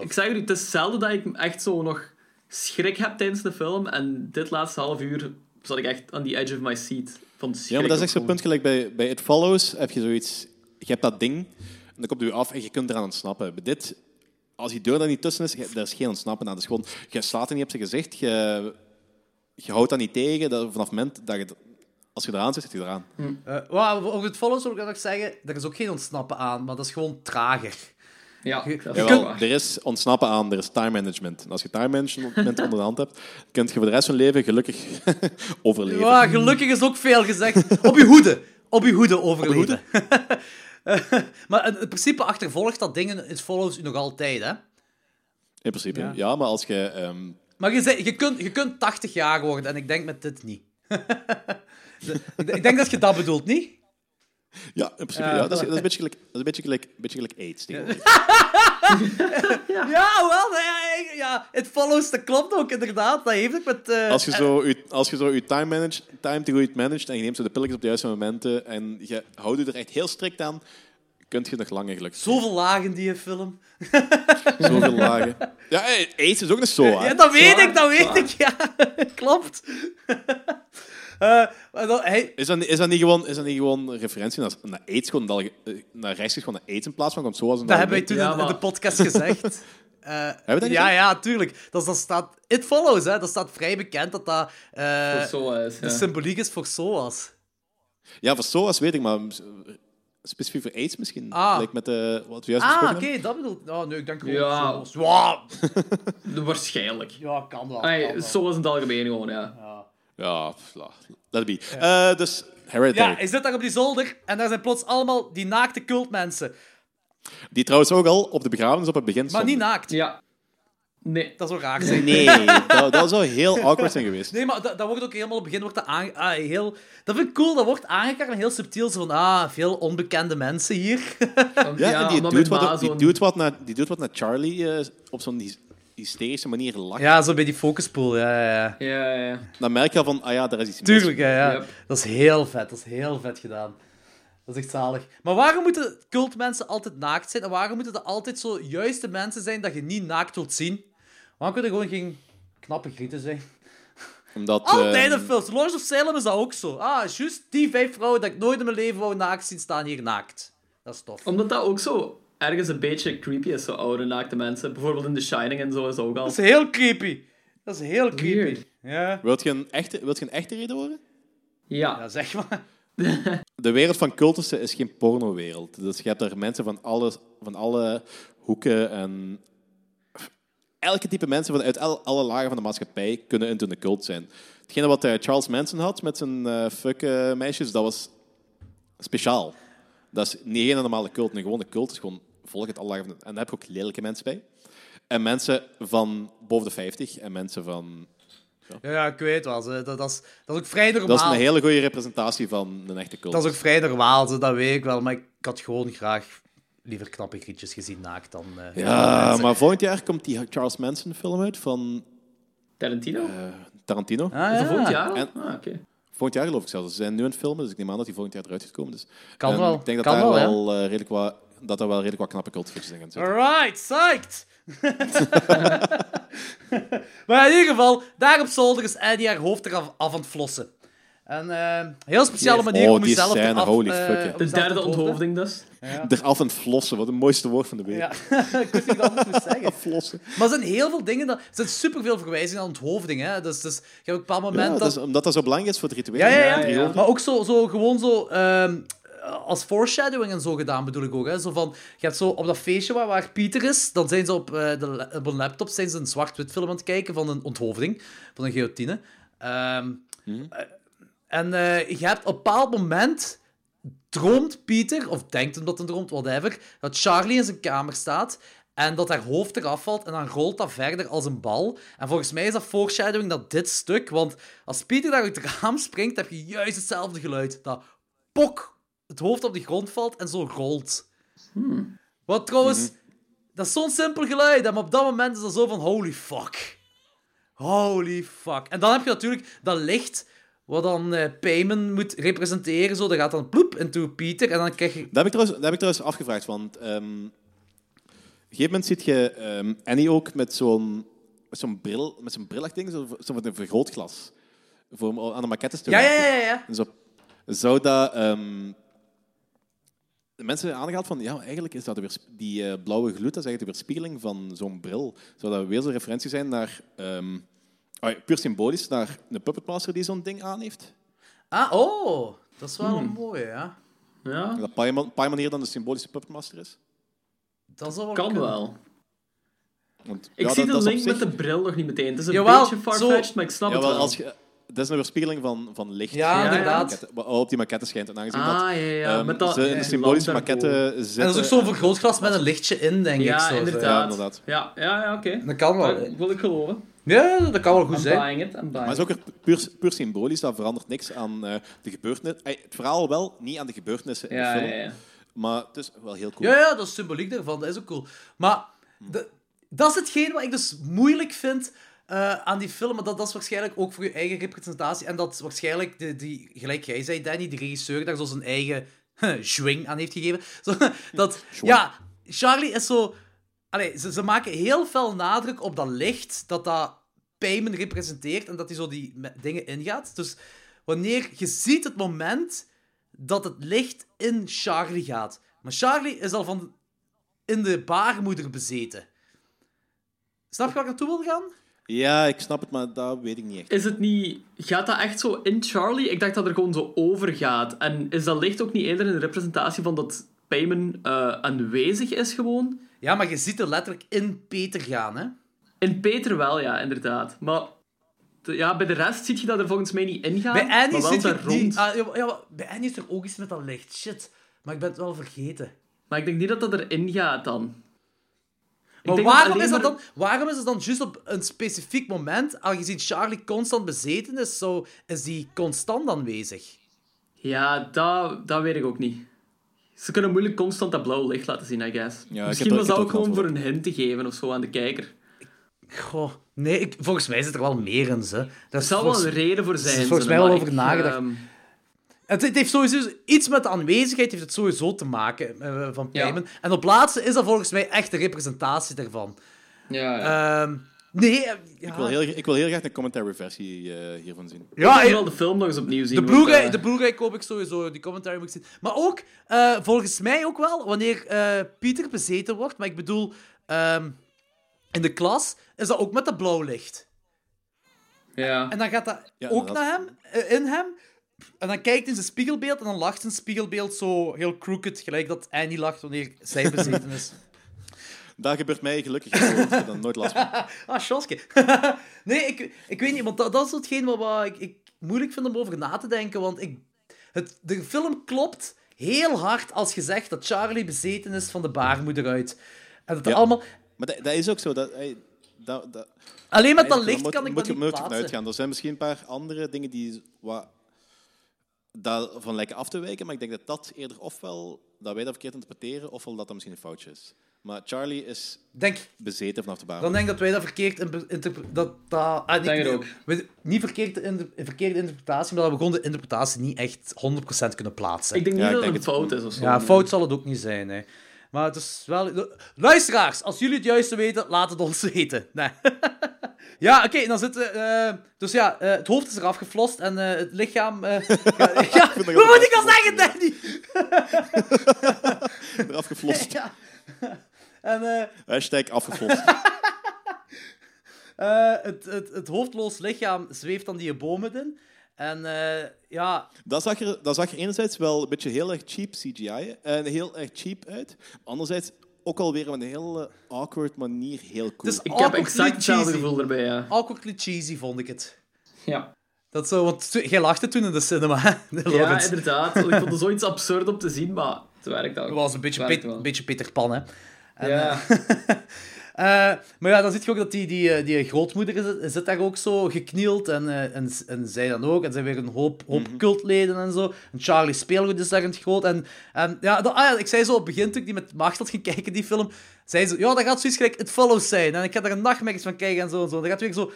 Ik zeg u, het is zelden dat ik echt zo nog schrik heb tijdens de film. En dit laatste half uur zat ik echt aan the edge of my seat. Van schrik Ja, maar dat is echt zo'n punt gelijk bij, bij It Follows. Heb je zoiets... Je hebt dat ding, en dan komt u af en je kunt eraan ontsnappen. Bij dit, als die deur er niet tussen is, je- daar is geen ontsnappen aan. Dat is gewoon, je slaat er niet op zijn gezicht, je, je houdt dat niet tegen. Dat, vanaf het moment dat je... Als je eraan zit, zit je eraan. Eh, well, over het follow zou ik nog zeggen, er is ook geen ontsnappen aan, maar dat is gewoon trager. Ja, Je- je er is ontsnappen aan, er is time management. En als je time management onder de hand hebt, kun je voor de rest van je leven gelukkig overleven. Ja, gelukkig is ook veel gezegd. Op je hoede. Op je hoede overleven. Eh, maar het, principe achtervolgt dat dingen, het follows u nog altijd, hè? In principe, Ja. ja. maar als je... ehm, Maar je, zei- je, kunt, je kunt 80 jaar worden en ik denk met dit niet. Ik denk dat je dat bedoelt, niet? Ja, in principe. Ja, ja, dat, is, dat is een beetje gelijk, dat is een beetje gelijk, een beetje gelijk AIDS. tegenwoordig. Ja, wel. Ja, ja, ja, it follows, dat klopt ook inderdaad. Dat heeft ook met... eh, Als je zo je, als je zo je time, manage, time te goed managt en je neemt zo de pilletjes op de juiste momenten en je houdt je er echt heel strikt aan, kun je nog lang eigenlijk Zoveel lagen die film. zoveel lagen. Ja, hey, AIDS is ook een SOA. Ja, dat weet ik, dat weet ik. Ja, klopt. Eh, dan- hij, Is dat, niet- is, dat niet gewoon, is dat niet gewoon een referentie naar, naar AIDS, gewoon dat, je- eh, naar rechtstreeks gewoon naar AIDS in plaats van komt zoals een dat hebben wij toen Ja, in, in de podcast gezegd. Eh, Hebben we dat niet ja, ja, tuurlijk. Dat, dat staat, it follows, hè. Dat staat vrij bekend dat dat eh, Zo is. de Ja. symboliek is voor SOAS. Ja, voor SOA's weet ik, maar eh, specifiek voor AIDS misschien. Ah. Lijkt met de, wat we juist Ah, oké, dat bedoelt... Oh, nee, ik denk gewoon Ja. SOAS. Waarschijnlijk. ja, kan wel. Kan wel. zo is het algemeen gewoon, ja. Ja, la- let it be. Eh, dus, Hereditary. Ja, hij zit daar op die zolder en daar zijn plots allemaal die naakte cultmensen. Die trouwens ook al op de begrafenis op het begin Maar niet naakt. Ja. Nee. Dat zou raar zijn. Nee, dat, dat zou heel awkward zijn geweest. Nee, maar dat, dat wordt ook helemaal op het begin wordt dat aange... Ah, heel... Dat vind ik cool, dat wordt aangekaart en heel subtiel. Zo van, ah, veel onbekende mensen hier. Ja, en die, doet wat, die, doet wat naar, die doet wat naar Charlie eh, op zo'n hys- hysterische manier lacht. ja, zo bij die focuspool, ja, ja, ja. Ja, ja, ja. Dan merk je al van, ah ja, daar is iets mis. Tuurlijk, ja, ja. Yep. Dat is heel vet, dat is heel vet gedaan. Dat is echt zalig. Maar waarom moeten cultmensen altijd naakt zijn? En waarom moeten er altijd zo juiste mensen zijn dat je niet naakt wilt zien? Waarom kunnen er gewoon geen knappe grieten zijn? Omdat, Altijd eh, in films. Lords of Salem is dat ook zo. Ah, juist die vijf vrouwen dat ik nooit in mijn leven wou naakt zien staan hier naakt. Dat is tof. Omdat dat ook zo ergens een beetje creepy is, zo oude naakte mensen. Bijvoorbeeld in The Shining en zo is ook al. Dat is heel creepy. Dat is heel creepy. Weird. Ja. Wilt je, een echte, wilt je een echte reden horen? Ja. ja, zeg maar. De wereld van cultussen is geen pornowereld. Dus je hebt daar mensen van alle, van alle hoeken en... Elke type mensen vanuit al- alle lagen van de maatschappij kunnen into een cult zijn. Hetgene wat eh, Charles Manson had met zijn eh fuck meisjes, dat was speciaal. Dat is niet een normale cult. Een gewone cult is gewoon volg het de... En daar heb je ook lelijke mensen bij. En mensen van boven de 50 en mensen van... Ja, ja, ik weet wel. Dat, dat, is, dat is ook vrij normaal. Dat is een hele goede representatie van een echte cult. Dat is ook vrij normaal, zo, dat weet ik wel. Maar ik had gewoon graag liever knappe grietjes gezien naakt dan... eh, Ja, maar volgend jaar komt die Charles Manson film uit van Tarantino? eh, Tarantino. Ah, ja. volgend jaar al? En- Ah, oké. Volgend jaar geloof ik zelfs. Ze zijn nu aan het filmen, dus ik neem aan dat die volgend jaar eruit gaat komen. Dus, Kan en wel, Ik denk dat kan daar wel, eh, redelijk wat, dat er wel redelijk wat knappe cultfilms in gaan zitten. Alright, psyched! maar in ieder geval, daar op zolder is Eddie haar hoofd eraf af aan het flossen. En eh, een heel speciale manier Oh, om die jezelf scène, eraf, holy eh, fuck, ja. De te derde onthoofding dus. Eraf en flossen, wat een mooiste woord van de week. Ja, ik wist niet wat ik anders moest zeggen. Flossen. Maar er zijn heel veel dingen, dat, er zijn superveel verwijzingen aan onthoofding. Hè? Dus, dus je hebt een bepaald Ja, moment dat is, omdat dat zo belangrijk is voor het ritueel. Ja, ja, ja. Ja, ja, ja. Maar ook zo, zo gewoon zo... ehm, als foreshadowing en zo gedaan, bedoel ik ook. Hè? Zo van, je hebt zo op dat feestje waar, waar Pieter is, dan zijn ze op, eh, de, op een laptop zijn ze een zwart-wit film aan het kijken van een onthoofding, van een guillotine. Ehm, eh, En eh, je hebt op een bepaald moment droomt Pieter, of denkt hem dat hij droomt, whatever, dat Charlie in zijn kamer staat en dat haar hoofd eraf valt en dan rolt dat verder als een bal. En volgens mij is dat foreshadowing dat dit stuk, want als Pieter daar uit het raam springt, heb je juist hetzelfde geluid. Dat pok, het hoofd op de grond valt en zo rolt. Wat trouwens, dat is zo'n simpel geluid, maar op dat moment is dat zo van holy fuck. Holy fuck. En dan heb je natuurlijk dat licht, wat dan eh Payman moet representeren. Zo, dat gaat dan ploep into Pieter en dan krijg je... Dat heb ik trouwens, dat heb ik trouwens afgevraagd, want ehm, op een gegeven moment ziet je ehm, Annie ook met zo'n met zo'n bril, met zo'n brilachtig ding, zo, zo met een vergrootglas, voor om aan de maquettes te Ja, ja, ja, ja. En zo, zou dat ehm, de mensen aangehaald van, ja, eigenlijk is dat die eh, blauwe gloed, dat is eigenlijk de weerspiegeling van zo'n bril. Zou dat weer zo'n referentie zijn naar, ehm, puur symbolisch, naar een puppetmaster die zo'n ding aan heeft? Ah, oh. Dat is wel een mooie, ja. Ja, Dat Paimon Paimon hier dan de symbolische puppetmaster is? Dat zal wel kan kunnen. wel. Want, Ik ja, zie dat- de op link zich- met de bril nog niet meteen. Het is een Jawel, beetje farfetched, zo- maar ik snap het wel, wel. als je, dat is een weerspiegeling van, van licht. Ja, Ja, inderdaad. Maquette- wat op die maquette schijnt. En aangezien Ah, dat ja, ja. ehm, met dat ze in de symbolische maquette zitten... En dat is ook zo'n vergrootglas met een lichtje in, denk ik. Ja, Zo, zo. inderdaad. Ja, inderdaad. Ja, ja, ja oké. Dat kan wel. Dat wil ik geloven. Ja, dat kan wel goed I'm zijn. buying it, I'm buying Maar het is ook puur, puur symbolisch, dat verandert niks aan eh, de gebeurtenissen. Het verhaal wel, niet aan de gebeurtenissen in de film. ja, ja. Maar het is wel heel cool. Ja, ja, dat is symboliek daarvan. Dat is ook cool. Maar de- dat is hetgeen wat ik dus moeilijk vind eh, aan die film. Maar dat, dat is waarschijnlijk ook voor je eigen representatie. En dat waarschijnlijk, de, die, gelijk jij zei, Danny, de regisseur daar zo zijn eigen zwing aan heeft gegeven. Zo, dat, ja, Charlie is zo... Allee, ze, ze maken heel veel nadruk op dat licht dat dat Payman representeert en dat hij zo die dingen ingaat. Dus wanneer je ziet het moment dat het licht in Charlie gaat. Maar Charlie is al van in de baarmoeder bezeten. Snap je waar ik naartoe wil gaan? Ja, ik snap het, maar dat weet ik niet echt. Is het niet... Gaat dat echt zo in Charlie? Ik dacht dat er gewoon zo over gaat. En is dat licht ook niet eerder een representatie van dat Payman eh, aanwezig is gewoon? Ja, maar je ziet er letterlijk in Peter gaan, hè? In Peter wel, ja, inderdaad. Maar de- ja, bij de rest zie je dat er volgens mij niet ingaan. Bij Annie zit je daar rond. die- ah, ja, bij Annie is er ook iets met dat licht. Shit. Maar ik ben het wel vergeten. Maar ik denk niet dat dat erin gaat dan. Maar dat waarom is, dat maar- dan, waarom is het dan juist op een specifiek moment, aangezien Charlie constant bezeten is, zo, is die constant aanwezig? Ja, dat, dat weet ik ook niet. Ze kunnen moeilijk constant dat blauwe licht laten zien, I guess. Misschien er- was dat er ook ook gewoon voor een hint te geven of zo aan de kijker. Goh, nee, ik, volgens mij zit er wel meer in, ze. Dat Er is zal wel volgens- een reden voor er zijn. is volgens mij wel over nagedacht. ehm, Het, het heeft sowieso iets met de aanwezigheid heeft het sowieso te maken eh, van Ja. Payman. En op laatste is dat volgens mij echt de representatie daarvan. ja, ja. Ehm, nee, eh, ja. Ik wil heel, ik wil heel graag een commentary versie eh, hiervan zien. Ja, ik wil wel de film nog eens opnieuw zien. de Blu-ray eh, de koop ik sowieso, die commentary moet ik zien. Maar ook, eh, volgens mij ook wel, wanneer eh, Pieter bezeten wordt, maar ik bedoel, ehm, in de klas, is dat ook met dat blauw licht. ja. En dan gaat dat Ja, ook naar hem, in hem. En dan kijkt hij in zijn spiegelbeeld en dan lacht zijn spiegelbeeld zo heel crooked, gelijk dat Annie lacht wanneer zij bezeten is. Dat gebeurt mij gelukkig nooit. Ik heb dan nooit last van. Ah, Sjoske. nee, ik, ik weet niet, want dat, dat is hetgeen wat, wat ik, ik moeilijk vind om over na te denken. Want ik, het, de film klopt heel hard als je zegt dat Charlie bezeten is van de baarmoeder uit. En dat Ja. allemaal... Maar dat, dat is ook zo. Dat, dat, dat, Alleen met dat licht kan ik moet dat je niet moet je uitgaan. Er zijn misschien een paar andere dingen die wat daarvan lijken af te wijken, maar ik denk dat dat eerder ofwel dat wij dat verkeerd interpreteren, ofwel dat dat misschien een foutje is. Maar Charlie is Denk, bezeten vanaf de baan. dan denk ik dat wij dat verkeerd... in- interpre- dat, dat, ah, niet, Denk ook. we- niet verkeerd in, verkeerde interpretatie, maar dat we gewoon de interpretatie niet echt 100% kunnen plaatsen. Ik denk niet Ja, ik dat het denk fout is of zo. Ja, fout zal het ook niet zijn. Hè. Maar het is wel... Luisteraars, als jullie het juiste weten, laat het ons weten. Nee. Ja, oké, dan zitten... eh dus ja, eh, het hoofd is eraf geflost en eh, het lichaam... ja, ja, vind dat hoe ook moet ik al zeggen, Danny? Eraf geflost. Ja. En Hashtag afgeflost. het, het, het hoofdloos lichaam zweeft dan die bomen in. En ja, Dat zag, er, dat zag er enerzijds wel een beetje heel erg cheap CGI en heel erg cheap uit. Anderzijds ook alweer op een hele awkward manier heel cool. Het is Ik heb exact hetzelfde cheesy. gevoel erbij, ja. awkwardly cheesy, vond ik het. Ja, Dat zo, want jij lachte toen in de cinema, hè, ja Lawrence. inderdaad. Ik vond het zoiets absurd om te zien, maar het werkt ook. Dat was een beetje, Het een beetje Peter Pan, hè. En, Ja. Eh, maar ja, dan zie je ook dat die, die, eh, die grootmoeder is, zit daar ook zo geknield. En, eh, en, en zij dan ook. En zijn weer een hoop, hoop cultleden en zo. En Charlie Speelgoed is daar in het groot. En, en ja, dat- ah ja, ik zei zo op het begin, toen ik die met Machteld ging kijken, die film. Zei ze, ja, dat gaat zoiets gelijk It Follows zijn. En ik ga daar een nachtmerries van kijken en zo en zo. Dan gaat weer zo...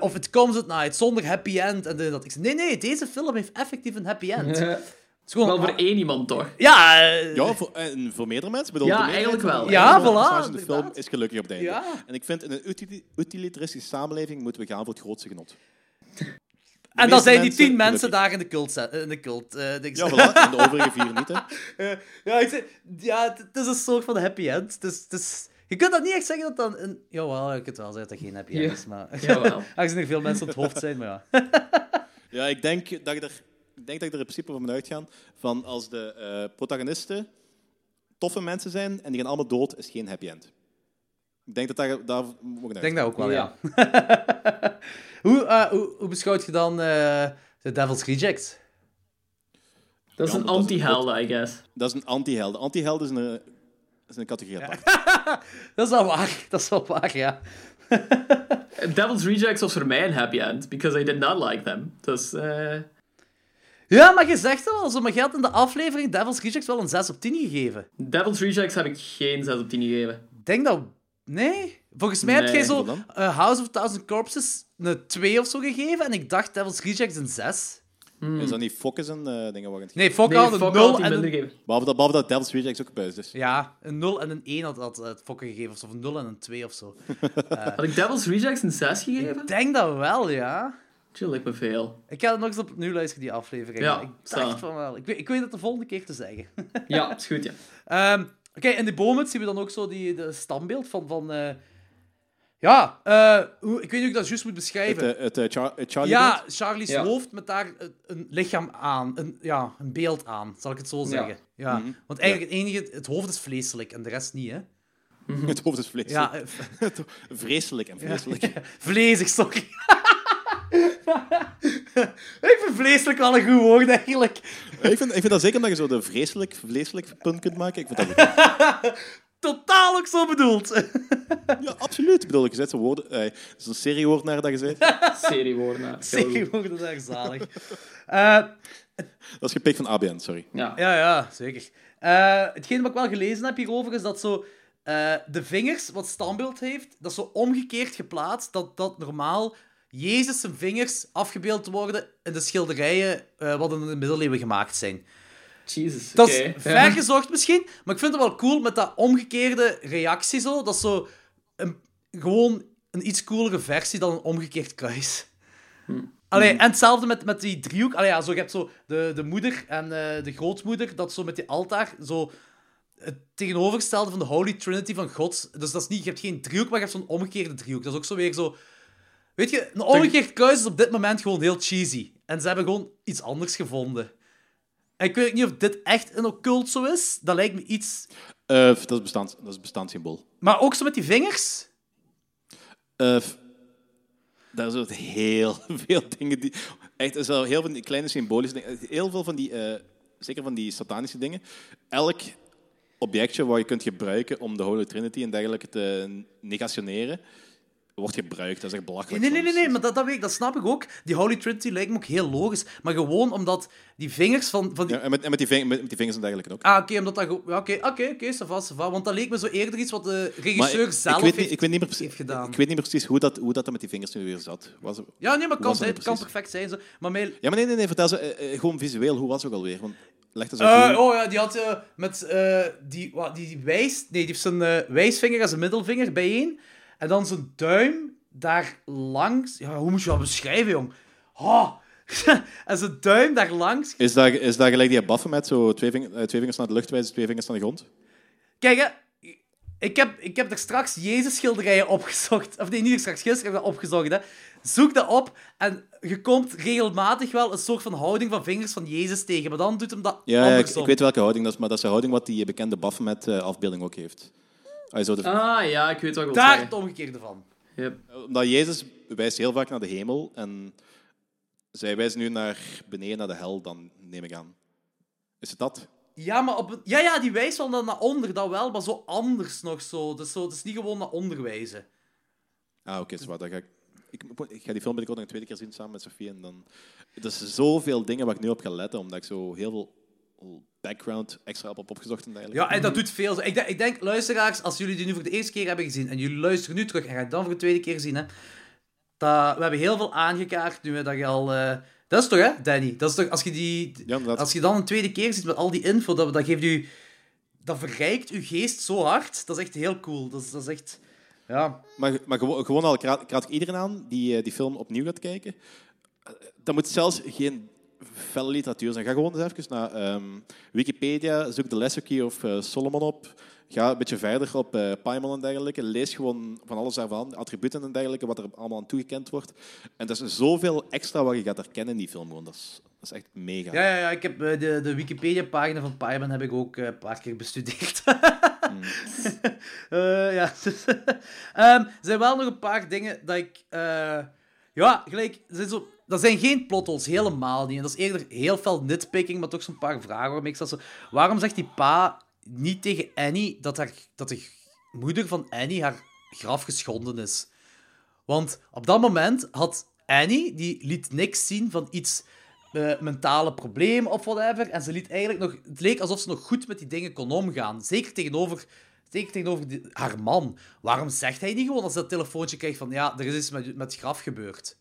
of It Comes at Night, zonder happy end. En dat. Ik zei, nee, nee, deze film heeft effectief een happy end. Het is gewoon... Wel voor één iemand, toch? Ja, eh, Ja, voor, en voor meerdere mensen. Bedoel, Ja, de meerderheid eigenlijk van de- wel. Ja, van de voilà, personages in de film inderdaad. is gelukkig op het einde. Ja. En ik vind, in een utili- utilitaristische samenleving moeten we gaan voor het grootste genot. en dan meeste zijn die mensen tien mensen daar in de cult. In de cult eh. Ja, voilà. En de overige vier niet, hè. Ja, ik zeg, ja, het, het is een soort van happy end. Het is, het is, je kunt dat niet echt zeggen dat dan een... Jawel, je kunt wel zeggen dat het geen happy end Ja. is, maar... Jawel. Aangezien er veel mensen op het hoofd zijn, maar ja. Ja, ik denk dat ik er, ik denk dat ik er in principe van uitgaan van als de eh, protagonisten toffe mensen zijn en die gaan allemaal dood, is geen happy end. Ik denk dat daar, daar Ik denk dat ook wel, ja. Ja. hoe, eh, hoe, hoe beschouwt je dan eh The Devil's Reject? Dat is Ja, een anti-held, I guess. Dat is een anti-held. De Anti-held is een, is een categorie apart. Dat is wel waar, dat is wel waar, ja. Devil's Rejects was voor mij een happy end, because I did not like them. Dus, eh, Ja, maar je zegt al, zo, maar je had in de aflevering Devil's Rejects wel een 6 op 10 gegeven. Devil's Rejects heb ik geen 6 op 10 gegeven. Ik denk dat... Nee? Volgens mij heb Nee, jij zo eh, House of Thousand Corpses een 2 of zo gegeven en ik dacht Devil's Rejects een 6. Is dat niet Focus en eh, dingen waar het Nee, Fok Nee, had een fuck 0 had die en minder een... gegeven. Behalve dat, behalve dat Devil's Rejects ook buis is. Ja, een 0 en een 1 had, had het Fokken gegeven, of een 0 en een 2 of zo. Had ik Devil's Rejects een 6 gegeven? Ik denk dat wel, ja. Chill, me veel. Ik ga er nog eens opnieuw luisteren, die aflevering. Ja, ik zo. dacht van wel. Ik weet, ik weet het de volgende keer te zeggen. Ja, is goed, ja. Ehm, Oké, in de bomen zien we dan ook zo die, de standbeeld van... van eh, Ja, eh, hoe, ik weet niet hoe ik dat juist moet Het, beschrijven. het, eh, Char- het Charlie ja, beeld? Charlie's Ja. hoofd met daar een, een lichaam aan. Een, ja, een beeld aan, zal ik het zo zeggen. Ja. Mhm. Want eigenlijk het enige... Het hoofd is vleeselijk en de rest niet, hè. Het hoofd is vlees. Ja, Vreselijk en vreselijk. vleesig, sorry. ik vind vleeselijk wel een goed woord, eigenlijk. ik, vind, ik vind dat zeker dat je zo de vreselijk, vleeselijk punt kunt maken. Ik vind dat. Totaal ook zo bedoeld. Ja, absoluut. Ik bedoel, je zet zo'n woorden... eh, zo'n seriewoord naar dat je zei. Seriewoorden. Zeker woorden zijn zalig. Eh, Dat is gepikt van ABN, sorry. Ja. Ja, ja, zeker. Eh hetgeen wat ik wel gelezen heb hierover is dat zo eh, de vingers, wat standbeeld heeft, dat is zo omgekeerd geplaatst, dat, dat normaal Jezus zijn vingers afgebeeld worden in de schilderijen eh, wat in de middeleeuwen gemaakt zijn. Jesus, Dat is ver gezocht misschien, maar ik vind het wel cool met dat omgekeerde reactie zo, dat is zo een, gewoon een iets coolere versie dan een omgekeerd kruis. Allee, en hetzelfde met, met die driehoek. Allee, ja, zo, je hebt zo de, de moeder en eh, de grootmoeder, dat zo met die altaar, zo het tegenovergestelde van de Holy Trinity van God. Dus dat is niet, je hebt geen driehoek, maar je hebt zo'n omgekeerde driehoek. Dat is ook zo weer zo... Weet je, een omgekeerd kruis is op dit moment gewoon heel cheesy. En ze hebben gewoon iets anders gevonden. En ik weet niet of dit echt een occult zo is. Dat lijkt me iets... Eh, dat, is bestand, dat is bestandssymbool. Maar ook zo met die vingers. Eh, f- daar zijn heel veel dingen die... Echt, er zijn heel veel kleine symbolische dingen. Heel veel van die... eh, zeker van die satanische dingen. Elk objectje wat je kunt gebruiken om de Holy Trinity en dergelijke te negationeren, wordt gebruikt. Dat is echt belachelijk. Nee, nee, nee, nee maar dat, dat, weet ik, dat snap ik ook. Die Holy Trinity lijkt me ook heel logisch. Maar gewoon omdat die vingers van... van die... Ja, en met, en met, die ving- met, met die vingers en dergelijke ook. Ah, oké, omdat dat... ja, Oké, oké, oké, ça va, ça va. Want dat leek me zo eerder iets wat de regisseur zelf ik weet heeft, niet, ik weet niet meer precies, heeft gedaan. Ik weet niet meer precies hoe dat, hoe dat met die vingers nu weer zat. Was, Ja, nee, maar kan, nu kan perfect zijn. Zo. Maar mij... Ja, maar nee, nee, nee vertel ze eh, gewoon visueel. Hoe was het ook alweer? Want goed. oh ja, die had met die, wat, die wijs... Nee, die heeft zijn wijsvinger en zijn middelvinger bijeen. En dan zijn duim daar langs... Ja, hoe moet je dat beschrijven, jong? Oh. en zijn duim daar langs. Is dat, is dat gelijk die baffen met zo twee, ving- eh, twee vingers naar de lucht wijzen, twee vingers naar de grond? Kijk, hè. Ik heb, ik heb er straks Jezus-schilderijen opgezocht. Of nee, niet er straks, gisteren heb ik dat opgezocht. Hè. Zoek dat op en je komt regelmatig wel een soort van houding van vingers van Jezus tegen. Maar dan doet hem dat Ja, ja, ik, weet welke houding dat is, maar dat is de houding wat die bekende met eh, afbeelding ook heeft. Ah, de, Ah, ja, ik weet wat ik wil Daar zeggen. het omgekeerde van. Yep. Omdat Jezus wijst heel vaak naar de hemel en zij wijzen nu naar beneden, naar de hel, dan neem ik aan. Is het dat? Ja, maar op een- ja, ja, die wijst wel naar onder, dat wel, maar zo anders nog zo. Dus zo, het is niet gewoon naar onder wijzen. Ah, oké, zwaar, dan ga ik, ik... Ik ga die film binnenkort nog een tweede keer zien samen met Sofie. En dan... Er is zoveel dingen waar ik nu op ga letten, omdat ik zo heel veel background extra op opgezocht en dergelijke. Ja, en dat doet veel. Ik denk, ik denk, luisteraars, als jullie die nu voor de eerste keer hebben gezien en jullie luisteren nu terug en gaan het dan voor de tweede keer zien, hè, dat, we hebben heel veel aangekaart nu, dat je al... eh, dat is toch, hè, Danny? Dat is toch, als je, die, Ja, als je dan een tweede keer ziet met al die info, dat, dat geeft u... Dat verrijkt uw geest zo hard. Dat is echt heel cool. Dat is, dat is echt... Ja. Maar, maar gewoon, gewoon al, ik raad, ik raad ik iedereen aan die eh, die film opnieuw gaat kijken. Eh, Dat moet zelfs geen felle literatuur zijn. Ga gewoon eens even naar ehm, Wikipedia, zoek de Lesser Key of eh, Solomon op. Ga een beetje verder op eh Paimon en dergelijke. Lees gewoon van alles daarvan, attributen en dergelijke, wat er allemaal aan toegekend wordt. En er is zoveel extra wat je gaat herkennen in die film. Gewoon. Dat, is, dat is echt mega. Ja, ja, ja, ik heb eh, de, de Wikipedia-pagina van Pyman heb ik ook een paar keer bestudeerd. Eh, ja. Ehm, er zijn wel nog een paar dingen dat ik... ja, gelijk... Er zijn, zo, dat zijn geen plotholes, helemaal niet. En dat is eerder heel veel nitpicking, maar toch zo'n paar vragen waarmee ik zat zo... Waarom zegt die pa niet tegen Annie dat, dat de moeder van Annie haar graf geschonden is? Want op dat moment had Annie, die liet niks zien van iets eh, mentale probleem of whatever. En ze liet eigenlijk nog... Het leek alsof ze nog goed met die dingen kon omgaan. Zeker tegenover, tegenover haar man. Waarom zegt hij niet gewoon als dat telefoontje krijgt van ja, er is iets met, met het graf gebeurd?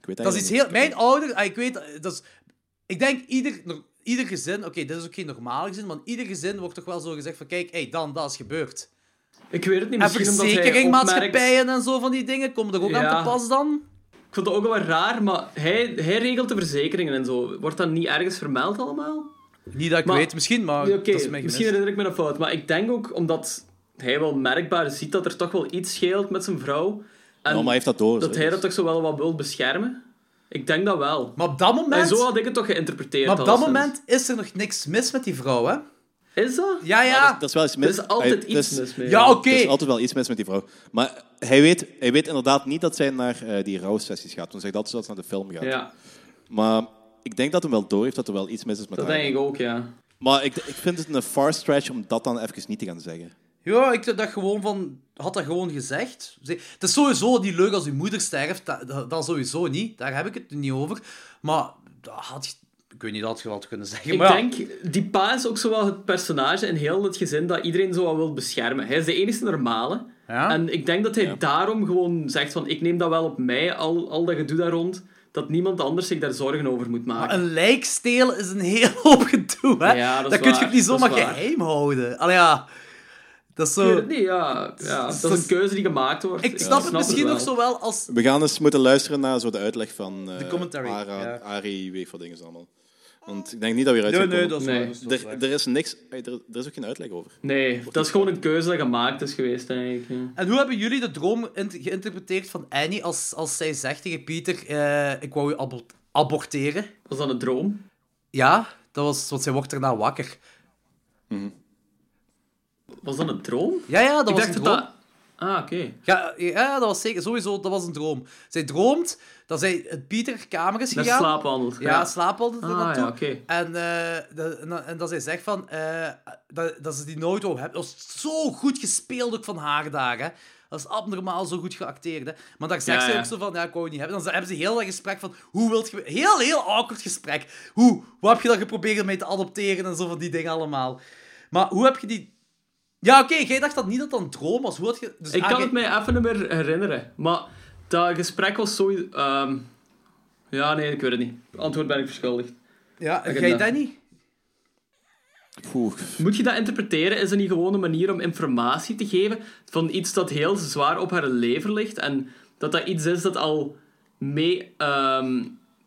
Ik weet Dat is iets heel... Mijn ouder... ah, Ik weet... Dat is, ik denk ieder, ieder gezin... Oké, dit is ook geen normaal gezin, maar in ieder gezin wordt toch wel zo gezegd van kijk, hey, dan, dat is gebeurd. Ik weet het niet, En misschien opmerkt... verzekeringmaatschappijen en zo van die dingen, komen er ook aan te pas dan? Ik vond dat ook wel raar, maar hij, hij regelt de verzekeringen en zo. Wordt dat niet ergens vermeld allemaal? Niet dat ik Maar- weet, misschien, maar dat is misschien herinner ik me een fout. Maar ik denk ook omdat hij wel merkbaar ziet dat er toch wel iets scheelt met zijn vrouw. En Ja, maar hij heeft dat door. dat zo. hij dat toch zo wel wat wil beschermen. Ik denk dat wel. Maar op dat En moment... zo had ik het toch geïnterpreteerd. Maar op dat moment is er nog niks mis met die vrouw, hè? Is dat? Ja, ja. Dat, dat is wel iets mis. Er is altijd Hij- iets is- mis mee. Ja, oké. Er is altijd wel iets mis met die vrouw. Maar hij weet, hij weet inderdaad niet dat zij naar eh, die rouwsessies gaat. Want hij zegt altijd dat ze naar de film gaat. Ja, Maar ik denk dat hij wel door heeft dat er wel iets mis is met dat haar. denk ik ook, ja. Maar ik, ik vind het een far stretch om dat dan even niet te gaan zeggen. Ja, ik dacht gewoon van... Had dat gewoon gezegd. Ze- Het is sowieso niet leuk als uw moeder sterft. Dat, dat, dat sowieso niet. Daar heb ik het niet over. Maar dat had je... Ik weet niet, dat je wel kunnen zeggen. Ik maar ja. denk, die pa is ook zo wel het personage in heel het gezin dat iedereen zo wel wil beschermen. Hij is de enige normale. Ja? En ik denk dat hij daarom gewoon zegt van, ik neem dat wel op mij, al, al dat gedoe daar rond, dat niemand anders zich daar zorgen over moet maken. Maar een lijk stelen is een heel hoop gedoe, hè? Ja, dat is dat kun je niet zomaar geheim houden. Allee, ja... Dat is Ik weet zo... het niet, ja. ja dat is een keuze die gemaakt wordt. Ik Ja, snap het misschien nog zo wel als... We gaan eens moeten luisteren naar zo de uitleg van eh De commentary, Ara, ja. Ari, weet wat dingen allemaal. Want ik denk niet dat we eruit Nee, nee, dat is Nee. waar, dat Er, er is niks, er, er is ook geen uitleg over. Nee, dat is gewoon een keuze dat gemaakt is geweest, denk ik. ja. En hoe hebben jullie de droom geïnterpreteerd van Annie als, als zij zegt tegen Pieter, eh, ik wou je abo- aborteren? Was dat een droom? Ja, dat was, want zij wordt daarna wakker. Was dat een droom? Ja, ja, dat ik was dacht een droom. dat... Ah, oké. Ja, ja, dat was zeker, sowieso, dat was een droom. Zij droomt dat zij in Pieter kamer is gegaan. Ja, er Ah, naartoe. ja, oké. En, dat, en, dat- en dat zij zegt van, eh, dat, dat ze die nooit wou hebben. Dat was zo goed gespeeld ook van haar daar, hè. Dat is abnormaal zo goed geacteerd, hè. Maar daar zegt Ja, ze ja. ook zo van, ja, ik wou het niet hebben. Dan hebben ze heel dat gesprek van, hoe wilt je... Heel, heel awkward gesprek. Hoe, hoe heb je dat geprobeerd mij te adopteren en zo van die dingen allemaal. Maar hoe heb je die... Ja, oké, jij dacht dat niet dat dat een droom was. Hoe had je... Dus Ik ah, kan het mij even niet meer herinneren. Maar dat gesprek was zo... ehm, ja, nee, ik weet het niet. Antwoord ben ik verschuldigd. Ja, en jij Danny? Poeh. Moet je dat interpreteren? Is er niet gewoon een manier om informatie te geven van iets dat heel zwaar op haar lever ligt en dat dat iets is dat al mee... ehm,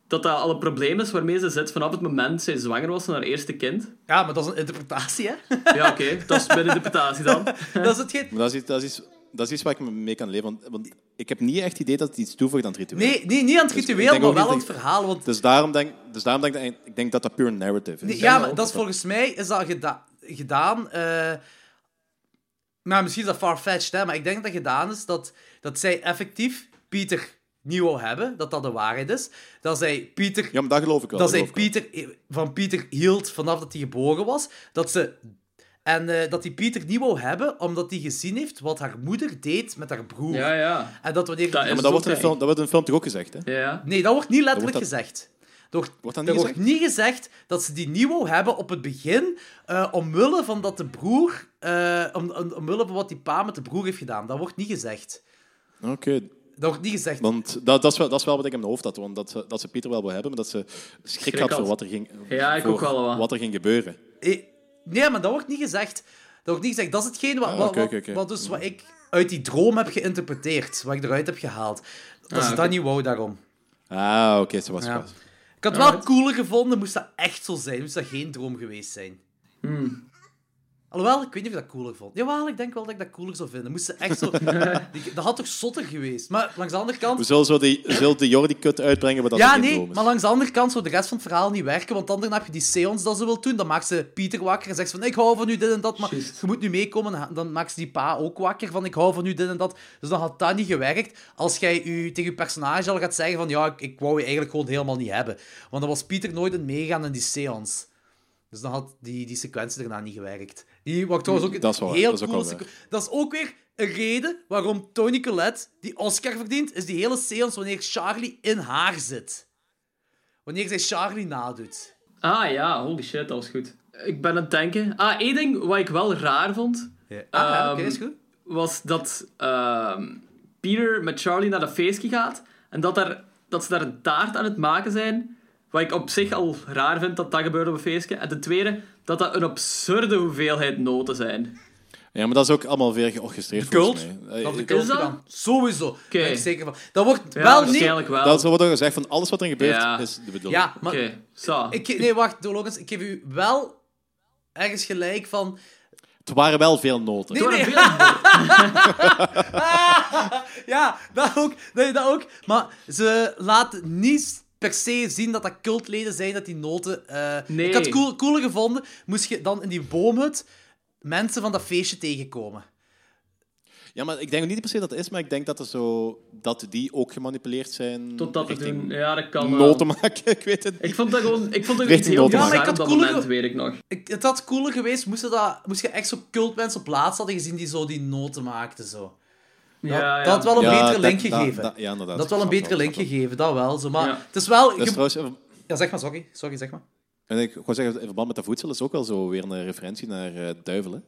dat dat al een probleem is waarmee ze zit vanaf het moment zij zwanger was van haar eerste kind? Ja, maar dat is een interpretatie, hè. Ja, oké. Dat is mijn interpretatie dan. dat is het Maar dat is, iets- dat, is, dat is iets waar ik me mee kan leven. Want, want ik heb niet echt het idee dat het iets toevoegt aan het ritueel. Nee, nee, niet aan het Dus ritueel, maar wel aan het verhaal. Want Dus daarom denk, dus daarom denk ik, ik denk dat dat pure narrative is. Nee, ja, maar dat is volgens mij is dat geda- gedaan. eh maar misschien is dat farfetched, hè, maar ik denk dat dat gedaan is dat, dat zij effectief Pieter niet wou hebben, dat dat de waarheid is. Dat zij Pieter, Ja, maar dat geloof ik wel. dat dat zij. Pieter van Pieter hield vanaf dat hij geboren was. Dat ze. En eh, dat hij Pieter niet wou hebben, omdat hij gezien heeft wat haar moeder deed met haar broer. Ja, ja. En dat wanneer... Dat Ja, maar dat wordt, in film, dat wordt in de film toch ook gezegd, hè? Ja, ja. Nee, dat wordt niet letterlijk wordt dat- gezegd. Er wordt, er niet wordt niet gezegd dat ze die niet wou hebben op het begin, eh, omwille van dat de broer, eh, om, om, omwille van wat die pa met de broer heeft gedaan. Dat wordt niet gezegd. Oké. Dat wordt niet gezegd. Want dat, dat, is wel, dat is wel wat ik in mijn hoofd had. Want dat, ze, dat ze Pieter wel wil hebben, maar dat ze schrik, Schrik had had. voor wat er ging, Ja, ik voor ook wel wat. wat er ging gebeuren. Eh, Nee, maar dat wordt niet gezegd. Dat wordt niet gezegd. Dat is hetgeen wat, Ah, wat, dus wat ik uit die droom heb geïnterpreteerd. Wat ik eruit heb gehaald. Dat Ah, ze oké. dat niet wou daarom. Ah, oké, zo was het Ja. pas. Ik had het wel cooler gevonden, moest dat echt zo zijn. Moest dat geen droom geweest zijn. Hmm. Alhoewel, ik weet niet of ik dat cooler vond. Jawel, ik denk wel dat ik dat cooler zou vinden. Moest ze echt zo... die- dat had toch zotter geweest? Maar langs de andere We kant... zullen zo die, we zullen de Jordi-cut uitbrengen, maar dat Ja, nee, maar langs de andere kant zou de rest van het verhaal niet werken, want dan heb je die seance dat ze wil doen, dan maakt ze Pieter wakker en zegt ze van ik hou van u dit en dat, maar Juist. je moet nu meekomen. En Dan maakt ze die pa ook wakker van ik hou van u dit en dat. Dus dan had dat niet gewerkt als jij u, tegen je personage al gaat zeggen van ja, ik, ik wou je eigenlijk gewoon helemaal niet hebben. Want dan was Pieter nooit in meegaan in die seance. Dus dan had die, die sequentie daarna niet gewerkt. Die, wat trouwens ook Dat is wel heel dat is ook cool wel sequ- Dat is ook weer een reden waarom Tony Collette die Oscar verdient, is die hele seance wanneer Charlie in haar zit. Wanneer zij Charlie nadoet. Ah ja, holy shit, dat was goed. Ik ben aan het denken. Ah, één ding wat ik wel raar vond, Ah, ja, oké, Ehm, is goed. was dat ehm, Peter met Charlie naar dat feestje gaat en dat, daar, dat ze daar een taart aan het maken zijn. Wat ik op zich al raar vind dat dat gebeurt op een feestje. En ten tweede, dat dat een absurde hoeveelheid noten zijn. Ja, maar dat is ook allemaal weer georchestreerd Cult. Dat Eh, heb ik ook Is dat? Sowieso. Daar ben ik zeker van. Dat wordt Ja, wel niet... waarschijnlijk wel. Dat wordt ook gezegd van alles wat er gebeurt Ja. is de bedoeling. Ja, maar... Zo. Ik, nee, wacht, Logans. Ik geef u wel ergens gelijk van... Het waren wel veel noten. Nee, nee. ja, dat ook, nee, dat ook. Maar ze laten niet per se zien dat dat cultleden zijn, dat die noten... eh, Nee. Ik had het cool, cooler gevonden, moest je dan in die boomhut mensen van dat feestje tegenkomen. Ja, maar ik denk niet per se dat het is, maar ik denk dat, er zo, dat die ook gemanipuleerd zijn Tot dat het. Ja, dat kan noten maken. Ik weet het niet. Ik vond dat gewoon... Ik vond dat heel noten maken. bizar Ja, maar dat ik had moment, weet ik nog. Ik, het had cooler geweest, moest, je dat, moest je echt zo cultmensen op plaats hadden gezien die zo die noten maakten. Zo. Dat, Ja, ja. dat had wel een Ja, betere dat- link gegeven. dat- ja, inderdaad. Dat had wel een betere link gegeven, dat wel. Zo. Maar Ja. het is wel... Ge- trouwens, Ja, zeg maar, sorry. Sorry, zeg maar. en ik wou zeggen, in verband met dat voedsel is ook wel zo weer een referentie naar eh duivelen.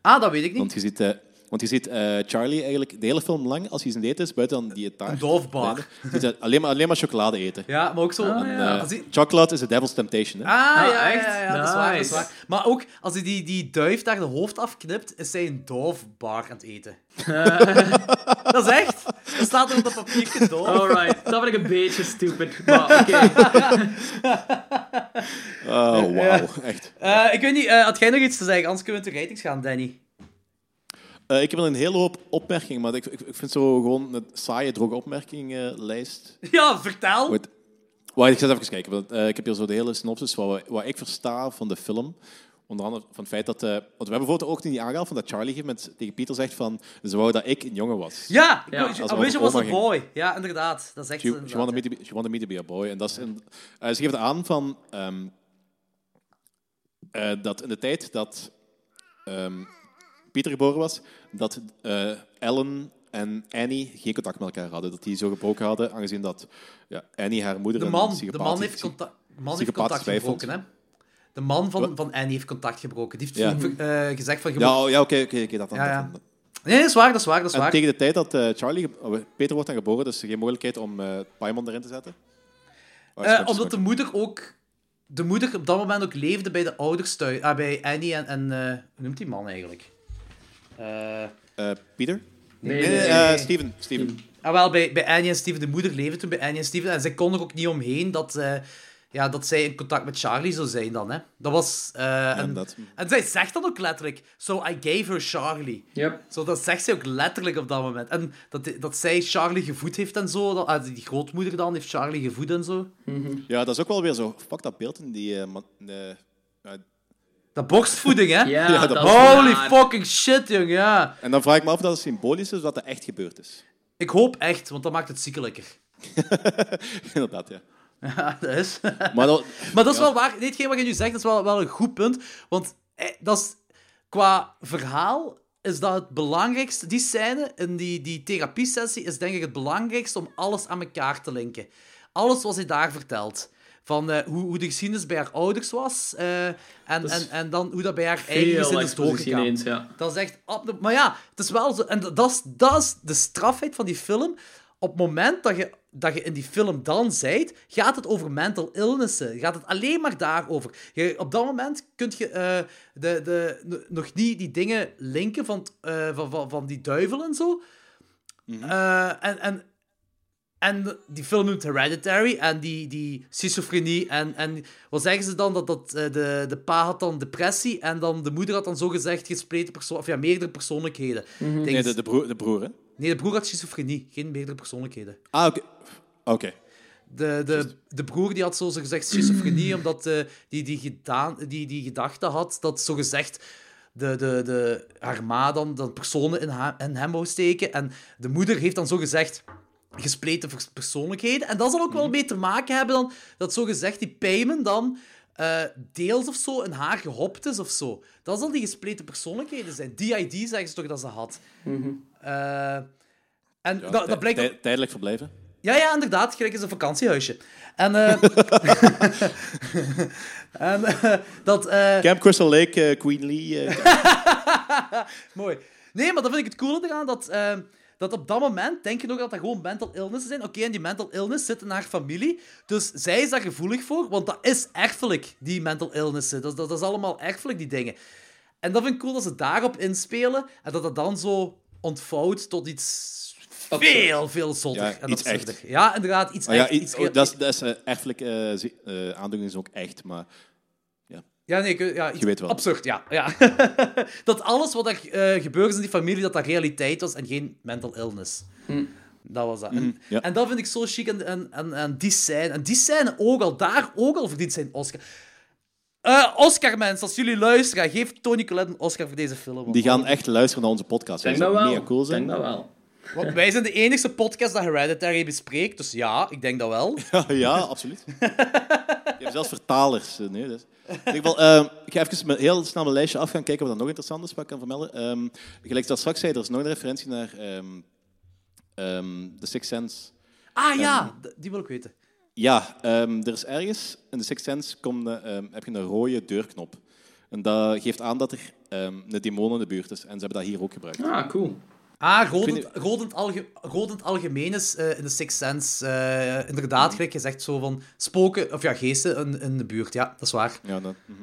Ah, dat weet ik niet. Want je ziet, eh, want je ziet eh, Charlie eigenlijk de hele film lang, als hij zijn date is, buiten dan die taart. Een doofbar. hij alleen, maar, alleen maar chocolade eten. Ja, maar ook zo... Ah, En, ja. eh, Als hij- chocolate is the devil's temptation. Hè? Ah, ja, Ah, ja, echt? ja, ja, dat is waar, dat is waar. Maar ook, als hij die, die duif daar de hoofd afknipt, is hij een doofbar aan het eten. dat is echt. Dat staat er op dat papiertje doof. Alright, dat vind ik een beetje stupid. Maar oké. Oh, wauw. Echt. Eh, ik weet niet, eh, had jij nog iets te zeggen? Anders kunnen we de ratings gaan, Danny. Eh, ik heb wel een hele hoop opmerkingen, maar ik, ik, ik vind zo gewoon een saaie, droge opmerkingenlijst. Ja, vertel. Wacht, ik ga even kijken. want, eh, ik heb hier zo de hele synopsis wat, wat ik versta van de film. Onder andere van het feit dat... eh, want we hebben bijvoorbeeld ook niet aangehaald van dat Charlie moment tegen Pieter zegt van... Ze wou dat ik een jongen was. Ja, Ja, als we wish I over was a ging. boy. Ja, inderdaad. Dat is echt She, zo she, wanted me to be, she wanted me to be a boy. En dat is in, eh, ze geeft aan van... ehm, eh, dat in de tijd dat ehm, Pieter geboren was, dat eh, Ellen en Annie geen contact met elkaar hadden. Dat die zo gebroken hadden, aangezien dat ja, Annie haar moeder De man, de man heeft contact, de man heeft contact gebroken, hè. De man van, van Annie heeft contact gebroken. Die heeft Ja. eh, gezegd van... moet- Ja, oh, ja oké, oké, dat dan. Ja. Nee, dat is waar, dat is waar, dat is En waar. tegen de tijd dat eh, Charlie, oh, Peter wordt dan geboren, dus geen mogelijkheid om eh Paimon erin te zetten. Oh, omdat de moeder ook... De moeder op dat moment ook leefde bij de ouders thuis. Ah, bij Annie en... en hoe noemt die man eigenlijk? Eh... Eh, Pieter? Nee, Nee, nee, nee, nee. eh, Steven. Steven. Ah, wel, bij, bij Annie en Steven, de moeder leefde toen bij Annie en Steven. En zij kon er ook niet omheen dat, eh, ja, dat zij in contact met Charlie zou zijn dan. Hè. Dat was... eh, en, dat. en zij zegt dan ook letterlijk, so I gave her Charlie. Yep. Zo, dat zegt zij ook letterlijk op dat moment. En dat, dat zij Charlie gevoed heeft en zo. Dat, ah, die grootmoeder dan heeft Charlie gevoed en zo. Ja, dat is ook wel weer zo. Fuck dat beeld in die. man- eh, Dat borstvoeding, hè? Ja, Ja, dat- dat is Holy raar. fucking shit, jong, ja. en dan vraag ik me af of dat symbolisch is of dat dat echt gebeurd is. Ik hoop echt, want dat maakt het ziekelijker. Inderdaad, ja. Ja, dat is... Maar dat, Maar dat is Ja. wel waar. Nee, hetgeen wat je nu zegt, dat is wel, wel een goed punt. Want eh, dat is, qua verhaal is dat het belangrijkste. Die scène in die, die therapiesessie is denk ik het belangrijkste om alles aan elkaar te linken. Alles wat hij daar vertelt. Van eh, hoe, hoe de geschiedenis bij haar ouders was. eh, en, en, en dan hoe dat bij haar eigen gezin is doorgegaan. ja. Dat is echt... Maar ja, het is wel zo... En dat is, dat is de strafheid van die film. Op het moment dat je, dat je in die film dan zijt, gaat het over mental illnessen. Gaat het alleen maar daarover. Je, op dat moment kun je eh, de, de, nog niet die dingen linken van, van, van, van die duivel en zo. Eh, en, en, en die film noemt Hereditary en die, die schizofrenie. En, en wat zeggen ze dan? Dat, dat eh, de, de pa had dan depressie en dan de moeder had dan zogezegd gespleten persoon, of ja, meerdere persoonlijkheden. Denk- nee, de, de, broer, de broer, hè? nee, de broer had schizofrenie, geen meerdere persoonlijkheden. Ah, oké. Oké. De, de, de broer die had zo gezegd schizofrenie, omdat eh, die, die, gedaan, die, die gedachte had dat zogezegd de, de, de, haar ma dan, dan personen in, ha- in hem wou steken. En de moeder heeft dan zogezegd gespleten persoonlijkheden. En dat zal ook wel mee te maken hebben dan, dat zogezegd die Payman dan eh, deels of zo in haar gehopt is of zo. Dat zal die gespleten persoonlijkheden zijn. DID zeggen ze toch dat ze had. Eh, en dat, dat blijkt ook- Tijdelijk verblijven. ja, ja, inderdaad. Gelijk is een vakantiehuisje. En, eh, en dat... eh, Camp Crystal Lake, Queen Lee. Mooi. Nee, maar dan vind ik het coole eraan dat, dat op dat moment denk je nog dat dat gewoon mental illness zijn. Oké, en die mental illness zit in haar familie. Dus zij is daar gevoelig voor, want dat is erfelijk, die mental illness. Dat, dat, dat is allemaal erfelijk, die dingen. En dat vind ik cool dat ze daarop inspelen en dat dat dan zo ontvouwt tot iets veel, veel zotter. Ja, en iets echt. Ja, inderdaad, iets ah, ja, echt. iets- oh, dat is, dat is eh, eh, eh, aandoening is ook echt, maar Ja, nee, ik- ja, Je weet wel. absurd, ja. ja. dat alles wat er eh, gebeurd is in die familie, dat dat realiteit was en geen mental illness. Dat was dat. En, ja. en dat vind ik zo chic en, en, en, en die scène. En die scène ook al, daar ook al verdient zijn Oscar. Eh, Oscar, mensen, als jullie luisteren, geef Tony Collette een Oscar voor deze film. die gaan echt luisteren naar onze podcast. Denk dat wel. cool zijn. Denk dat wel. Want wij zijn de enige podcast dat Hereditary bespreekt, dus ja, ik denk dat wel. ja, absoluut. Je hebt zelfs vertalers. eh, Nee, dus. In ieder geval, ehm, ik ga even met heel snel mijn lijstje af gaan kijken wat er nog interessant is, wat ik kan vermelden. Ehm, gelijk dat straks zei, er is nog een referentie naar ehm ehm, The Sixth Sense. Ah ja, die wil ik weten. Ja, ehm, er is ergens in The Sixth Sense komt, ehm, heb je een rode deurknop. En dat geeft aan dat er ehm, een demon in de buurt is. En ze hebben dat hier ook gebruikt. Ah, cool. Ah, Ik Godend, Godend, alge, Godend algemeen is eh, in de Sixth Sense eh, inderdaad, gelijk gezegd, zo van spoken, of ja, geesten in, in de buurt. Ja, dat is waar. Ja, dat, mhm.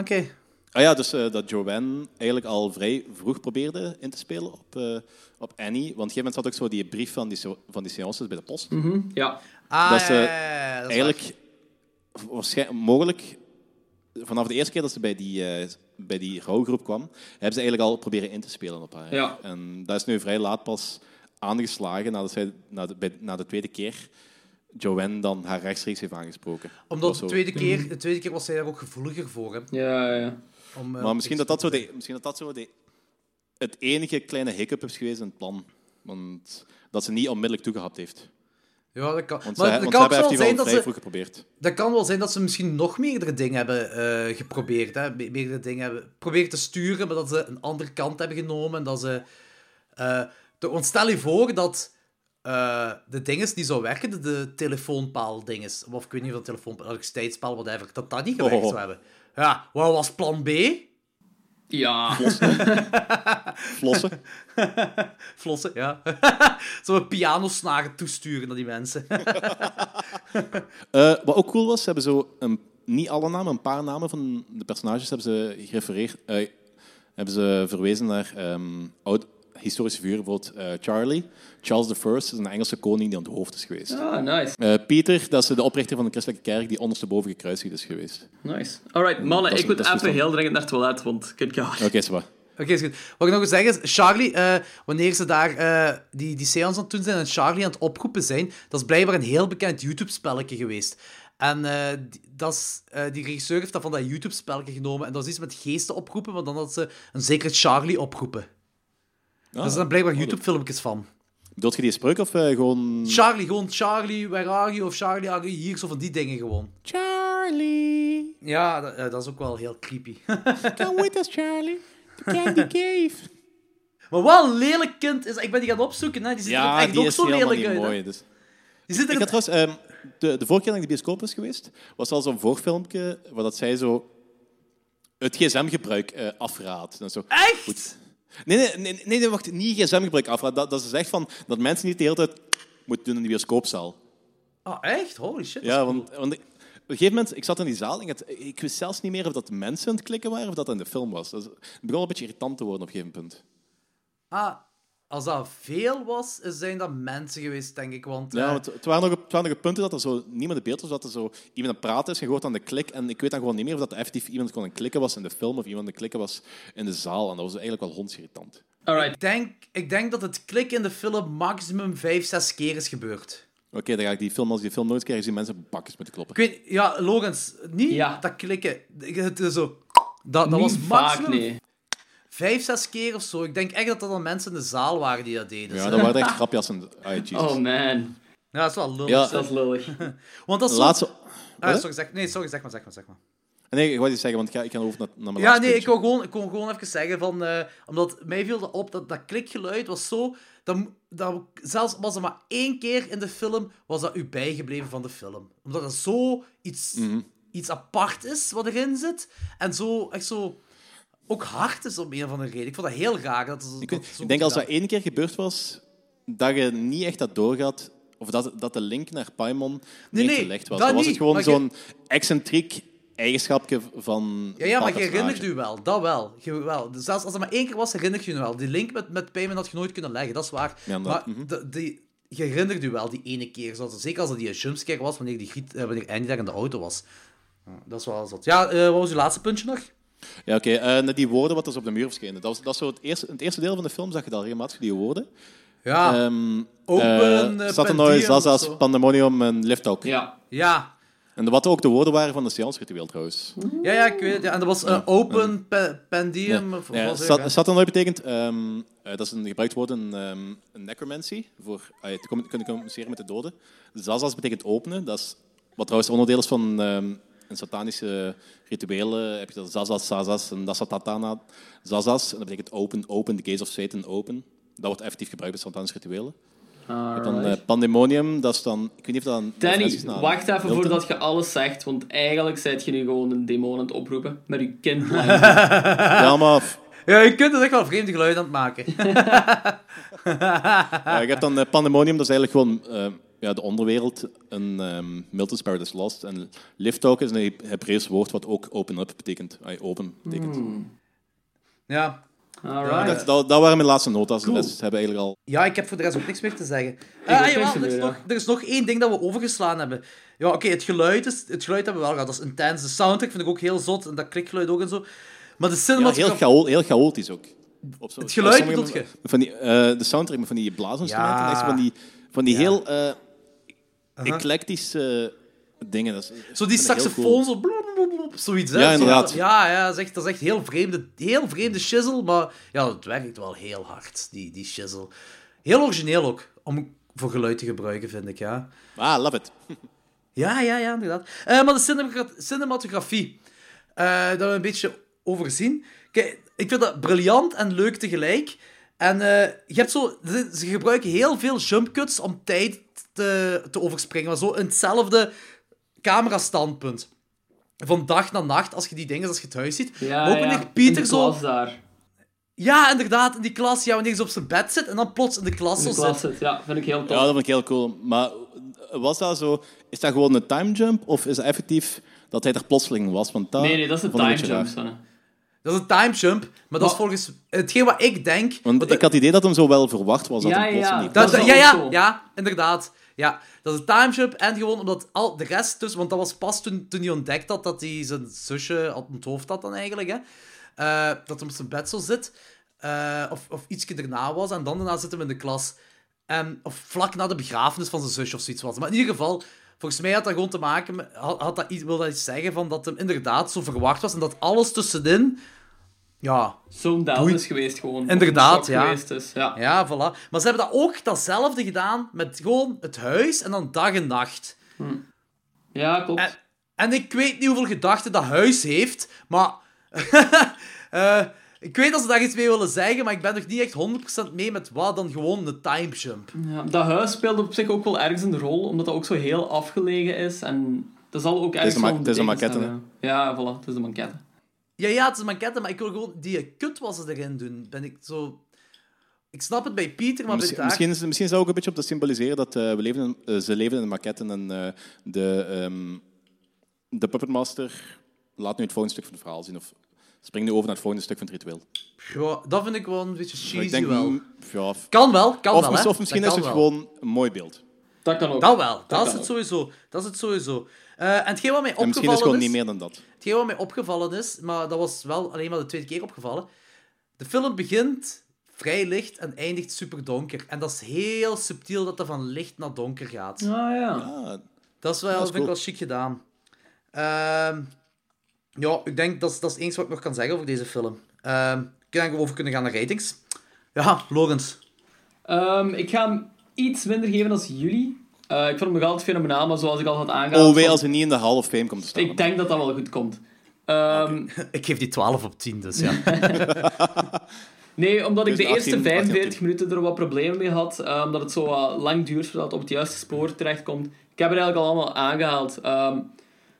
Oké. Ah ja, dus eh, dat Joanne eigenlijk al vrij vroeg probeerde in te spelen op, eh, op Annie. Want op een gegeven moment zat ook zo die brief van die, van die seances bij de post. Ja. Ah, Dat is, ja, ja, ja, dat is Eigenlijk, waarschijnlijk, mogelijk, vanaf de eerste keer dat ze bij die, eh, bij die rouwgroep kwam, hebben ze eigenlijk al proberen in te spelen op haar. Ja. En dat is nu vrij laat pas aangeslagen, nadat zij na de, bij, na de tweede keer Joanne dan haar rechtstreeks heeft aangesproken. Omdat Dat de tweede, keer, de tweede keer was zij daar ook gevoeliger voor. Hè, Ja, ja. om, eh, Maar misschien dat dat zo, de, misschien dat dat zo de, het enige kleine hiccup is geweest in het plan. Want dat ze niet onmiddellijk toegehapt heeft. Ja, dat kan. Want maar want kan wel zijn dat ze... geprobeerd. Dat kan wel zijn dat ze misschien nog meerdere dingen hebben eh, geprobeerd. Hè? Me- Meerdere dingen hebben geprobeerd te sturen, maar dat ze een andere kant hebben genomen. En dat ze... eh, de, want stel je voor dat eh, de dinges die zou werken, de, de telefoonpaal-dinges, of ik weet niet of dat telefoonpaal, elektriciteitspaal, whatever, dat dat niet gewerkt Oh. zou hebben. Ja, wat was plan B? Ja. Flossen. Flossen, ja. Zo'n pianosnaren toesturen naar die mensen. Eh, wat ook cool was, ze hebben zo een, niet alle namen, een paar namen van de personages hebben ze gerefereerd, eh, hebben ze verwezen naar ehm, oud, historische figuren, bijvoorbeeld eh, Charlie. Charles I is een Engelse koning die aan het hoofd is geweest. Ah, nice. Eh, Pieter, dat is de oprichter van de christelijke kerk die ondersteboven gekruisigd is geweest. Nice. Alright, mannen, Dat ik moet dat even heel dringend naar het toilet, want kut God. Oké, zo. Oké, is goed. Wat ik nog wil zeggen is, Charlie, eh, wanneer ze daar eh, die, die seance aan het doen zijn en Charlie aan het oproepen zijn, dat is blijkbaar een heel bekend YouTube-spelletje geweest. En eh, die, dat is, eh, die regisseur heeft dat van dat YouTube-spelletje genomen en dat is iets met geesten oproepen, maar dan had ze een zekere Charlie oproepen. Daar zijn blijkbaar YouTube-filmpjes van. Bedoelt je die spreuk of eh, gewoon... Charlie, gewoon Charlie, where are you? Of Charlie, are you here? Zo van die dingen gewoon. Charlie, Ja, dat, eh, dat is ook wel heel creepy. come with us, Charlie. The candy cave. maar wat een lelijk kind is. Ik ben die gaan opzoeken, hè. Die ziet er Ja, echt die ook is zo helemaal lelijk niet uit. hè. mooi. Dus. Die zit er Ik had trouwens, ehm, de, de vorige keer dat ik in de bioscoop was geweest, was al zo'n voorfilmpje waar dat zij zo het gsm-gebruik eh afraadt. En zo. Echt? Goed. Nee, nee, nee, nee, wacht, niet gsm-gebruik afraadt. Dat, dat ze zegt van, dat mensen niet de hele tijd moeten doen in de bioscoopzaal. Ah, echt? Holy shit. is Ja, cool. want, ik- op een gegeven moment, ik zat in die zaal en ik, had- ik wist zelfs niet meer of dat mensen aan het klikken waren of dat in de film was. Dus het begon een beetje irritant te worden op een gegeven punt. Ah, als dat veel was, zijn dat mensen geweest, denk ik. Want, Ja, eh, het waren nog, het waren nog punten dat er zo niemand in beeld was, dat er zo iemand aan het praten is, je hoort aan de klik, en ik weet dan gewoon niet meer of dat effectief iemand gewoon aan het klikken was in de film of iemand aan het klikken was in de zaal. En dat was eigenlijk wel hondsirritant. Alright. ik, denk, ik denk dat het klikken in de film maximum 5, 6 keer is gebeurd. Oké, dan ga ik die film, als die film nooit eens krijg, zien mensen op bakjes moeten kloppen. Ik weet, ja, Logans, niet Ja. dat klikken. Ik- Het is zo. Dat, dat was Niet vaak, maximum nee. 5, 6 keer of zo. Ik denk echt dat dat dan mensen in de zaal waren die dat deden. Ja, dat waren echt grapjes. En, Jesus. Oh man, Ja, dat is wel lullig. Ja. dat is lullig. Want dat is zo... Laatste... Ah, sorry, zeg, nee, sorry, zeg maar, zeg maar, zeg maar. Nee, ik wou iets zeggen, want ik ga, ik ga over naar, naar mijn Ja, nee, ik wil gewoon, ik wil gewoon even zeggen van... eh, omdat mij viel dat op, dat, dat klikgeluid was zo... Dat, dat, zelfs was er maar één keer in de film, was dat u bijgebleven van de film. Omdat het zo iets, Mhm. iets apart is wat erin zit. En zo, echt zo... Ook hard is om een of andere reden. Ik vond dat heel raar. Dat, Ik, dat weet- zo ik denk als dat één keer gebeurd was, dat je niet echt dat doorgaat, of dat, dat de link naar Paimon Nee, niet gelegd was. dat Dan was het gewoon je- zo'n excentriek eigenschapje van Ja, ja, maar je dat herinnert u wel. Dat wel. Je, wel. Dus Zelfs als het maar één keer was, herinnert je je wel. Die link met, met Payman had je nooit kunnen leggen, dat is waar. Ja, maar dat- mhm. de, die, je herinnert u wel die ene keer. Zoals, zeker als dat die jumpscare was, wanneer, die eh, wanneer Andy daar in de auto was. Ja, dat is wel zot. Ja, eh, wat was uw laatste puntje nog? Ja, oké. eh, die woorden wat dus op de muur verschenen. Dat, was, dat is zo het eerste, in het eerste deel van de film zag je dat regelmatig, die woorden. Ja, Ehm Open, of Zazas. Pandemonium en Liftalk. Ja. ja. En wat ook de woorden waren van de seance-ritueel trouwens. Ja, ja, ik weet het. Ja. En dat was eh, Open pa- Pandium. Of, Ja, Sat- betekent, ehm, eh, dat is een gebruikt woord in ehm, een necromancy, voor eh, te kunnen communiceren met de doden. Zazas betekent openen, dat is wat trouwens onderdeel is van een satanische rituelen. Heb je dat Zazas, Zazas en Dasatatana, Zazas. En dat betekent open, open, the gates of Satan, open. Dat wordt effectief gebruikt bij satanische rituelen. Je hebt dan eh, pandemonium, dat is dan... Ik weet niet of dat een Danny, referentie is naar wacht even voordat je alles zegt, want eigenlijk zijt je nu gewoon een demon aan het oproepen met je kind. Ja, maar... Ja, je kunt er echt wel vreemde geluiden aan het maken. Ja, je hebt dan eh, Pandemonium, dat is eigenlijk gewoon eh, ja, de onderwereld. Een ehm Milton's Paradise Lost. En Liftalk is een Hebreeuws woord wat ook open up betekent. Ay, open betekent. Ja. Alright. Dat, dat, dat waren mijn laatste nota's. Cool. De rest hebben eigenlijk al... Ja, ik heb voor de rest ook niks meer te zeggen. Ah, jawel, er, is ja. nog, er is nog één ding dat we overgeslaan hebben. Ja, oké, het, geluid is, het geluid hebben we wel gehad. Dat is intens. De soundtrack vind ik ook heel zot. En dat klikgeluid ook en zo. Maar de Ja, cinematografie... heel, chao heel chaotisch ook. Op zo- Het geluid bedoelt je? Van die, eh, de soundtrack van die blaasinstrumenten. Ja. Van die, van die Ja. heel eh eclectische dingen. Dat is, Zo die saxofoon, cool. zo... blub, blub, blub, zoiets, hè. Ja, Zo- inderdaad. ja, ja, dat is echt, dat is echt heel vreemde, heel vreemde shizzle. Maar ja, het werkt wel heel hard, die, die shizzle. Heel origineel ook, om voor geluid te gebruiken, vind ik, ja. Ah, love it. Ja, ja, ja, inderdaad. Eh, maar de cinema- cinematografie, eh daar hebben we een beetje over gezien. Kijk, ik vind dat briljant en leuk tegelijk. En eh, je hebt zo, ze gebruiken heel veel jumpcuts om tijd te, te overspringen. Maar zo in hetzelfde camerastandpunt. Van dag naar nacht, als je die dingen, als je het huis ziet. Ja, ook wanneer Pieter zo... daar. Ja, inderdaad, in die klas. Ja, wanneer ze op zijn bed zit en dan plots in de klas In de zo klas zit. zit. Ja, vind ik heel tof. Ja, dat vind ik heel cool. Maar was dat zo... Is dat gewoon een time jump? Of is het effectief dat hij er plotseling was? Want dat nee, nee, dat is een time jump. Dat is een timejump, maar dat is volgens... Hetgeen wat ik denk... Want wat ik had het idee dat hem zo wel verwacht was dat Ja, hij ja, plotseling ja. niet Dat, Dat dat- ja, ja, ja, inderdaad. Ja, dat is een timejump en gewoon omdat al de rest dus... Want dat was pas toen, toen hij ontdekt had dat hij zijn zusje op het hoofd had dan eigenlijk, hè. Eh, dat hij op zijn bed zo zit. Eh, of, of ietsje erna was. En dan daarna zitten we in de klas. En, of vlak na de begrafenis van zijn zusje of zoiets was. Maar in ieder geval... Volgens mij had dat gewoon te maken. Had, had dat iets, wil dat iets zeggen van dat hem inderdaad zo verwacht was. En dat alles tussenin... Ja, Zo'n down Boeit. is geweest gewoon. Inderdaad, ja. Geweest is. Ja. Ja, voilà. Maar ze hebben dat ook datzelfde gedaan met gewoon het huis en dan dag en nacht. ja, klopt. En, en ik weet niet hoeveel gedachten dat huis heeft, maar... eh, ik weet dat ze daar iets mee willen zeggen, maar ik ben nog niet echt 100% mee met wat dan gewoon een time jump. Ja, dat huis speelt op zich ook wel ergens een rol, omdat dat ook zo heel afgelegen is. En dat zal ook ergens een ma- wel het is een maquette, Ja, voilà, het is een maquette. Ja, ja, het is een maquette, maar ik wil gewoon die kut ze erin doen. Ben ik zo... Ik snap het bij Pieter, maar Misschien, bij misschien, is- misschien zou ik een beetje op te symboliseren dat eh, we leven in, eh, ze leven in een maquette en eh, de, ehm de Puppet Master laat nu het volgende stuk van het verhaal zien. Of springt nu over naar het volgende stuk van het ritueel. Ja, dat vind ik wel een beetje cheesy ik denk, wel. ja, Kan wel, kan of, wel, hè. of misschien Dat is het wel. gewoon een mooi beeld. Dat kan ook. Dat wel, dat, is het ook. sowieso. Dat is het sowieso. Eh, en hetgeen wat mij En misschien is het opgevallen gewoon is... niet meer dan dat. Hetgeen wat mij opgevallen is, maar dat was wel alleen maar de tweede keer opgevallen. De film begint vrij licht en eindigt super donker. En dat is heel subtiel dat er van licht naar donker gaat. Ah ja. Ah, Dat is wel, is vind ik wel chic gedaan. Ehm, ja, ik denk dat is- dat is enige wat ik nog kan zeggen over deze film. Ehm ik denk dat we over kunnen gaan naar ratings. Ja, Lorenz. Ehm, ik ga hem iets minder geven als jullie. Eh, ik vond hem nog altijd fenomenaal, maar zoals ik al had aangehaald... oh, wij als hij niet in de Hall of Fame komt te staan. Ik denk dat dat wel goed komt. Ehm, Ik geef die 12 op 10, dus ja. Nee, omdat ik de 2018, eerste 45 18. minuten er wat problemen mee had. eh, omdat het zo wat lang duurt voordat het op het juiste spoor terechtkomt. Ik heb het eigenlijk al allemaal aangehaald. Ehm,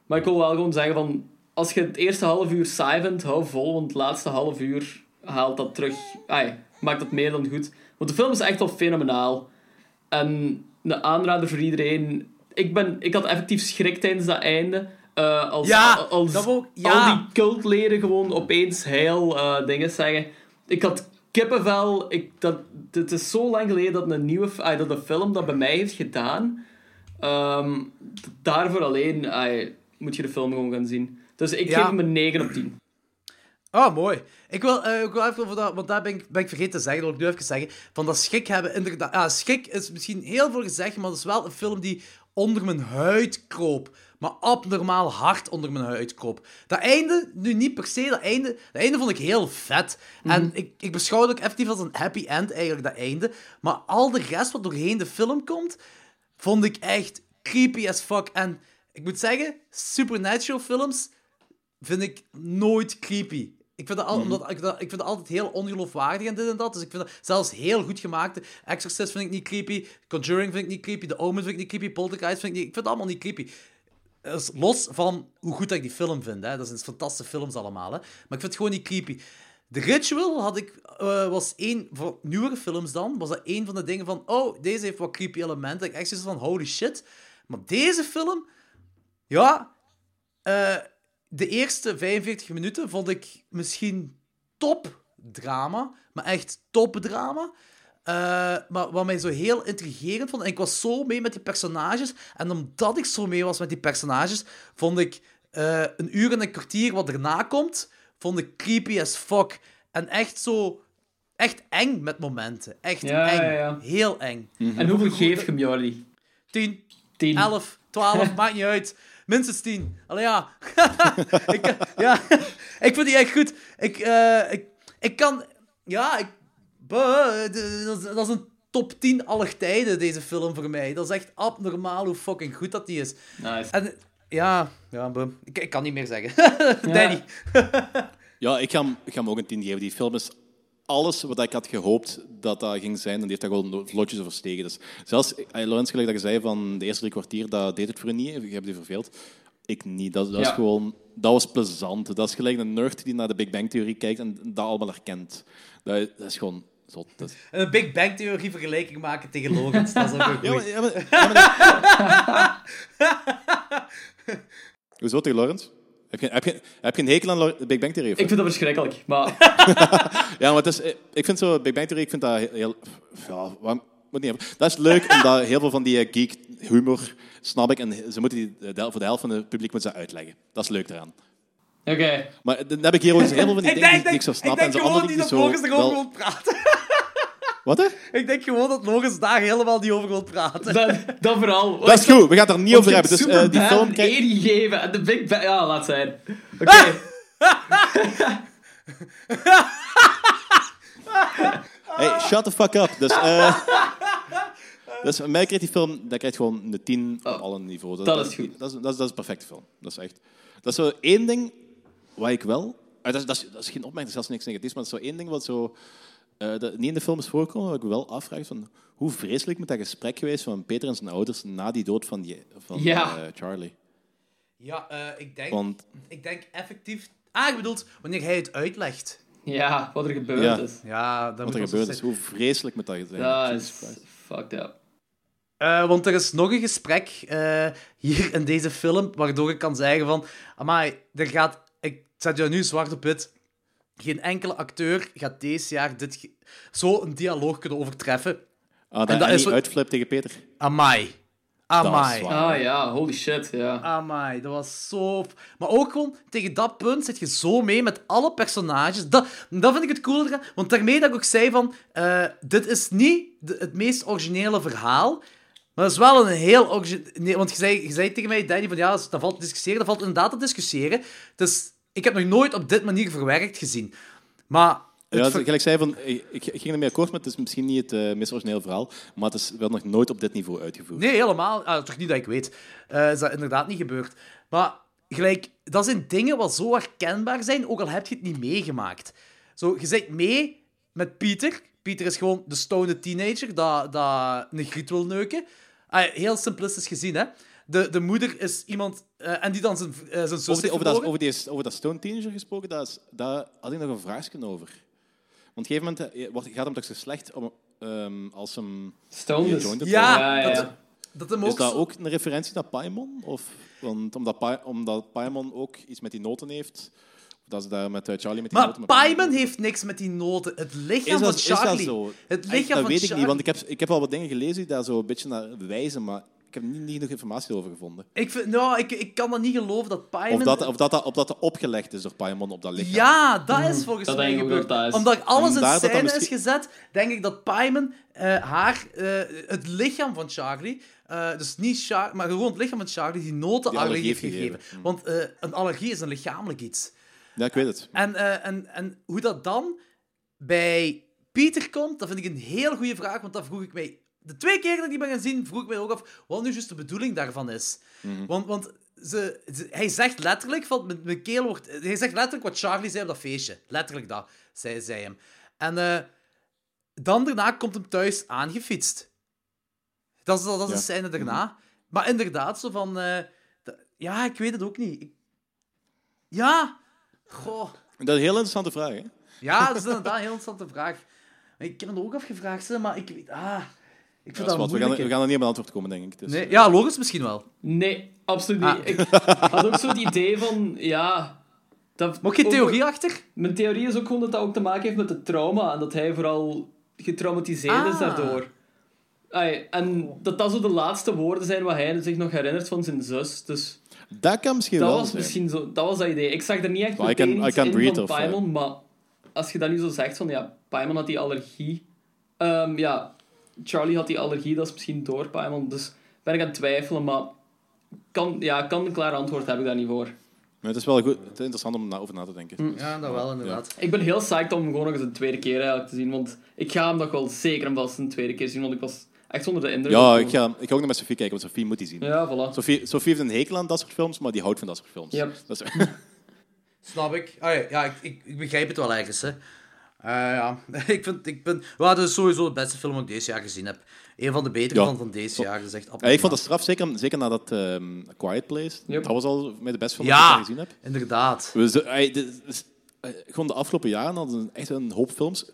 maar ik wil wel gewoon zeggen van... Als je het eerste half uur saai vindt, hou vol. Want het laatste half uur haalt dat terug... Ai, maakt dat meer dan goed. Want de film is echt wel fenomenaal. En de aanrader voor iedereen... Ik, ben, ik had effectief schrik tijdens dat einde. Eh, als, Ja, als dat al die cultleden gewoon opeens heel eh, dingen zeggen. Ik had kippenvel. Ik, dat, het is zo lang geleden dat een nieuwe ah, dat een film dat bij mij heeft gedaan. Ehm, daarvoor alleen moet je de film gewoon gaan zien. Dus ik Ja. geef hem een 9 op 10. Oh, mooi. Ik wil, eh, ik wil even over dat, want daar ben ik, ben ik vergeten te zeggen, dat wil ik nu even zeggen. Van dat schrik hebben, inderdaad. Ja, schrik is misschien heel veel gezegd, maar het is wel een film die onder mijn huid kroop. Maar abnormaal hard onder mijn huid kroop. Dat einde, nu niet per se, dat einde, dat einde vond ik heel vet. En ik, ik beschouw het ook effectief als een happy end, eigenlijk, dat einde. Maar al de rest wat doorheen de film komt, vond ik echt creepy as fuck. En ik moet zeggen, supernatural films vind ik nooit creepy. Ik vind, dat al, omdat, ik, dat, ik vind dat altijd heel ongeloofwaardig en dit en dat. Dus ik vind dat zelfs heel goed gemaakt. Exorcist vind ik niet creepy. Conjuring vind ik niet creepy. The Omen vind ik niet creepy. Poltergeist vind ik niet... Ik vind het allemaal niet creepy. Dus los van hoe goed dat ik die film vind. Hè. Dat zijn fantastische films allemaal. Hè. Maar ik vind het gewoon niet creepy. The Ritual had ik, eh, was een van nieuwere films dan. Was dat een van de dingen van... Oh, deze heeft wat creepy elementen. Dat ik echt zoiets van... Holy shit. Maar deze film... Ja... eh, de eerste 45 minuten vond ik misschien top drama. Maar echt top drama. Eh, maar wat mij zo heel intrigerend vond, en ik was zo mee met die personages, en omdat ik zo mee was met die personages, vond ik eh, een uur en een kwartier wat erna komt, vond ik creepy as fuck. En echt zo, echt eng met momenten. Echt Ja, eng. ja, ja. Heel eng. En hoeveel geef je hem, Jordi? 10, 10. 11, 12, maakt niet uit. Minstens 10. Allee, ja. ik, ja. ik vind die echt goed. Ik, eh, ik, ik kan... Ja, ik... Buh, dat, is, een top 10 aller tijden, deze film voor mij. Dat is echt abnormaal hoe fucking goed dat die is. Nice. En ja, ja. Ik, ik kan niet meer zeggen. Danny. Ja, ik ga, hem, ik ga hem ook een 10 geven. Die film is alles wat ik had gehoopt dat dat ging zijn. En die heeft daar gewoon vlotjes overstegen. Dus zelfs, eh, Lorenz, gelijk dat je zei van de eerste drie kwartier, dat deed het voor niet. Je hebt je verveeld. Ik niet. Dat, dat, is gewoon, dat was plezant. Dat is gelijk een nerd die naar de Big Bang Theorie kijkt en dat allemaal herkent. Dat, dat is gewoon zot. Dat is- Een Big Bang Theorie vergelijking maken tegen Logans. Dat is ook een Ja, maar, ja, maar, ja, maar nee. Hoezo tegen Lorenz? Heb je, heb, je, heb je een hekel aan de Big Bang Theorie? of Ik vind dat verschrikkelijk. Maar Ja, maar het is, eh, ik vind zo, Big Bang Theory, ik vind dat heel... ja, moet niet. Dat is leuk, omdat heel veel van die eh, geek humor snap ik. En ze moeten die, de- voor de helft van het publiek moeten ze uitleggen. Dat is leuk eraan. oké. Maar dan heb ik hier ook heel veel van die Ik dingen denk, die, die ik zo ik snap. denk en zo gewoon niet dat Logans erover wil praten. Wat, hè? Ik denk gewoon dat Logans daar helemaal niet over wil praten. Dat, dat vooral. Dat is goed, we gaan het er niet over hebben. Dus eh, die film... Eddie geven en de Big Bang... Ja, laat zijn. Oké. Hey, shut the fuck up. Dus, eh dus mij krijgt die film, dat krijgt gewoon een 10 op alle niveaus. Oh, dat is goed. Dat is, dat, is, dat is een perfecte film. Dat is echt... Dat is zo één ding wat ik wel... eh, Dat is, dat is, dat is geen opmerking, zelfs niks negatiefs, maar dat is zo één ding wat zo... eh, dat niet in de film is voorgekomen, wat ik wel afvraag van... Hoe vreselijk moet dat gesprek geweest van Peter en zijn ouders na die dood van, die, van Ja. eh, Charlie? Ja, eh, ik, denk, Want ik denk effectief... Ah, ik bedoel, wanneer hij het uitlegt. Ja, wat er gebeurd Ja. is. Ja, dat wat moet er gebeurd is, zijn. hoe vreselijk moet dat zijn? Dat Jesus is Christ. fucked up. Eh, want er is nog een gesprek eh, hier in deze film, waardoor ik kan zeggen van... Amai, er gaat... Ik zet jou nu zwart op wit. Geen enkele acteur gaat deze jaar dit ge- zo een dialoog kunnen overtreffen. Ah, dat, En dat is uitflip tegen Peter. Amai. Amai. Ah ja, holy shit, ja. Amai, dat was zo... Maar ook gewoon, tegen dat punt zit je zo mee met alle personages. Dat, dat vind ik het coole eraan. Want daarmee dat ik ook zei van... eh, dit is niet de- het meest originele verhaal. Maar dat is wel een heel origineel... Want je zei, je zei tegen mij, Danny, van ja, dat valt te discussiëren. Dat valt inderdaad te discussiëren. Dus ik heb nog nooit op dit manier verwerkt gezien. Maar... Ja, gelijk zei van, ik, ging ermee akkoord met het is misschien niet het eh, meest origineel verhaal, maar het is wel nog nooit op dit niveau uitgevoerd. Nee, helemaal. Ah, toch niet dat ik weet. Eh is dat inderdaad niet gebeurd. Maar gelijk, dat zijn dingen wat zo herkenbaar zijn, ook al heb je het niet meegemaakt. Zo, je zit mee met Pieter. Pieter is gewoon de stoned teenager dat, dat een griet wil neuken. Ah, heel simplistisch gezien, hè. De, de moeder is iemand... eh, en die dan zijn, eh, zijn zus Over, die, over, dat, over, die, over dat Stone Teenager gesproken, dat is, daar had ik nog een vraagje over. Want op een gegeven moment eh, wordt- gaat hem toch zo slecht om, ehm, als hem... Is. het Ja, Ja, ja, dat, dat hem Is ook dat ook een referentie naar Paimon? Of, want omdat, Pa- omdat Paimon ook iets met die noten heeft. Of dat ze daar met Charlie met die Maar noten... Paimon heeft niks met die noten. Het lichaam Is dat, van is Charlie... dat zo? Het Echt, lichaam dat van weet ik Charlie... niet, want ik heb, ik heb al wat dingen gelezen die daar zo een beetje naar wijzen, maar ik heb niet, niet genoeg informatie over gevonden. Ik, vind, nou, ik, ik kan dat niet geloven dat Paimon... Of dat, of, dat, dat, of dat dat opgelegd is door Paimon op dat lichaam. Ja, dat is volgens Dat mij gebeurd. is. Omdat alles in scène is gezet, denk ik dat Paimon eh, haar, eh, het lichaam van Charlie, eh, dus niet Char maar gewoon het lichaam van Charlie, die noten Die allergie heeft allergie gegeven. gegeven. Want eh, een allergie is een lichamelijk iets. Ja, ik weet het. En, eh, en, en hoe dat dan bij Pieter komt, dat vind ik een heel goede vraag, want dat vroeg ik mij... De twee keer dat ik die ben gaan zien, vroeg ik mij ook af wat nu juist de bedoeling daarvan is. Want, want ze, ze- hij zegt letterlijk, van, mijn, mijn keel wordt... Hij zegt letterlijk wat Charlie zei op dat feestje. Letterlijk dat, zei, zei hem. En eh, dan daarna komt hem thuis aangefietst. Dat is, dat is Ja. de scène daarna. Maar inderdaad, zo van... eh, ja, ik weet het ook niet. Ik- ja, goh... Dat is een heel interessante vraag, hè? Ja, dat is inderdaad een heel interessante vraag. Ik heb het ook afgevraagd, maar ik weet... Ah, ik vind Dat dat. We, gaan, we gaan er niet op een antwoord komen, denk ik. Dus, Nee, ja, logisch misschien wel. Nee, absoluut niet. Ah. Ik had ook zo het idee van, ja... Dat geen ook- theorie achter? Mijn theorie is ook gewoon dat dat ook te maken heeft met het trauma. En dat hij vooral getraumatiseerd is Ah. daardoor. Ai, en dat dat zo de laatste woorden zijn wat hij zich nog herinnert van zijn zus. Dus Dat kan misschien dat wel was zijn. misschien zo... Dat was dat idee. Ik zag er niet echt I can- I can in van of, eh, Paimon, maar als je dat nu zo zegt van, ja, Paimon had die allergie. Ehm, ja, Charlie had die allergie, dat is misschien door Paimon. Dus ben ik aan het twijfelen, maar... Kan, ja, kan een klaar antwoord heb ik daar niet voor. Maar het is wel goed, het is interessant om over na te denken. Ja, dat wel, inderdaad. Ik ben heel psyched om hem gewoon nog eens een tweede keer eigenlijk te zien, want ik ga hem nog wel zeker en vast een tweede keer zien, want ik was echt onder de indruk. Ja, ik ga, ik ga ook naar met Sophie kijken, want Sophie moet die zien. Ja, voilà. Sophie, Sophie heeft een hekel aan dat soort films, maar die houdt van dat soort films. Yep. Dat is, Snap ik. Ah, ja, ja ik, ik, ik begrijp het wel ergens, hè. Eh, ja, ik vind... Ik ben, well, dat is sowieso de beste film die ik deze jaar gezien heb. Een van de betere Ja. van, van deze jaar, dat is echt Ja, absoluut. ik vond dat straf, zeker, zeker na dat ehm, Quiet Place. Yep. Dat was al mij de beste film die ik gezien heb. inderdaad. We, eh, gewoon de afgelopen jaren hadden we echt een hoop films.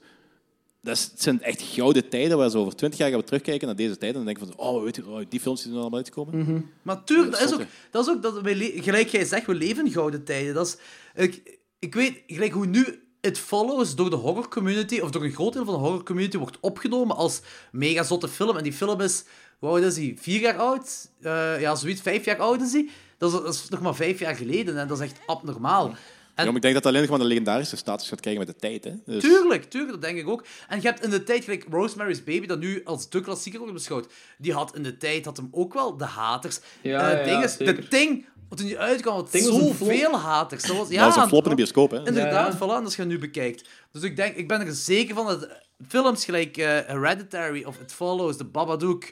Dat is- het zijn echt gouden tijden waar ze over twintig jaar gaan we terugkijken naar deze tijden en denken van, oh, weet je, oh, die films die zijn allemaal uitgekomen. Maar tuurlijk, Dat dat is ook, dat is ook dat le- gelijk jij zegt, we leven in gouden tijden. Dat is, ik, ik weet, gelijk hoe nu It Follows door de horror community, of door een groot deel van de horror community, wordt opgenomen als mega zotte film. En die film is, hoe oud is hij? Vier jaar oud? Eh, ja, zoiets, vijf jaar oud is hij. Dat is, dat is nog maar vijf jaar geleden en dat is echt abnormaal. En Ja, maar ik denk dat alleen nog maar een legendarische status gaat krijgen met de tijd. Hè. Dus, Tuurlijk, tuurlijk, dat denk ik ook. En je hebt in de tijd, gelijk Rosemary's Baby, dat nu als de klassieker wordt beschouwd, die had in de tijd had hem ook wel de haters. Ja, Eh, ja, ding is, zeker. de Ting, wat toen die uitkwam, had was zoveel haters. Dat was, ja, ja, dat is een flop in de bioscoop. Hè. Inderdaad, Ja, voilà, als je het nu bekijkt. Dus ik, denk, ik ben er zeker van dat films gelijk eh, Hereditary of It Follows, The Babadook,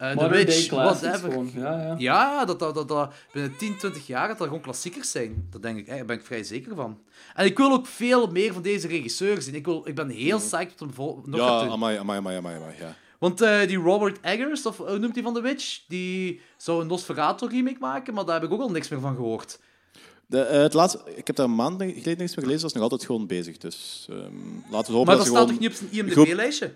eh The Modern day Witch, whatever. gewoon. Ja, ja. Ja, dat, dat, dat, dat binnen 10, 20 jaar dat dat gewoon klassiekers zijn. Dat denk ik, daar ben ik vrij zeker van. En ik wil ook veel meer van deze regisseur zien. Ik, wil, ik ben heel psyched tot hem vol- nog Ja, amai, amai, amai, amai, amai, ja. Want eh, die Robert Eggers, of hoe noemt hij van The Witch, die zou een Nosferatu remake maken, maar daar heb ik ook al niks meer van gehoord. De, eh, het laatste, ik heb daar een maand geleden niks meer gelezen, dat is nog altijd gewoon bezig. Dus ehm, laten we hopen Maar dat staat gewoon... toch niet op zijn goed- IMDb-lijstje?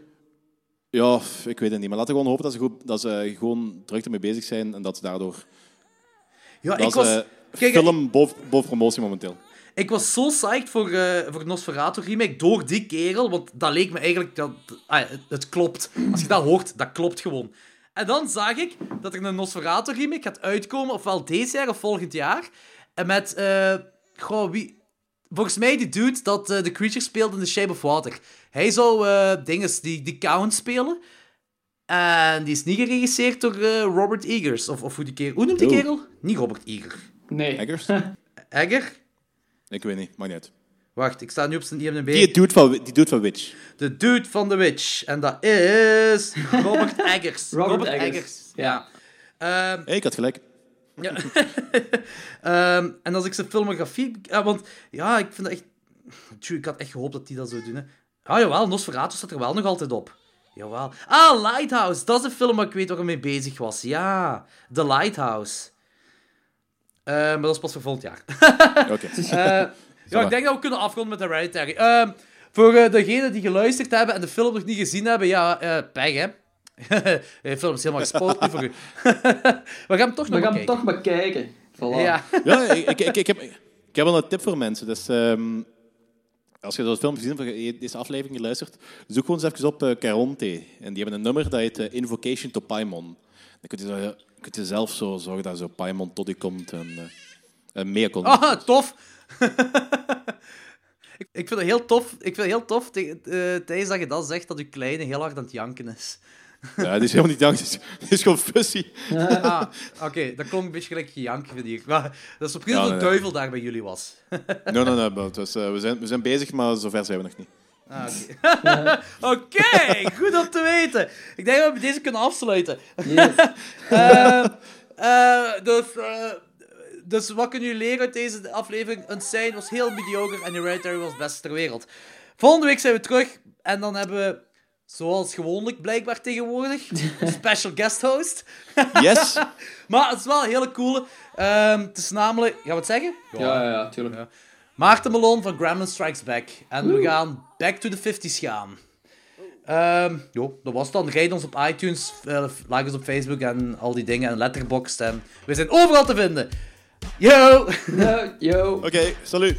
Ja, ik weet het niet. Maar laten we gewoon hopen dat ze, goed, dat ze gewoon druk ermee bezig zijn en dat ze daardoor... Ja, Dat ik was... Kijk, film boven, boven promotie momenteel. Ik was zo psyched voor, eh voor Nosferatu remake door die kerel, want dat leek me eigenlijk... Dat, ah, het, het klopt. Als je dat hoort, dat klopt gewoon. En dan zag ik dat er een Nosferatu remake gaat uitkomen, ofwel deze jaar of volgend jaar. En met... goh, wie... Volgens mij die dude dat eh, de creature speelt in The Shape of Water. Hij zou eh dinges, die, die Count spelen. En die is niet geregisseerd door eh, Robert Eggers. Of, of hoe die kerel... Hoe noemt die kerel? Niet Robert Eger. Nee. Eggers? Egger? ik weet niet, maakt niet uit. Wacht, ik sta nu op zijn IMDb. Die doet van, die doet van Witch. De dude van The Witch. En dat is Robert Eggers. Robert Eggers. Ja. Ehm, Hey, ik had gelijk. Ja. Ehm, en als ik zijn filmografie... Ja, want ja, ik vind dat echt... Tjoe, ik had echt gehoopt dat die dat zou doen. Hè. Ah, jawel, Nosferatu staat er wel nog altijd op. Jawel. Ah, Lighthouse. Dat is een film waar ik weet waar ik mee bezig was. Ja, The Lighthouse. Eh, maar dat is pas voor volgend jaar. Oké. Eh, ja, ik denk dat we kunnen afronden met Hereditary. Ehm voor eh, degenen die geluisterd hebben en de film nog niet gezien hebben, ja, eh pech, hè. de film is helemaal gespoord nu voor u. we gaan hem toch We nog gaan bekijken. toch maar kijken. Voilà. Ja. Ja, ik, ik, ik, ik, heb, ik heb wel een tip voor mensen. Dus, ehm, als je dat film gezien hebt, of je deze aflevering geluisterd, zoek gewoon eens even op eh, Caronte. En die hebben een nummer dat heet eh, Invocation to Paimon. Dan kun je, zelf zo zorgen dat zo Paimon tot je komt en, eh en mee komt. Ah, tof. ik, ik vind het heel tof. Ik vind het heel tof tijdens dat je dat zegt dat je kleine heel hard aan het janken is. Ja, die is helemaal niet dank. Die is, gewoon fussy. ah, oké, dat klonk een beetje gelijk gejank, vind ik. Maar dat is op Ja, de nee, duivel daar bij jullie was. Nee, nee, nee. maar het was, eh, we, zijn, we zijn bezig, maar zover zijn we nog niet. Ah, Oké, Oké, goed om te weten. Ik denk dat we deze kunnen afsluiten. Eh, eh, dus, eh, dus wat kunnen jullie leren uit deze aflevering? Unsane was heel mediocre en Hereditary was het beste ter wereld. Volgende week zijn we terug en dan hebben we, zoals gewoonlijk blijkbaar tegenwoordig, special guest host. Yes! Maar het is wel een hele coole. Ehm, het is namelijk, gaan we het zeggen? Ja, ja, ja, tuurlijk. Maarten Malone van Gremlin Strikes Back. En we gaan back to the 50s gaan. Ehm jo, dat was het dan. Rijd ons op iTunes, eh, like ons op Facebook en al die dingen en Letterboxd. En we zijn overal te vinden. Yo! Yo, yo. Oké, salut!